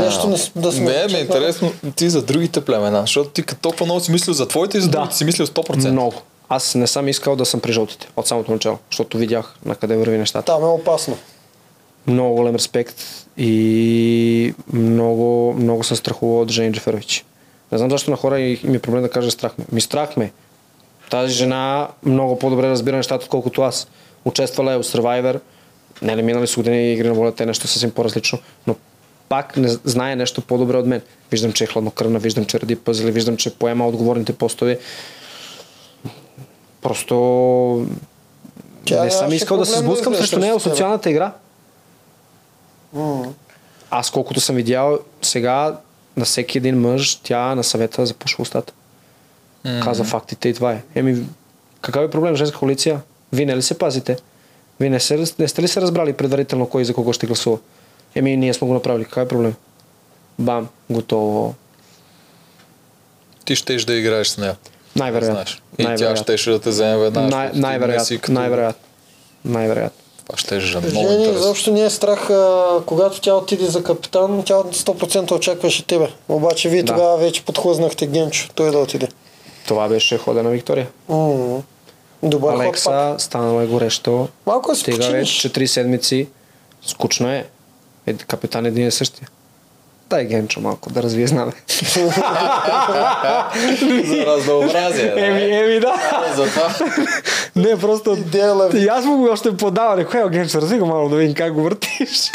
Нещо не, да сме... Не, ми е интересно ти за другите племена, защото ти като толкова много си мислил за твоите и за Да. другите си мислил 100%. Много. Аз не съм искал да съм при жълтите от самото начало, защото видях на къде върви нещата. Там е опасно. Много голям респект и много, много съм страхувал от Жени Джеферович. Не знам защо на хора им е проблем да кажа страх ме. Ми страх ме. Тази жена много по-добре разбира нещата, отколкото аз. Участвала е от Survivor. Не ли минали с години игри на волята е нещо съвсем по-различно, но пак не знае нещо по-добре от мен. Виждам, че е хладнокръвна, виждам, че ради пъзели, виждам, че поема отговорните постове. Просто Тя не съм искал да се сблъскам срещу нея в теб. социалната игра. Аз колкото съм видял сега на всеки един мъж, тя на съвета запушва устата. Mm-hmm. Каза фактите и това е. Еми, какъв е проблем женска коалиция? Вие не ли се пазите? Вие не, се, не сте ли се разбрали предварително кой за кого ще гласува? Еми, ние сме го направили. Какъв е проблем? Бам, готово. Ти щеш да играеш с нея. Най-вероятно. И тя Най-вероятно. щеше да те вземе веднага. Най- най-вероятно. като- Най-вероятно. Най-вероятно. Това ще е много Жени, интересно. изобщо не е страх, а, когато тя отиде за капитан, тя 100% очакваше тебе. Обаче вие Да. тогава вече подхлъзнахте Генчо, той да отиде. Това беше хода на Виктория. М. Добър ход. Алекса, станало е горещо. Малко се Стига вече, че три седмици. Скучно е. е капитан един и същия. Дай Генчо малко да развие знаме. За разнообразие. еми, еми да. Затова. Не, просто... И аз му го още подава. Рекой, е, Генчо, разви го малко да видим как го въртиш.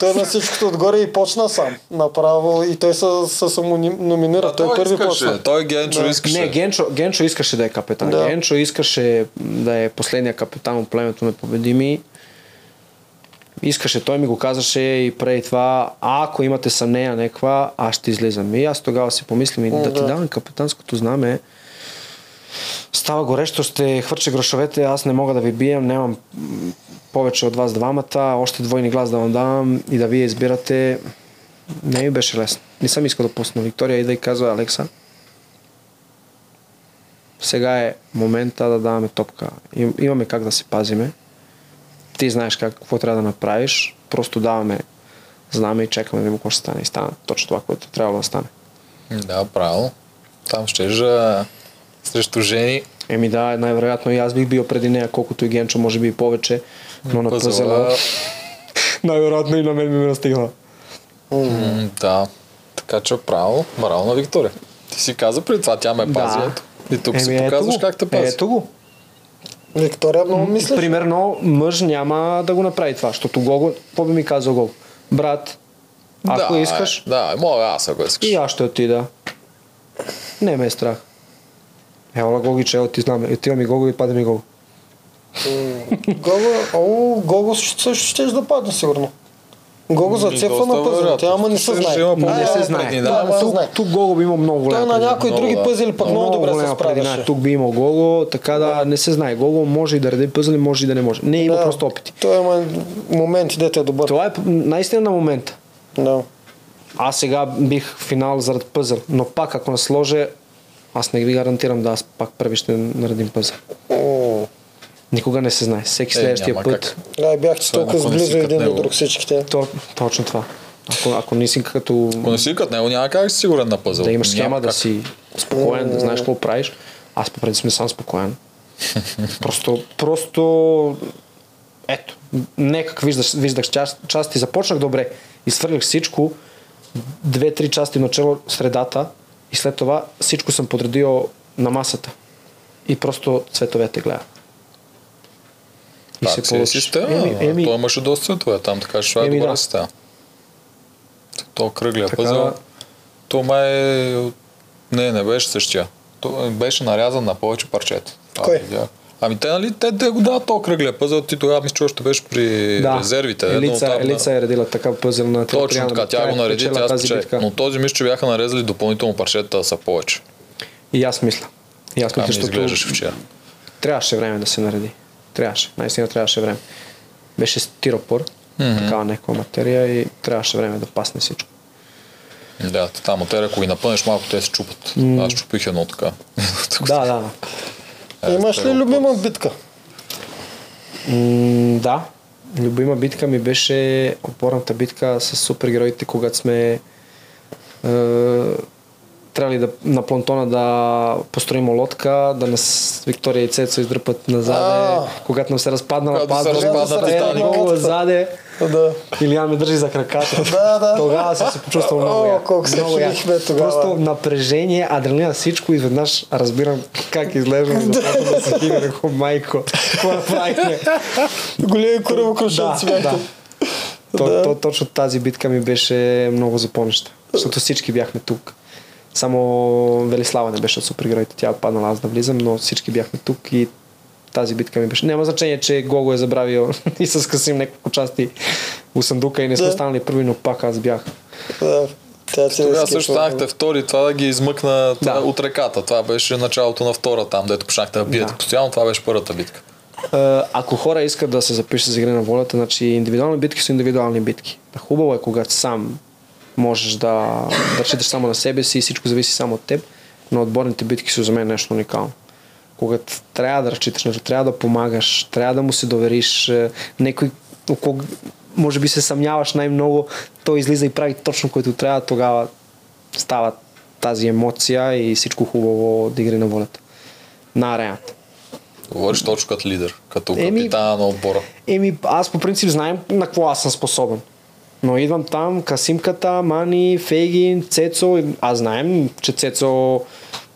Той на всичкото отгоре и почна сам. Направо и той се, се самономинира. Той, първи искаше, почна. Той Генчо Да. искаше. Не, Генчо, Генчо искаше да е капитан. Да. Генчо искаше да е последния капитан от племето непобедими. Искаше, той ми го казаше и преди това, а ако имате съмнение някаква, аз ще излизам. И аз тогава си помислим и да ти Да. давам капитанското знаме. Става горещо, ще хвърча грошовете, аз не мога да ви бием, нямам повече от вас двамата, още двойни глас да вам давам и да вие избирате. Не ми беше лесно. Не съм искал да пусна Виктория и да й казва Алекса. Сега е момента да даваме топка. Им, имаме как да се пазиме. Ти знаеш как, какво трябва да направиш. Просто даваме знаме и чакаме да видим какво ще стане. И стана точно това, което трябва да стане. Да, правилно. Там ще жа срещу жени. Еми да, най-вероятно и аз бих бил преди нея, колкото и Генчо, може би и повече. Но на Пъзела. *laughs* най-вероятно и на мен ми настигна. М, Да. Така че право, браво на Виктория. Ти си каза преди това, тя ме пази. Да. Ето. И тук си Еми, ето показваш го. как те пази. Ето го. Виктория много мисля. Примерно, мъж няма да го направи това, защото Гого, какво би ми казал Гого? Брат, ако да, искаш, Е, да, мога аз ако искаш. и аз ще отида. Не ме е страх. Ева Гогич, ево ти знаме. Отива ми Гого и пада ми Гого. Гого, о, Гого също ще да падне сигурно. Гого Ми, зацепва на пъзелите, вероятно. ама не се знае. има Не се знае. тук, Гого би имал много Той голяма на някои други пъзели пък много добре се справяше. Тук би имал Гого, така да не се знае. Гого може и да реди пъзели, може и да не може. Не има просто опити. Той има моменти, дете е добър. Това е наистина на момента. Да. Аз сега бих финал заради пъзъл, но пак ако не сложа, аз не ви гарантирам да аз пак първи ще наредим пъзъл. Никога не се знае. Всеки Е, следващия няма път. как. Да, бяхте толкова сблизо един до друг всичките. То, точно това. Ако, ако не си като Ако не си като него, няма как си сигурен на пъзъл. да имаш схема, да си спокоен, да знаеш какво правиш, аз по принцип не съм спокоен. *laughs* просто, просто, ето, не как виждаш, виждах част, части, започнах добре и свърлях всичко, две-три части начало, средата и след това всичко съм подредил на масата. И просто цветовете гледах. Так си е система. Еми, еми, Той имаше доста цветове там, така че това е добра да. система. То кръглия Така- пъзъл. То май е... Не, не беше същия. То беше нарязан на повече парчета. Това Кой? видях. Ами те, нали, те, те го дават то кръглия пъзъл, ти тогава мисля, че още беше при да, резервите. Елица, отдавна. Елица е редила така пъзел на Точно така, тя и го нареди, спечела тя спечели. Но този мисля, че бяха нарезали допълнително парчета да са повече. И аз мисля. И аз мисля, ми защото изглеждаше вчера. трябваше време да се нареди. Трябваше. Наистина трябваше време. Беше стиропор, mm-hmm. такава някаква материя и трябваше време да пасне всичко. Да, там материя, ако ги напънеш малко, те се чупат. Аз чупих едно така. *laughs* да, да. Е, Имаш ли любима битка? М, да. Любима битка ми беше опорната битка с супергероите, когато сме е, трябвали да, на плантона да построим лодка, да нас Виктория и Цецо издръпат назаде, А. когато нам се разпадна разпадна е, Титаник. много заде. Да. Илиян ме държи за краката. *laughs* Да, да. Тогава съм се почувствал много О, колко се Много тогава. Просто напрежение, адреналина, всичко изведнъж разбирам как изглеждам *laughs* започвам да се хига, реко, майко, какво? Големи курва крушенци да, бяхте. да. То, Да. то, точно тази битка ми беше много запомняща, защото всички бяхме тук. Само Велислава не беше от супергероите, тя отпаднала аз да влизам, но всички бяхме тук и тази битка ми беше. Няма значение, че Гого е забравил *laughs* и с Касим няколко части у сандука и не сме Да. останали първи, но пак аз бях. Да. Тя Тогава също станахте втори, това да ги измъкна Да. да. от реката. Това беше началото на втора там, дето почнахте да биете. Да. Постоянно това беше първата битка. Ако хора искат да се запишат за игри на волята, значи индивидуални битки са индивидуални битки. Хубаво е, когато сам можеш да, да разчиташ само на себе си и всичко зависи само от теб, но отборните битки са за мен нещо уникално. Когато трябва да разчиташ трябва да помагаш, трябва да му се довериш, е, някой около, може би се съмняваш най-много, той излиза и прави точно което трябва, тогава става тази емоция и всичко хубаво да игри на волята. На арената. Говориш точно като лидер, като Еми- капитана на отбора. Еми, аз по принцип знаем на какво аз съм способен. Но идвам там, Касимката, Мани, Фейгин, Цецо. Аз знаем, че Цецо,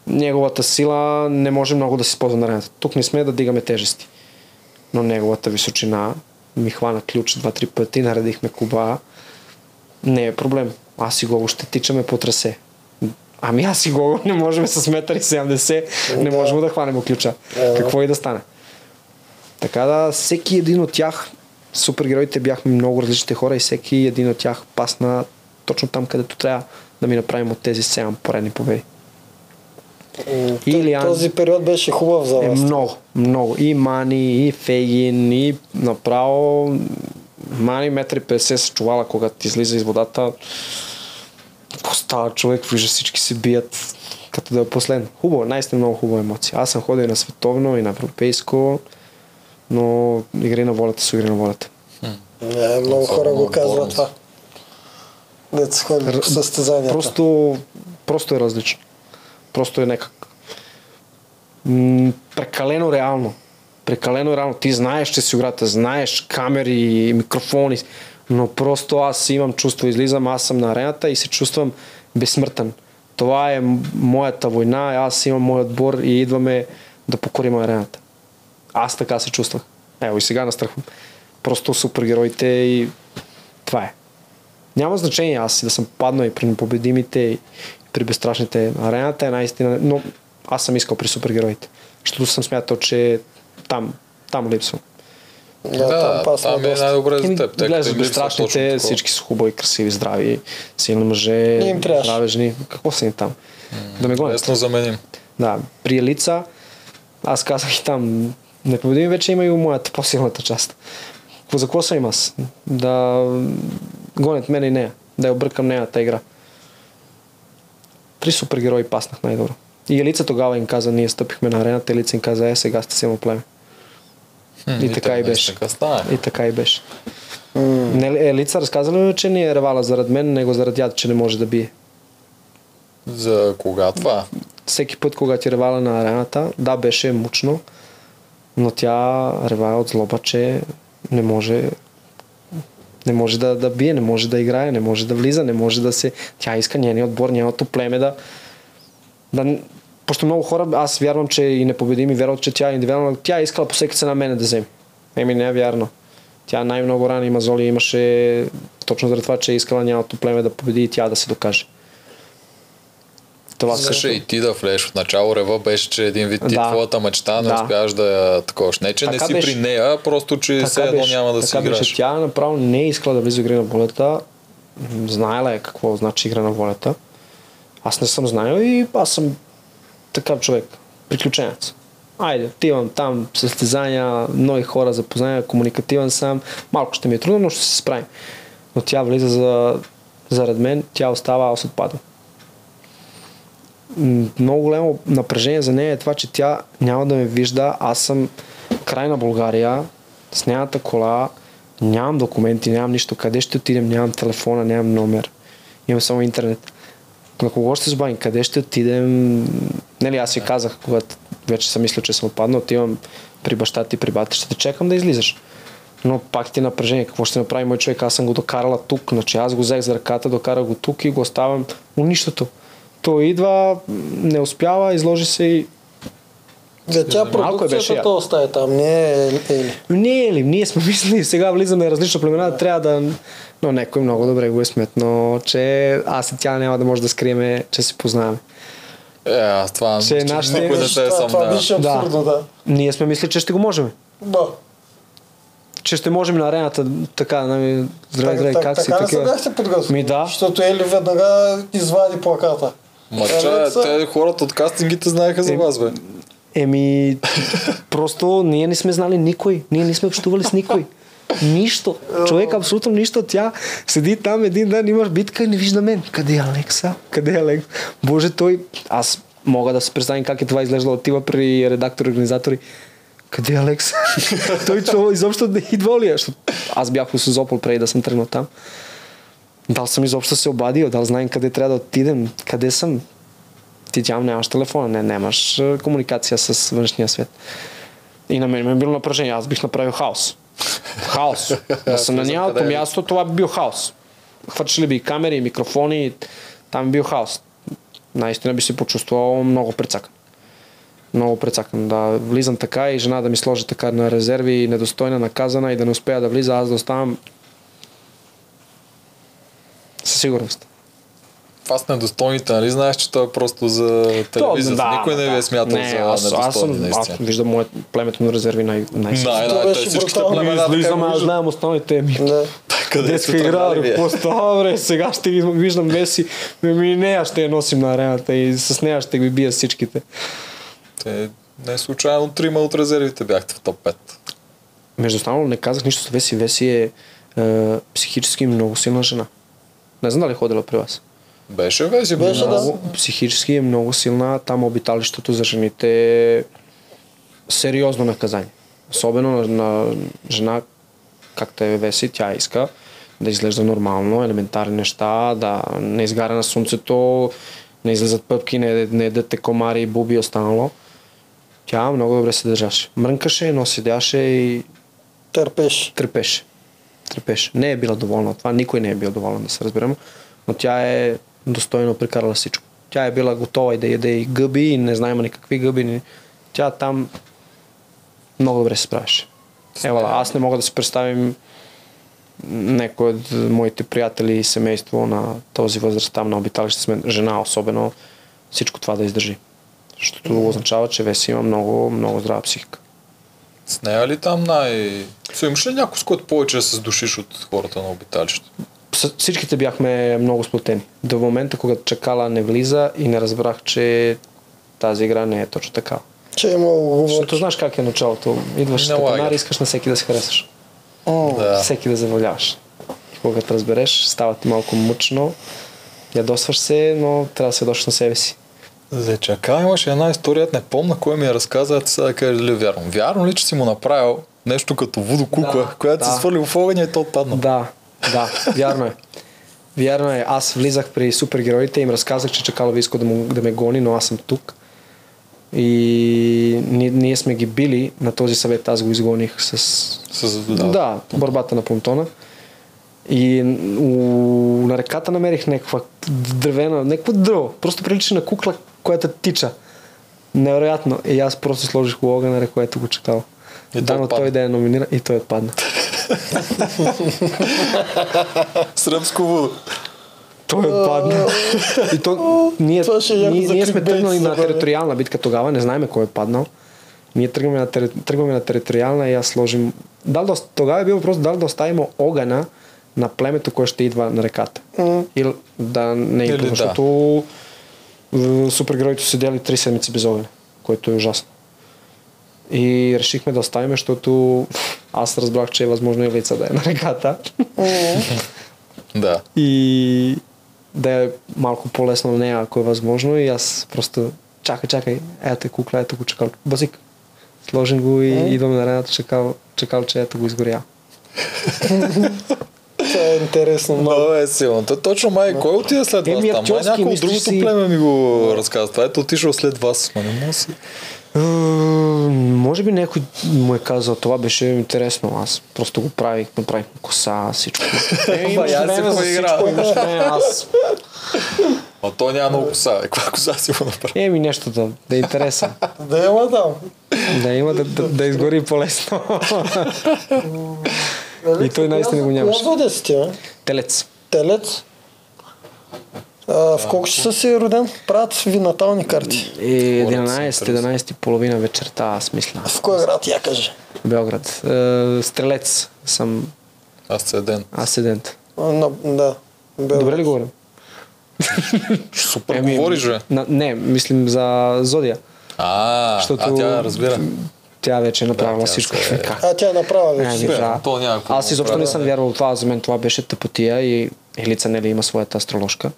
неговата сила не може много да се използва на арената. Тук не сме да дигаме тежести. Но неговата височина ми хвана ключ два-три пъти, наредихме куба. Не е проблем. Аз и Гого ще тичаме по трасе. Ами аз и Гого *laughs* не можем с метър и 70, не можем да хванем ключа. Какво и да стане. Така да, всеки един от тях, супергероите бяхме много различните хора и всеки един от тях пасна точно там, където трябва да ми направим от тези 7 поредни победи. Илиан- Този период беше хубав за Е, вас. много, много. И Мани, и Фейгин, и направо Мани метри 50 с чувала, когато излиза из водата. Става човек, вижда всички се бият като да е последно. Хубаво, наистина много хубава емоция. Аз съм ходил на световно, и на европейско, но игри на волята са игри на волята. Не, много хора го казват това. Се ходи по състезанията. Просто, просто е различно. Просто е някак. М, прекалено реално. Прекалено реално. Ти знаеш, че си играта, знаеш камери, микрофони, но просто аз имам чувство, излизам, аз съм на арената и се чувствам безсмъртен. Това е моята война, аз имам мой отбор и идваме да покорим арената. Аз така се чувствах. Ево и сега настрахвам. Просто супергероите и това е. Няма значение аз и да съм паднал и при непобедимите и при безстрашните арената е наистина, но аз съм искал при супергероите. Защото съм смятал, че там, там липсвам. Да, Да, там там е доста. най-добре за теб. тъй гледаш безстрашните, всички са хубави, красиви, здрави, силни мъже, жени. Какво са им там? Да ме гонят. Лесно заменим. Да, при Елица, аз казах и там, непобедими вече има и моята по-силната част. Какво за какво съм им аз? Да гонят мене и нея, да я объркам нейната игра. Три супергерои паснах най-добро. И Елица тогава им каза, ние стъпихме на арената, Елица им каза, е, сега сте силно племе. Хм, И така и беше. И така и беше. Не, Елица разказа ли, че ни е ревала заради мен, него заради тя, че не може да бие? За кога това? всеки път, когато ти ревала на арената, да, беше мучно, но тя ревала от злоба, че не може не може да, да бие, не може да играе, не може да влиза, не може да се... Тя иска нейния отбор, нейното племе да... да Пощо много хора, аз вярвам, че и непобедими вярват, че тя е индивидуална. Тя е искала по всеки цена мене да вземе. Еми не е вярно. Тя най-много рани мазоли имаше точно заради това, че е искала нямато племе да победи и тя да се докаже. Това Искаше и ти да влезеш от начало. Рева беше, че един вид ти Да. твоята мечта не Да. успяваш да я таковаш. Не, че не Така си беше. при нея, просто че все едно няма да си така играш. Беше. Тя направо не е искала да влиза в игри на волята. Знаела е какво значи игра на волята. Аз не съм знаел и аз съм такъв човек. Приключенец. Айде, отивам там, състезания, нови хора, запознания, комуникативен съм. Малко ще ми е трудно, но ще се справим. Но тя влиза за, заред мен, тя остава, аз отпадам. Много голямо напрежение за нея е това, че тя няма да ме вижда. Аз съм край на България, с нейната кола, нямам документи, нямам нищо. Къде ще отидем? Нямам телефона, нямам номер. Имам само интернет. На кого ще се забавим? Къде ще отидем? Нали, аз си казах, когато вече съм мислил, че съм отпаднал, отивам при баща ти, при бата, ще те чекам да излизаш. Но пак ти е напрежение. Какво ще направи мой човек? Аз съм го докарала тук. Значи аз го взех за ръката, докарах го тук и го оставям у нищото. Той идва, не успява, изложи се и Да, тя е беше продукцията яко. то остае там, не е Ели. Не е ли? Ние сме *laughs* мислили, сега влизаме в различна племена, трябва да... Но някой много добре го е сметно, че аз и тя няма да може да скриеме, че се познаваме. Е, аз това Че че нашите- никой не те е това, сам това да. беше Да. абсурдно, да. Ние сме мислили, че ще го можем. Да. Че ще можем на арената така, нали, здравей, здравей, как так- си? Така ли се Такива. бяхте подготвили? Ми да. Защото Ели веднага извади плаката. Ма че, Алекса- те хората от кастингите знаеха за Е, вас, бе. Еми, просто ние не сме знали никой. Ние не сме общували с никой. Нищо. Човек абсолютно нищо. Тя седи там един ден, имаш битка и не вижда мен. Къде е Алекса? Къде е Алекс? Боже, той... Аз мога да се представим как е това изглеждало. Отива при редактори, организатори. Къде е Алекс? *laughs* той човек изобщо не идва ли? е? Аз бях в Созопол преди да съм тръгнал там. Дал съм изобщо се обадил, дал знаем къде трябва да отидем, къде съм. Ти тя нямаш телефона, не, нямаш комуникация с външния свет. И на мен ми е било напрежение, аз бих направил хаос. Хаос. да съм *laughs* на къде е. място, това би бил хаос. Хвърчали би и камери, и микрофони, там би бил хаос. Наистина би се почувствал много прецакан. Много прецакан. Да влизам така и жена да ми сложи така на резерви, недостойна, наказана и да не успея да влиза, аз да оставам със сигурност. Това с недостойните, нали знаеш, че това е просто за телевизията. Никой не ви е смятал не, за аз, аз, недостойни, съм, аз виждам моят племето на резерви най- най- Най, беше те всичките племена така Излизам, го аз знам основните ми. Да. Къде сте игра, тръгнали бе, вие? какво става, бре, сега ще ги виждам Меси. Ми, ми нея ще я носим на арената и с нея ще ги бия всичките. Те не случайно трима от резервите бяхте в топ 5. Между останало не казах нищо с Веси. Веси е, е психически много силна жена. Не знам дали е ходила при вас. Беше Беше, да. Много, психически е много силна. Там обиталището за жените е сериозно наказание. Особено на, на жена, както е Веси, тя иска да изглежда нормално, елементарни неща, да не изгаря на слънцето, не излизат пъпки, не, не ядете комари, буби и останало. Тя много добре се държаше. Мрънкаше, но седяше и Търпеш. трепеше. Трепеше. Не е била доволна от това, никой не е бил доволен да се разберем, но тя е достойно прекарала всичко. Тя е била готова и да яде и гъби, и не знаем никакви гъби. Тя там много добре се справяше. Ева, аз не мога да си представим някой от моите приятели и семейство на този възраст там на обиталище сме, жена особено, всичко това да издържи. Защото означава, че Веси има много, много здрава психика. С нея ли там най... Со имаш ли някой, с който повече да се сдушиш от хората на обиталище? С- Всичките бяхме много сплотени. До момента, когато чакала не влиза и не разбрах, че тази игра не е точно така. Че е имало Защото знаеш как е началото. Идваш Не като лагер. нар, искаш на всеки да се харесаш. М, Да. Всеки да заваляваш. И когато разбереш, става ти малко мъчно. Ядосваш се, но трябва да се ядосваш на себе си. За чака имаше една история, не помна кой ми я разказа, сега да кажеш дали е вярно. Вярно ли, че си му направил нещо като водокукла, Да, която да. си свърли в огъня и то отпадна? Да, да, вярно е. Вярно е. Аз влизах при супергероите и им разказах, че Чакалова иска да, му, да ме гони, но аз съм тук. И ние, ние сме ги били на този съвет. Аз го изгоних с... С, Да, да борбата на понтона. И у, на реката намерих някаква дървена, някаква дърво. Просто прилича на кукла, която тича. Невероятно. И аз просто сложих на което го чакал. И Да, но той да я номинира и той отпадна. Сръбско водо. Той отпадна. и то, ние, е ние, ние сме тръгнали на териториална битка тогава, не знаеме кой е паднал. Ние тръгваме на, тери, тръгваме на териториална и аз сложим... Дал да, тогава е бил въпрос дали да оставим огъня на племето, което ще идва на реката. М. Или да не Или идва, да. Е, супергероите седяли три седмици без огъня, което е ужасно. И решихме да оставим, защото аз разбрах, че е възможно и лица да е на реката. Да. и да е малко по-лесно на нея, ако е възможно. И аз просто чакай, чакай, ето е кукла, ето го чакал. Базик. Сложим го и идваме на арената, чакал, чакал, че ето го изгоря. *laughs* Това е интересно много. Много е силно. То точно май, кой отиде след вас там? Май някой от другото си- племе ми го разказва. Това ето отишъл след вас. Ма не мога си. Е, може би някой му е казал, това беше интересно. Аз просто го правих, направих коса, всичко. *laughs* Е, имаш време за всичко, имаш време. Аз А той няма много коса. Е, каква коса си го направи? Еми нещо да, да е интересен. Да има там. Да има да, да, да изгори по-лесно. *laughs* И той наистина го нямаше. Коя си ти? Телец. Телец? А, в колко часа си роден? Правят ви натални карти. И Хората са 11, интересни. 11 и половина вечерта, аз мисля. В кой град я кажи? Белград. Е, стрелец съм Асцендент. асцендент. А, да. Бел. Добре ли говорим? Супер говориш, бе. не, мислим за Зодия. А, Защото а тя разбира. Тя вече е направила Да, тя всичко. се- Как? А тя е направила Не, вече. не, да. то няма Аз изобщо не съм вярвал в това. За мен това беше тъпотия и Елица Нели има своята астрологка.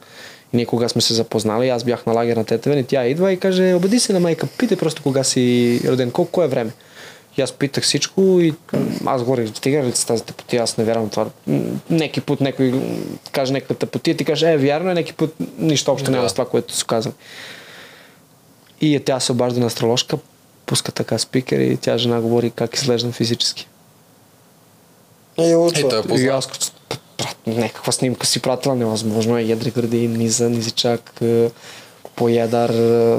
И ние кога сме се запознали, аз бях на лагер на Тетевен и тя идва и каже, обади се на майка, питай просто кога си роден, колко е време. И аз питах всичко и аз говорих, стига ли с тази тъпотия, аз не вярвам това. Неки път някой каже някаква тъпотия, ти каже, е, вярно е, неки път нищо общо няма Да. с това, което си казал. И тя се обажда на астрологка, пуска така спикер и тя жена говори как изглеждам физически. И И учва. той е И аз като прат- някаква снимка си пратила, невъзможно е ядри гради, низа, низичак, е, поядър, е,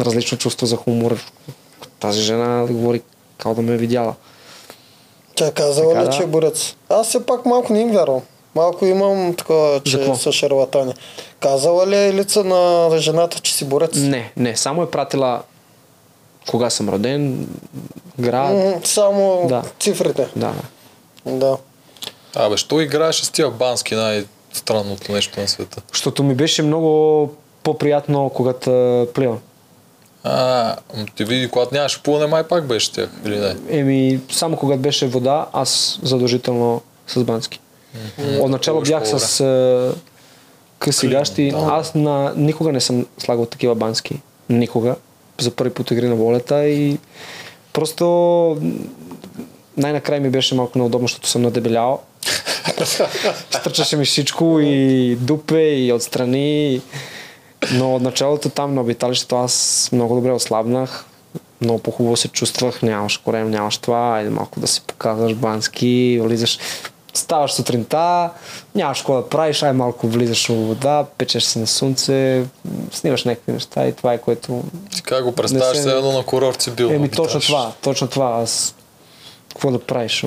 различно чувство за хумор. Тази жена говори как да ме е видяла. Тя казала Така, ли, да. че е борец? Аз все пак малко не им вярвам. Малко имам такова, че са шарлатани. Казала ли е лица на жената, че си борец? Не, не, само е пратила кога съм роден, град. Само Да. цифрите. Да, да. Да. Абе, що играеше с тия бански най-странното нещо на света? Защото ми беше много по-приятно, когато пливам. А, ти види, когато нямаше плуване, май пак беше тях, или не? Еми, само когато беше вода, аз задължително с бански. Отначало Повече бях по-добре. с е, къси гащи. Аз на, никога не съм слагал такива бански. Никога. За първи път игри на волята и просто най-накрая ми беше малко неудобно, защото съм надебелял. *laughs* Стърчаше ми всичко и дупе и отстрани. Но от началото там на обиталището аз много добре ослабнах. Много по-хубаво се чувствах, нямаш корем, нямаш това, айде малко да си показваш бански, влизаш, ставаш сутринта, нямаш какво да правиш, ай малко влизаш в вода, печеш се на слънце, снимаш някакви неща и това е което... Ти как го представяш, се- едно на курорт си бил. Еми точно това, точно това, аз какво да правиш,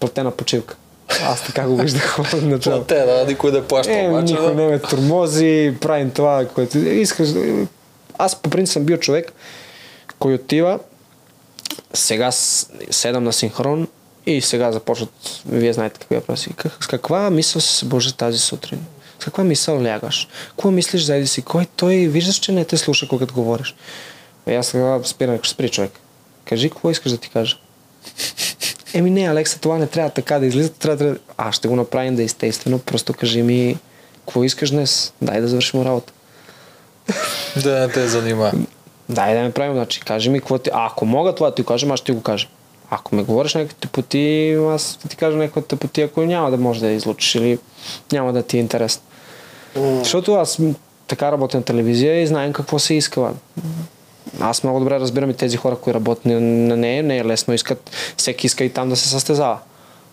платена почивка. Аз така го виждах *laughs* от начало. Те, да, никой да плаща. Е, обаче, никой да. не ме тормози, правим това, което искаш. Аз по принцип съм бил човек, кой отива, сега седам на синхрон и сега започват, вие знаете какви въпроси. Как- С каква мисъл се събужда тази сутрин? С каква мисъл лягаш? Какво мислиш за еди си? Кой той? Виждаш, че не те слуша, когато говориш. И аз сега спирам, спри човек. Кажи какво искаш да ти кажа. *laughs* Еми не, Алекса, това не трябва така да излиза. Трябва да... А, ще го направим да е естествено. Просто кажи ми какво искаш днес. Дай да завършим работа. Да не те занима. Дай да ме правим, значи кажи ми какво ти... А, ако мога това да ти кажем, аз ще ти го кажа. Ако ме говориш някакви тъпоти, аз ще ти кажа някаква тъпоти, ако няма да можеш да я излучиш или няма да ти е интересно. Защото аз така работя на телевизия и знаем какво се иска. Аз много добре разбирам и тези хора, които работят на- нея, не е лесно, искат, всеки иска и там да се състезава.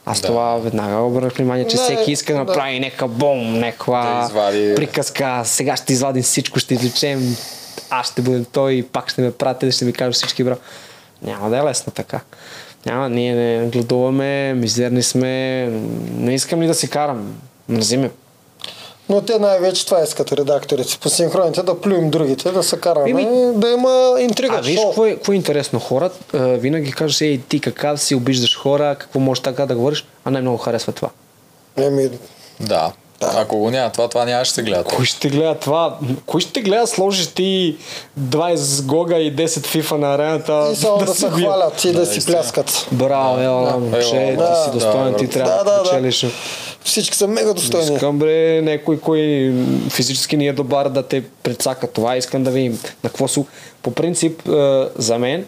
Аз Да. това веднага обърнах внимание, че Да, всеки иска да да. направи някакъв бом, някаква Да извади- приказка, сега ще извадим всичко, ще извлечем, аз ще бъдем той и пак ще ме прати, ще ми кажа всички бра. Няма да е лесно така. Няма, ние не гладуваме, мизерни сме, не искам ли да си карам. Мрази ме. Но те най-вече това искат редакторите по синхроните, да плюем другите, да се караме, Еми, да има интрига. А виж какво е, какво е интересно. Хора, а, винаги кажеш, ей ти кака си обиждаш хора, какво можеш така да говориш, а най-много харесва това. Еми, Да. Ако го няма това, това нямаше да се гледа. Кой ще гледа това? Кой ще гледа сложиш ти 20 гога и 10 фифа на арената? и само да, си се бие? хвалят и да, Да, си истина. пляскат. Браво, ела, Да, момче, ела, ти да, си да, достоен, ти да, трябва да, да, да, да. печелиш. Всички са мега достойни. Искам бре, някой, кой физически не е добър да те прецака. Това искам да видим. На какво са... По принцип, е, за мен,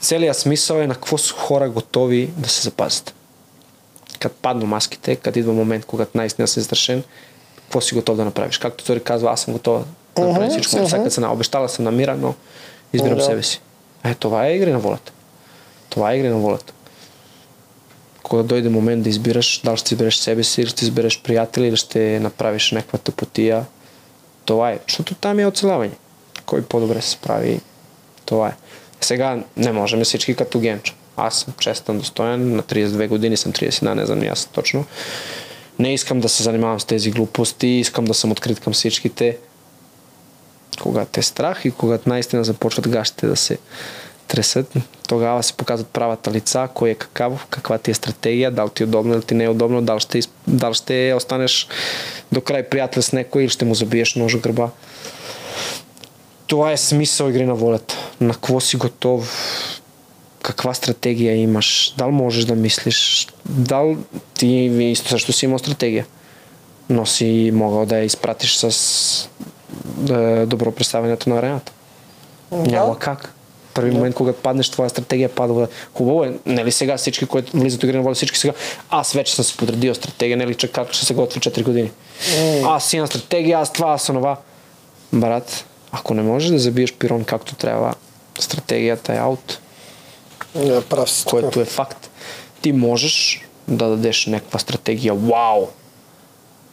целият смисъл е на какво са хора готови да се запазят. Като падна маските, като идва момент, когато наистина си застрашен, какво си готов да направиш. Както той казва, аз съм готов да направя всичко на всяка цена. Обещала съм на мира, но избирам Да. себе си. Е, това е игри на волята. Това е игри на волята когато дойде момент да избираш, дали ще избереш себе си, или ще избереш приятели, или ще направиш някаква тъпотия. Това е. Защото там е оцеляване. Кой по-добре се справи, това е. Сега не можем всички като Генчо. Аз съм честен, достоен, на 32 години съм 31, не знам аз точно. Не искам да се занимавам с тези глупости, искам да съм открит към всичките. Когато е страх и когато наистина започват гащите да се тресат, тогава се показват правата лица, кой е какав, каква ти е стратегия, дали ти е удобно или ти не е удобно, дали ще, дали ще останеш до край приятел с някой или ще му забиеш нож гърба. Това е смисъл игри на волята. На какво си готов, каква стратегия имаш, дал можеш да мислиш, дал ти също си имал стратегия, но си могъл да я изпратиш с е, добро представянето на арената. Няма как. Първи момент, когато паднеш, твоя стратегия падва. Хубаво е, нали сега всички, които влизат в игри на воля, всички сега, аз вече съм си подредил стратегия, нали, че как ще се готви 4 години. Аз си имам стратегия, аз това, аз онова. Брат, ако не можеш да забиеш пирон както трябва, стратегията е аут, Не, прав си. което е факт. Ти можеш да дадеш някаква стратегия, вау!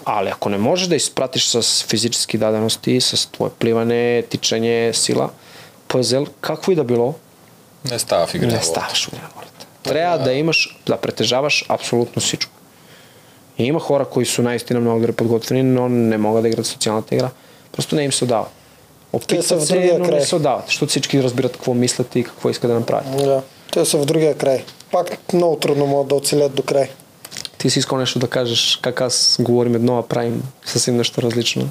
Але ако не можеш да изпратиш с физически дадености, с твое пливане, тичане, сила, пъзел, какво и да било, Не става в игри на не ставаш игри на волята. Трябва да имаш, да притежаваш абсолютно всичко. И има хора, които са наистина много добре подготвени, но не могат да играят социалната игра. Просто не им се са Опитват в се, но край. не се отдават, защото всички разбират какво мислят и какво искат да направят. Да. Те са в другия край. Пак много трудно могат да оцелят до край. Ти си искал нещо да кажеш, как аз говорим едно, а правим съвсем нещо различно.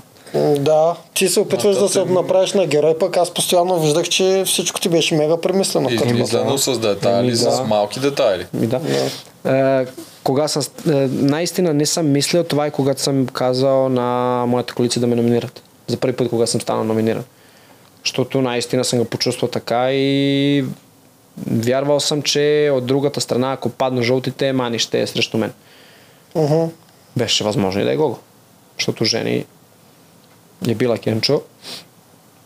Да, ти се опитваш да то се те- направиш на герой, пък аз постоянно виждах, че всичко ти беше мега премислено. Измислено с детайли, Еми, с да. малки детайли. Ми да. Е, кога съм, е, наистина не съм мислил, това е когато съм казал на моята коалиция да ме номинират. За първи път, когато съм станал номиниран. Защото наистина съм го почувствал така и вярвал съм, че от другата страна, ако падна жълтите, Мани ще е срещу мен. Мгм. Беше възможно и да е Гого. Защото Жени е била Кенчо.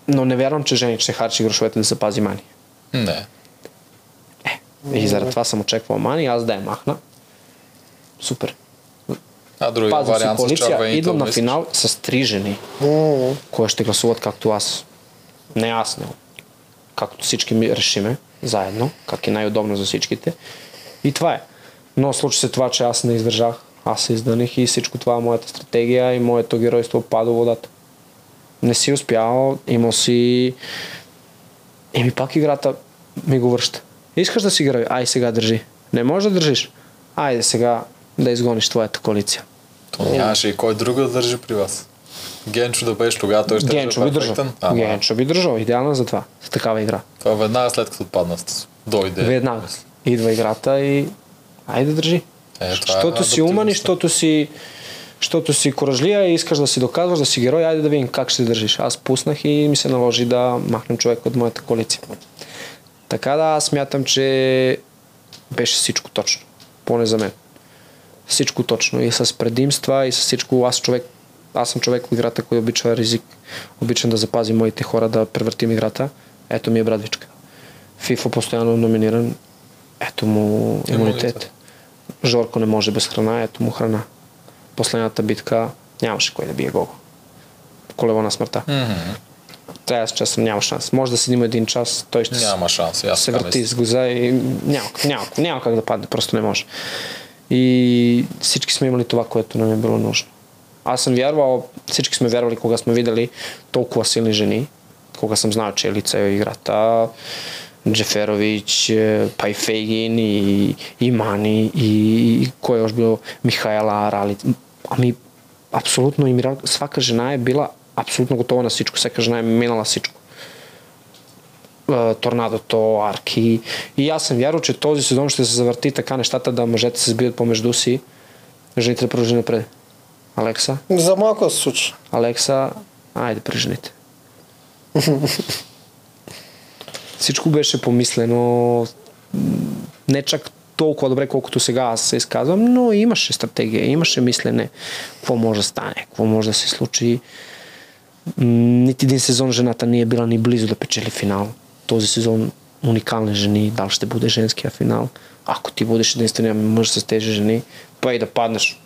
Но не вярвам, че Жени ще харчи грошовете да се пази Мани. Не. И заради това съм очаквал Мани, аз да я махна. Супер. А си вариант с коалиция, идвам на мислиш? финал с три жени, М, които ще гласуват както аз. Не аз, не. Както всички ми решиме, заедно, как е най-удобно за всичките. И това е. Но случи се това, че аз не издържах. Аз се изданих и всичко това, моята стратегия и моето геройство пада водата. Не си успял, имал си... Еми пак играта ми го връща. Искаш да си играй, ай сега държи. Не можеш да държиш. Айде сега да изгониш твоята коалиция. То нямаше и кой друг да държи при вас. Генчо да беше тогава, той ще Генчо би държал. Ама, Генчо би държал. Идеална за това. За такава игра. Това веднага след като отпадна дойде. Веднага. Идва играта и айде държи. Е, това е Щото си умен и адаптивността. щото си, щото си коражлия и искаш да си доказваш, да си герой, айде да видим как ще държиш. Аз пуснах и ми се наложи да махнем човек от моята коалиция. Така да, аз смятам, че беше всичко точно. Поне за мен. Всичко точно. И с предимства, и с всичко. Аз човек, аз съм човек в играта, който обича ризик. Обичам да запази моите хора, да превъртим играта. Ето ми е брадвичка. FIFA постоянно номиниран. Ето му имунитет. Имунитет. Жорко не може без храна, ето му храна. Последната битка нямаше кой да бие Гого. Колево на смъртта. Мгм. Трябва честен, няма шанс. Може да седим един час, той ще Няма шанс. Аз се върти с глаза и няма, няма, няма как да падне, просто не може. И всички сме имали това, което нам е било нужно. a sam vjerovao, svički smo vjerovali koga smo videli, toliko силни ženi, koga sam znao Čelica je igrata, Džeferović, e, pa i Fegin i, i Mani i ko je još bio Mihajla Ralic, A mi apsolutno im svaka žena je bila apsolutno gotova na sičku, svaka žena je menala sičku. E, Tornado to, Arki. I ja sam vjeruo, tozi se сезон da što se zavrti takane štata da možete se zbijati pomeždu si, жените da продължи napred. Алекса, За малко се случи. Алекса, айде при жените. *laughs* Всичко беше помислено, не чак толкова добре, колкото сега аз се изказвам, но имаше стратегия, имаше мислене, какво може да стане, какво може да се случи. М, Нито един сезон жената не е била ни близо да печели финал. Този сезон уникални жени, дал ще буде женския финал. Ако ти будеш единствения мъж с тези жени, па и да паднеш.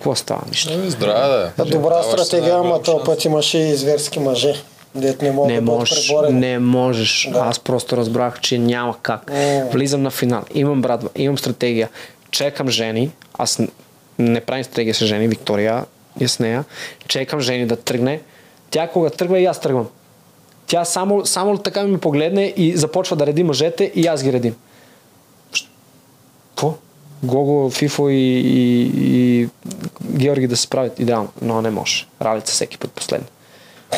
Какво става? Нищо. Еми, Здраве да е. Добра стратегия, ама този път имаше и зверски мъже. Дет не Не да можеш, не можеш. Да. Аз просто разбрах, че няма как. М. Влизам на финал, имам братва, имам стратегия, чекам Жени, аз не правим стратегия с Жени, Виктория е с нея, чекам Жени да тръгне, тя кога тръгва и аз тръгвам. Тя само, само така ми погледне и започва да реди мъжете и аз ги редим. Гого, Фифо и, и, и Георги да се справят идеално, но не може. Ралица всеки път последно.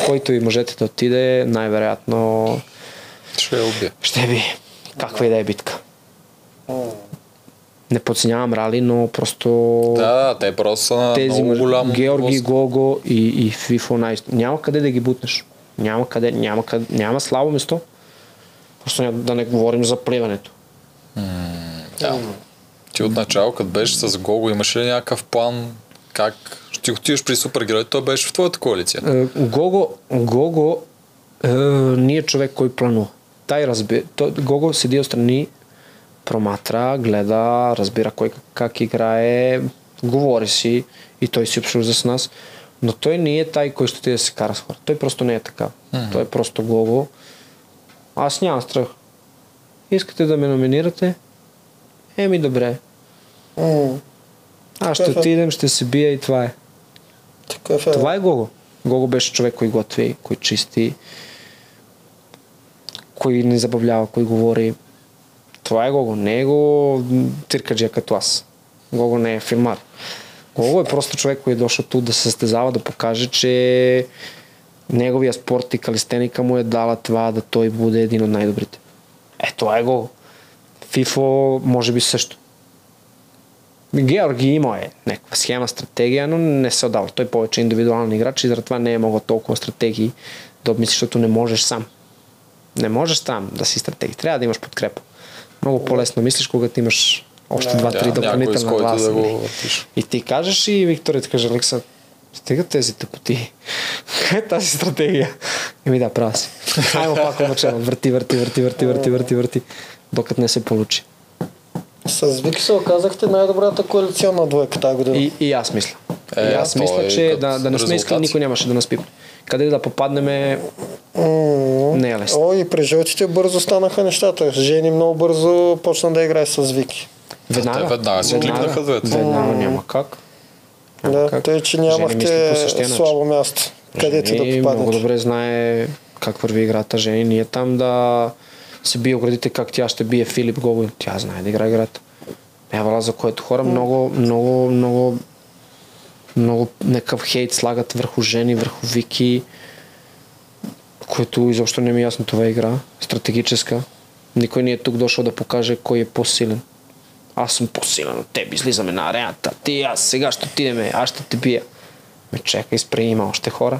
Който и мъжете да отиде, най-вероятно Ще убие. ще би каква и да е битка. Не подценявам Рали, но просто Да, те просто са на тези много голям Георги. Гого и, и Фифо най- няма къде да ги бутнеш. Няма къде, няма, къде, няма слабо место. Просто да не говорим за плеването. Да. Ти отначало, като беше с Гого, имаш ли някакъв план как ще отидеш при супергерой? Той беше в твоята коалиция. Е, Гого, Гого е, не е човек кой планува. Тай разби... Той, Гого седи отстрани, проматра, гледа, разбира кой как, играе, говори си и той си обсъжда с нас. Но той не е тай, кой ще отиде да се кара с хора. Той просто не е така. Той е просто Гого. Аз нямам страх. Искате да ме номинирате? Еми добре. М, Аз ще е. отидем, ще се бия и това е. Такъв е. Това е Гого. Гого беше човек, кой готви, кой чисти, кой не забавлява, кой говори. Това е Гого. Не е го циркаджия като аз. Гого не е филмар. Гого е просто човек, който е дошъл тук да се състезава, да покаже, че неговия спорт и калистеника му е дала това да той буде един от най-добрите. Е, това е Гого. Фифо може би също. Георги има е някаква схема, стратегия, но не се отдава. Той повече е индивидуален играч и заради това не е могъл толкова стратегии да обмислиш, защото не можеш сам. Не можеш сам да си стратеги. Трябва да имаш подкрепа. Много по-лесно мислиш, когато имаш още два-три Да, допълнителна гласа. да го нали? въртиш. И ти кажеш и Виктория ти каже, Алекса, стига тези тъпоти. *laughs* Е тази стратегия? Еми да, права си. Аймо пак начало. Върти, върти, върти, върти, върти, върти, върти. Докато не се получи. С Вики се оказахте най-добрата коалиционна двойка тази година. И, и аз мисля. Е, и аз мисля, е че да, да не сме искали, никой нямаше да нас пипне. Къде да попаднем М, не е лесно. О, и при жълтите бързо станаха нещата. Жени много бързо почна да играе с Вики. Веднага. те веднага си кликнаха двете. Веднага няма как. Няма Да, как. тъй, че нямахте слабо място, където да Жени много попаднете. добре знае как върви играта. Жени ние там да се бие оградите как тя ще бие Филип Гого. Тя знае да играе играта. Явала за което хора много, много, много много някакъв хейт слагат върху жени, върху Вики, което изобщо не ми е ясно това игра. Стратегическа. Никой не е тук дошъл да покаже кой е по-силен. Аз съм по-силен от теб, излизаме на арената. Ти аз сега ще отидеме, аз ще те бия. Ме чакай, спри, има още хора.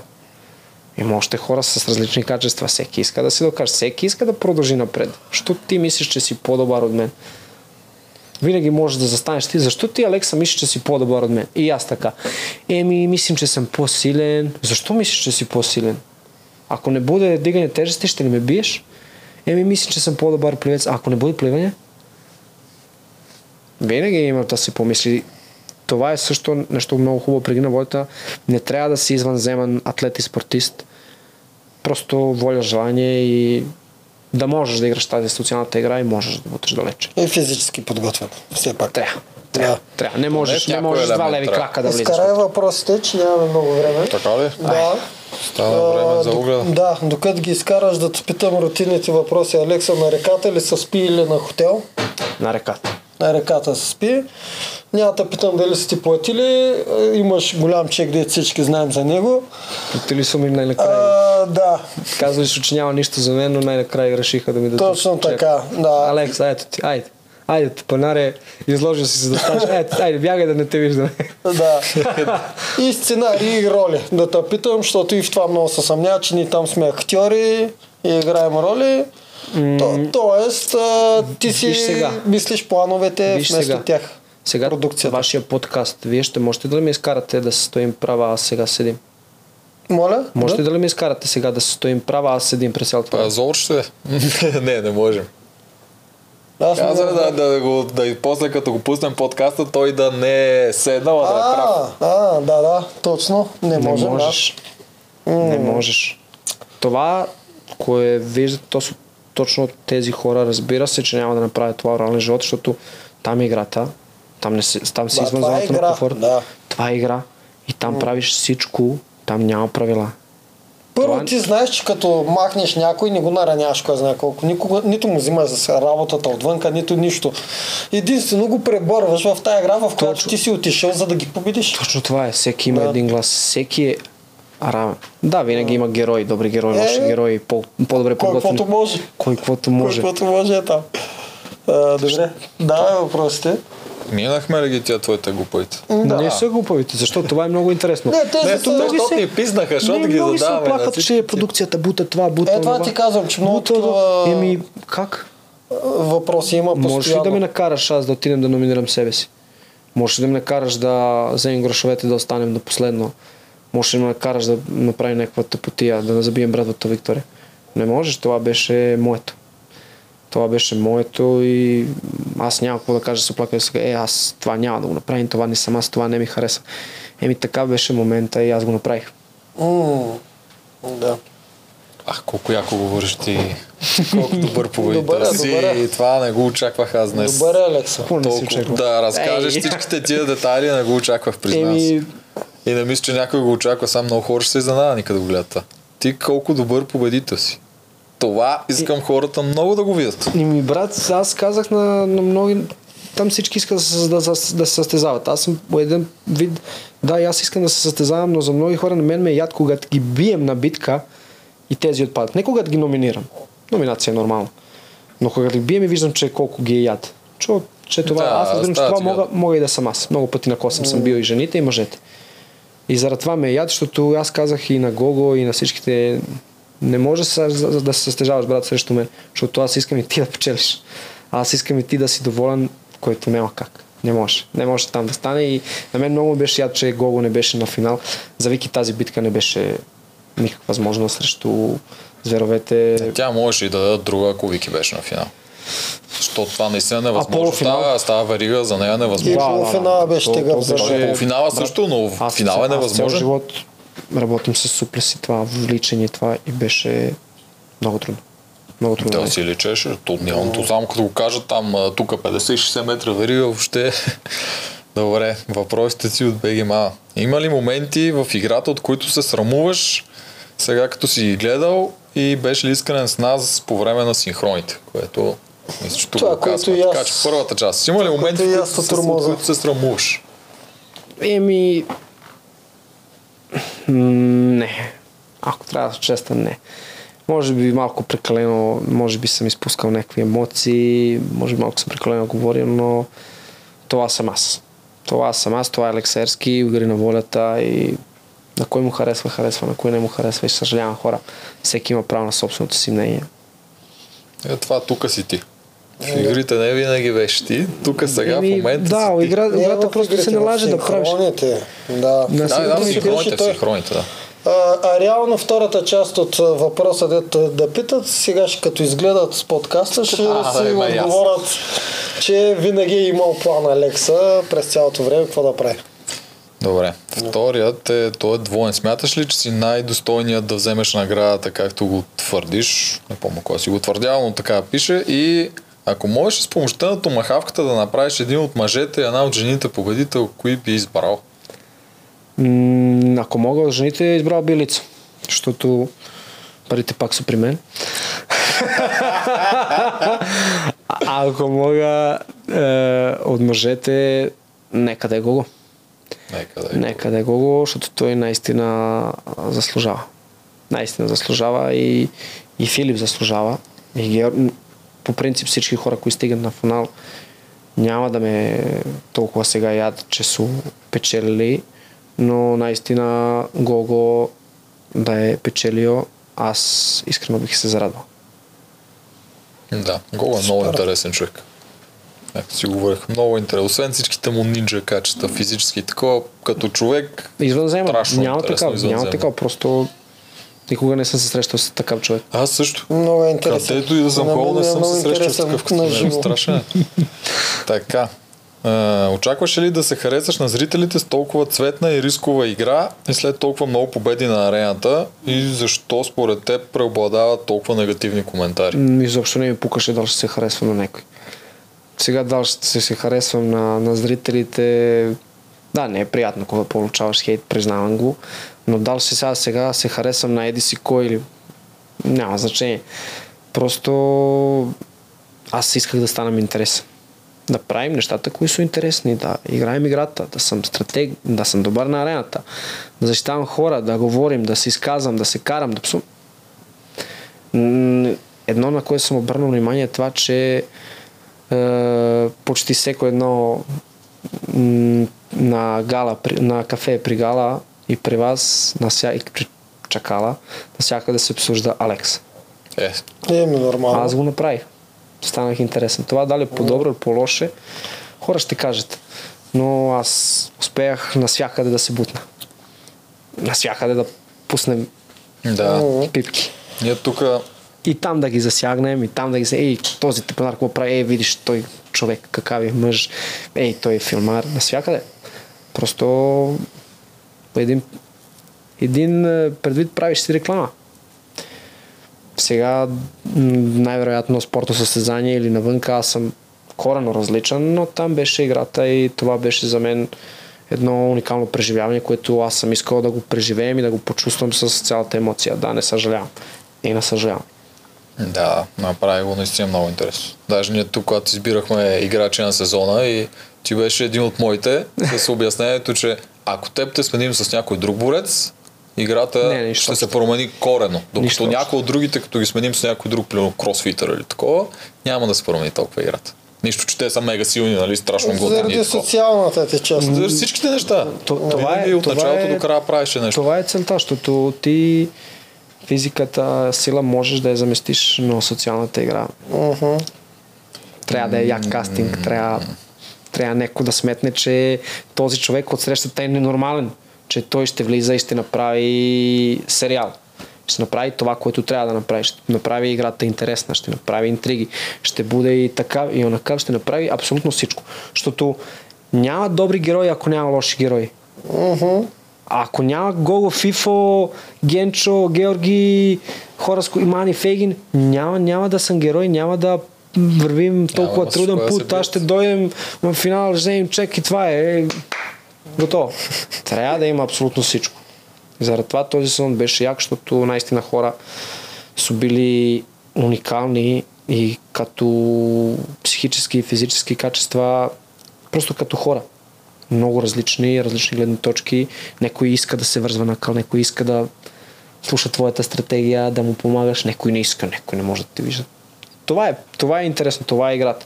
Има още хора с различни качества. Всеки иска да си докаже. Всеки иска да продължи напред. Що ти мислиш, че си по-добър от мен? Винаги можеш да застанеш ти. Защо ти, Алекса, мислиш, че си по-добър от мен? И аз така. Еми, мислим, че съм по-силен. Защо мислиш, че си по-силен? Ако не буде дигане тежести, ще ли ме биеш? Еми, мисля, че съм по-добър плевец. А ако не буде плеване? Винаги има да си помисли. Това е също нещо много хубаво преди на волята. Не трябва да си извънземен атлет и спортист. Просто воля, желание и да можеш да играш тази социалната игра и можеш да буташ далече. И физически подготвен, все пак. Трябва. Трябва. Да. Трябва. Не можеш, не можеш два леви трябва. крака да влизаш. Изкарай въпросите, че нямаме много време. Така ли? Да. Става време за огледа. Да, докато ги изкараш да те питам рутинните въпроси. Алекса на реката ли се спи или на хотел? На реката. На реката се спи. Няма да питам дали са ти платили. А, Имаш голям чек, де всички знаем за него. Ти ли са ми най-накрая? А, да, Казваш, че няма нищо за мен, но най-накрая решиха да ми дадат. точно чек. така. Да. Алекс, ето ти, айде. Айде, панаре, изложил си се да станеш. Айде, айде, бягай да не те виждаме. Да. И сценарии и роли. Да те питам, защото и в това много се съмнява, че ние там сме актьори и играем роли. То, тоест, а, ти си Виж сега. мислиш плановете Виж вместо сега. тях. Сега Продукцията. вашия подкаст, вие ще можете да ме изкарате да се стоим права, аз сега седим? Моля? Можете да? да ли ме изкарате сега да се стоим права, аз седим през цялото време? Зор ще. *laughs* не, не можем. Аз Каза знам. да, да, го, да и после като го пуснем подкаста, той да не е седнал, а да е прав. А, а, да, да, точно. Не, Не можем, можеш. Не можеш. Това, кое виждат точно, точно тези хора, разбира се, че няма да направят това реален живот, защото там е играта. Там, не си, там си Да, извън е зоната на игра, комфорт. да. Това е игра. И там правиш всичко, там няма правила. Първо Това- ти знаеш, че като махнеш някой, не го нараняваш кой знае колко. Никога, нито му взимаш за работата отвънка, нито нищо. Единствено го преборваш в тази игра, в която Точно. ти си отишъл, за да ги победиш. Точно това е. Всеки има Да. един глас. Всеки е равен. Да, винаги има герои, добри герои, Е, лоши герои, по, по-добре Кой подготвени. каквото може. Кой каквото може. Кой каквото може е там. А, добре. Давай въпросите. Минахме ли ги тия твоите глупавите? Да. Не са глупавите, защото това е много интересно. Не, те Не, са- много се- ни писнаха, защото не, ги много се задаваме. на оплакват, всички че продукцията бута това, бута Е, това ти казвам, че много Бута, такива- Еми, как? Въпроси има постоянно. Можеш ли да ме накараш аз да отидем да номинирам себе си? Можеш ли да ме накараш да вземем грошовете да останем до последно? Можеш да ме накараш да направим някаква тъпотия, да не забием братвата Виктория? Не можеш, това беше моето. Това беше моето и аз няма какво да кажа, се оплаках сега, е, аз това няма да го направим, това не съм аз, това не ми хареса. Еми така беше момента и аз го направих. М, Да. Ах, колко яко говориш ти. Колко добър *laughs* поведител Добър е, си. добър е. Това не го очаквах аз днес. Добър е, Алекса. Какво не си Толкова, да разкажеш Ей. всичките тия детайли, не го очаквах, признавам Еми. И не мисля, че някой го очаква, сам много хора ще се изненадани като го гледат. Ти колко добър победител си. Това искам хората много да го видят. И ми брат, аз казах на, на много... Там всички искат да се, да, да, се състезават. Аз съм по един вид... Да, и аз искам да се състезавам, но за много хора на мен ме е яд, когато ги бием на битка и тези отпадат. Не когато ги номинирам. Номинация е нормално. Но когато ги бием и виждам, че колко ги е яд. Чу, че това, Да, аз разбирам, че това мога, мога и да съм аз. Много пъти на косъм съм бил и жените, и мъжете. И заради това ме яд, защото аз казах и на Гого, и на всичките, не може да се състежаваш, брат, срещу мен, защото аз искам и ти да печелиш. Аз искам и ти да си доволен, което няма как. Не може. Не може там да стане и на мен много беше яд, че Гого не беше на финал. За Вики тази битка не беше никаква възможност срещу зверовете. Тя можеше и да даде друга, ако Вики беше на финал. Защото това наистина е невъзможно. полуфинал? Става, става верига за нея И невъзможно. Да, да, полуфинала беше тега. Полуфинала също, но в Аз финал е Аз цял невъзможен. живот работим с суплеси, това вличане, това и беше много трудно. Много трудно. Да е. си лечеше, то няма, то само като го кажат там, тук 50-60 метра верига, въобще. *laughs* Добре, въпросите си от БГМА. Има ли моменти в играта, от които се срамуваш, сега като си ги гледал и беше ли искрен с нас по време на синхроните, което мисля, че тук Това, го което казваме. и аз- Така че първата част. Има ли моменти, и в които, се от които се срамуваш? Еми... Не. Ако трябва да съм честен, не. Може би малко прекалено, може би съм изпускал някакви емоции, може би малко съм прекалено говорил, но това съм аз. Това съм аз, това е Алексерски, игри на волята и на кой му харесва, харесва, на кой не му харесва и съжалявам хора. Всеки има право на собственото си мнение. Е, това тук си ти. В игрите не винаги беше ти. Тук сега в момента да, си ти. игра, Не, играта просто игрите, се в налаже да правиш. синхроните, Да. На Да, да, Синхроните в синхроните, в той. синхроните, да. А, а реално втората част от въпроса, дето да питат, сега ще като изгледат с подкаста, *laughs* ще А, да, си аз. отговорят, че винаги е имал план Алекса през цялото време какво да прави. Добре. Вторият е, той е двоен. Смяташ ли, че си най-достойният да вземеш наградата, както го твърдиш? Не помня кой си го твърдял, но така пише. И ако можеш с помощта на томахавката да направиш един от мъжете и една от жените победител, кои би избрал? М, ако мога жените, избрал би лица. Защото парите пак са при мен. а ако мога е, от мъжете, нека да е Гого. Нека да е. Нека да е Гого, защото той наистина заслужава. Наистина заслужава и, и Филип заслужава. И Геор... По принцип всички хора, които стигат на финал, няма да ме толкова сега яд, че са печелили, но наистина Гого да е печелил, аз искрено бих се зарадвал. Да, Гол е много интересен човек. Както си говорих, много интересен. Освен всичките му нинджа качества, физически и такова, като човек, Извънземно. Страшно Няма такава, няма такава, просто никога не съм се срещал с такъв човек. аз също. Много е интересен. Където и да съм ходил, не съм се срещал с такъв като. Страшен е. *laughs* така. А, очакваш ли да се харесаш на зрителите с толкова цветна и рискова игра и след толкова много победи на арената и защо според теб преобладават толкова негативни коментари? Изобщо не ми пукаше дали ще се харесва на някой. Сега дали ще се, се харесвам на, на зрителите. Да, не е приятно, когато получаваш хейт, признавам го. Но дали се сега, сега се харесвам на еди си кой или... Няма значение. Просто аз исках да станам интересен. Да правим нещата, които са интересни, да играем играта, да съм стратег, да съм добър на арената, да защитавам хора, да говорим, да се изказвам, да се карам, да псувам. Едно, на което съм обърнал внимание е това, че е, почти всеко едно на гала, на кафе при гала и при вас, на ся, и при чакала, навсякъде се обсужда Алекс. Е, Еми, нормално. Аз го направих. Станах интересен. Това дали по-добро или по-лошо, хора ще кажат. Но аз успеях навсякъде да се бутна. Навсякъде да пуснем да. пипки. Ние тук И там да ги засягнем, и там да ги се... Ей, този типанар какво прави? Ей, видиш, той човек, какав е мъж. Ей, той е филмар. Навсякъде. Просто един, един е, предвид правиш си реклама. Сега най-вероятно спортно състезание или навънка аз съм корено различен, но там беше играта и това беше за мен едно уникално преживяване, което аз съм искал да го преживеем и да го почувствам с цялата емоция. Да, не съжалявам. И не съжалявам. Да, направи го наистина много интересно. Даже ние тук, когато избирахме играчи на сезона и ти беше един от моите, с обяснението, че ако теб те сменим с някой друг борец, играта Не, нищо ще се промени корено. Докато някой от другите, като ги сменим с някой друг, примерно кросфитър или такова, няма да се промени толкова играта. Нищо, че те са мега силни, нали, страшно готини. и Заради социалната ти част. За всичките неща. То- това Винаги е- от това началото е- до края правеше нещо. Това е целта, защото ти физиката, сила можеш да я заместиш, но социалната игра Мгм. трябва да е як кастинг, трябва, трябва някой да сметне, че този човек от срещата е ненормален, че той ще влиза и ще направи сериал. Ще направи това, което трябва да направи. Ще направи играта интересна, ще направи интриги, ще буде и така и онакъв, ще направи абсолютно всичко. Защото няма добри герои, ако няма лоши герои. А ако няма Гого, Фифо, Генчо, Георги, хора с Мани Фейгин, няма, няма да съм герой, няма да вървим толкова с труден път. Аз ще дойдем в финал, вземем чек и това е. Готово. *laughs* Трябва да има абсолютно всичко. Заради това този сезон беше як, защото наистина хора са били уникални и като психически и физически качества, просто като хора. Много различни, различни гледни точки. Некой иска да се вързва на къл, некой иска да слуша твоята стратегия, да му помагаш, некой не иска, некой не може да те вижда. Това е, това е интересно, това е играта.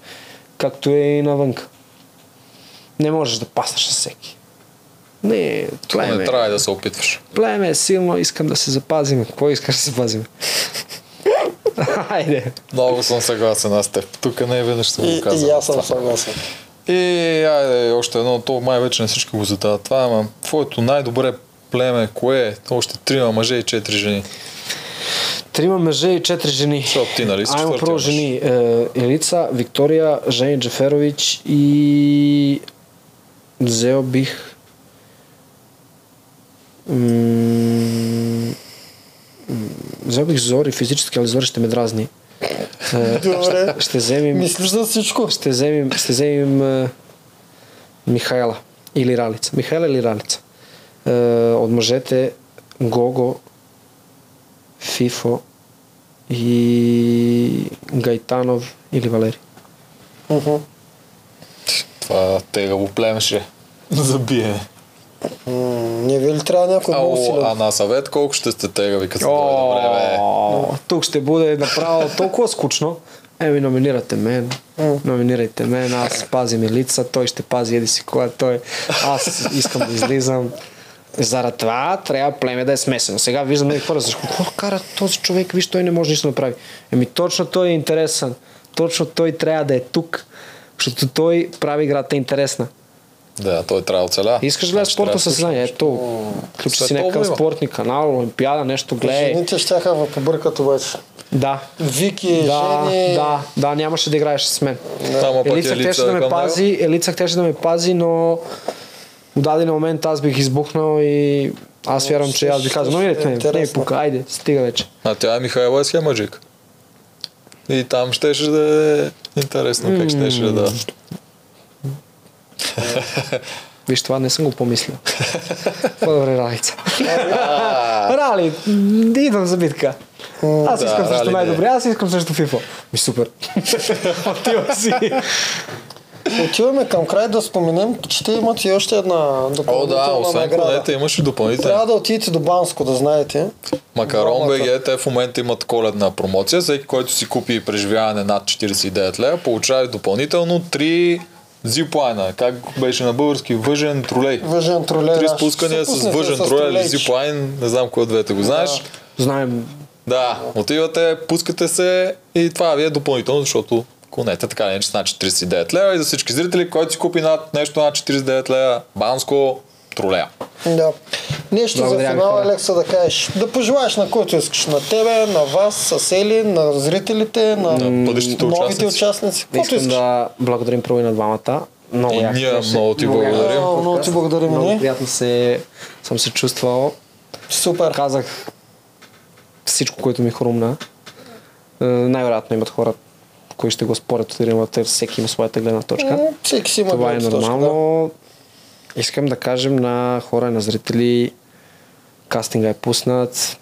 Както е и навънка. Не можеш да паснеш с всеки. Не, племе, Не трябва и да се опитваш. племе е силно, искам да се запазим. Какво искаш да се запазим? Хайде. *laughs* Много съм съгласен аз с теб. Тук не е веднъж ще И, го казвам. и аз съм съгласен. И айде, още едно, то май вече не всички го задават това, ама твоето най-добре племе, кое е? Още трима мъже и четири жени. Трима мъже и четири жени. Защото ти, нали, си Аймо четвъртия първо мъж. жени. Е, Елица, Виктория, Жени Джаферович и взел бих м- м- взел бих Зори физически, але Зори ще ме дразни. Е, Добре. ще вземем Мислиш за всичко? ще вземем, ще вземем е, Михайла или Ралица. Михайла или Ралица. Е, от мъжете Гого, Фифо и Гайтанов или Валери. Мгм. Това тегаво племе ще е. *laughs* за биене. Не ви ли трябва някой много Ало, силен? а на съвет колко ще сте тегави, като дойде време? О, Тук ще бъде направо толкова скучно. Еми, номинирате мен. Номинирайте мен, аз пазим и лица, той ще пази еди си коя той. Аз искам да излизам. Заради това трябва племе да е смесено. Сега виждам и хора, защо какво кара този човек, виж, той не може нищо да направи. Еми точно той е интересен. Точно той трябва да е тук, защото той прави играта интересна. Да, той трябва да оцеля. Искаш да гледаш Значи трябва да състезание? Ето, включи си някакъв спортни канал, Олимпиада, нещо гледай. Жените щяха да побъркат обаче. Да, Вики, да, жени... да, да, нямаше да играеш с мен. Пък Елица щеше да ме пази, Елица щеше да ме пази, но в даден момент аз бих избухнал и аз вярвам, че аз бих казал, но не, не, не, пука, айде, стига вече. А тя е Михайла Схемаджик. И там щеше да е интересно как щеше да... Виж, това не съм го помислил. По-добре Ралица. Рали, идвам за битка. Аз Да, искам също е. най-добре, аз искам също FIFA. Ми супер. *laughs* Отива си. Отиваме към край да споменем, че те имат и още една О, да, допълнителна освен конете имаш и допълнителни. Трябва да отидете до Банско, да знаете. Макарон. БГ, те в момента имат коледна промоция. Всеки, който си купи преживяване над 49 лева, получава допълнително 3 зиплайна. Как беше на български? Въжен тролей. Въжен тролей. Три да. спускания с въжен тролей или зиплайн. Не знам кой от двете го знаеш. Знаем, Да, отивате, пускате се и това ви е допълнително, защото конете така не че над 49 лева и за всички зрители, който си купи над нещо над 49 лева, Банско, тролея. Да. Нещо Благодаря за финала. Алекса, да кажеш. Да пожелаеш на който искаш. На тебе, на вас, с Ели, на зрителите, на, На бъдещите новите участници. участници. Каквото искам искаш. да благодарим първо и на двамата. Много И ние много ти благодарим. Много, много ти благодарим, Много ние. приятно се, съм се чувствал. Супер. Казах всичко, което ми хрумна. Е, Най-вероятно имат хора, които ще го спорят от тримата. Всеки има своята гледна точка. Всеки си има Това е гледна точка, нормално. Искам да кажем на хора, на зрители, кастинга е пуснат.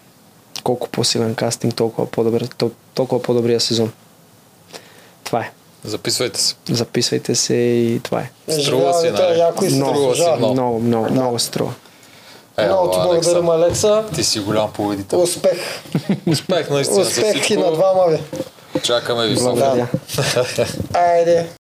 Колко по-силен кастинг, толкова, по-добър, тол- толкова по-добрия сезон. Това е. Записвайте се. Записвайте се и това е. Да. Струва си, Живявайте, нали? Много, Струва си заслужава. много. много, много, много струва. Много ти благодарим, Алекса. Ти си голям победител. Успех. *laughs* Успех наистина за Успех и на двама ви. Чакаме ви. Благодаря. Айде.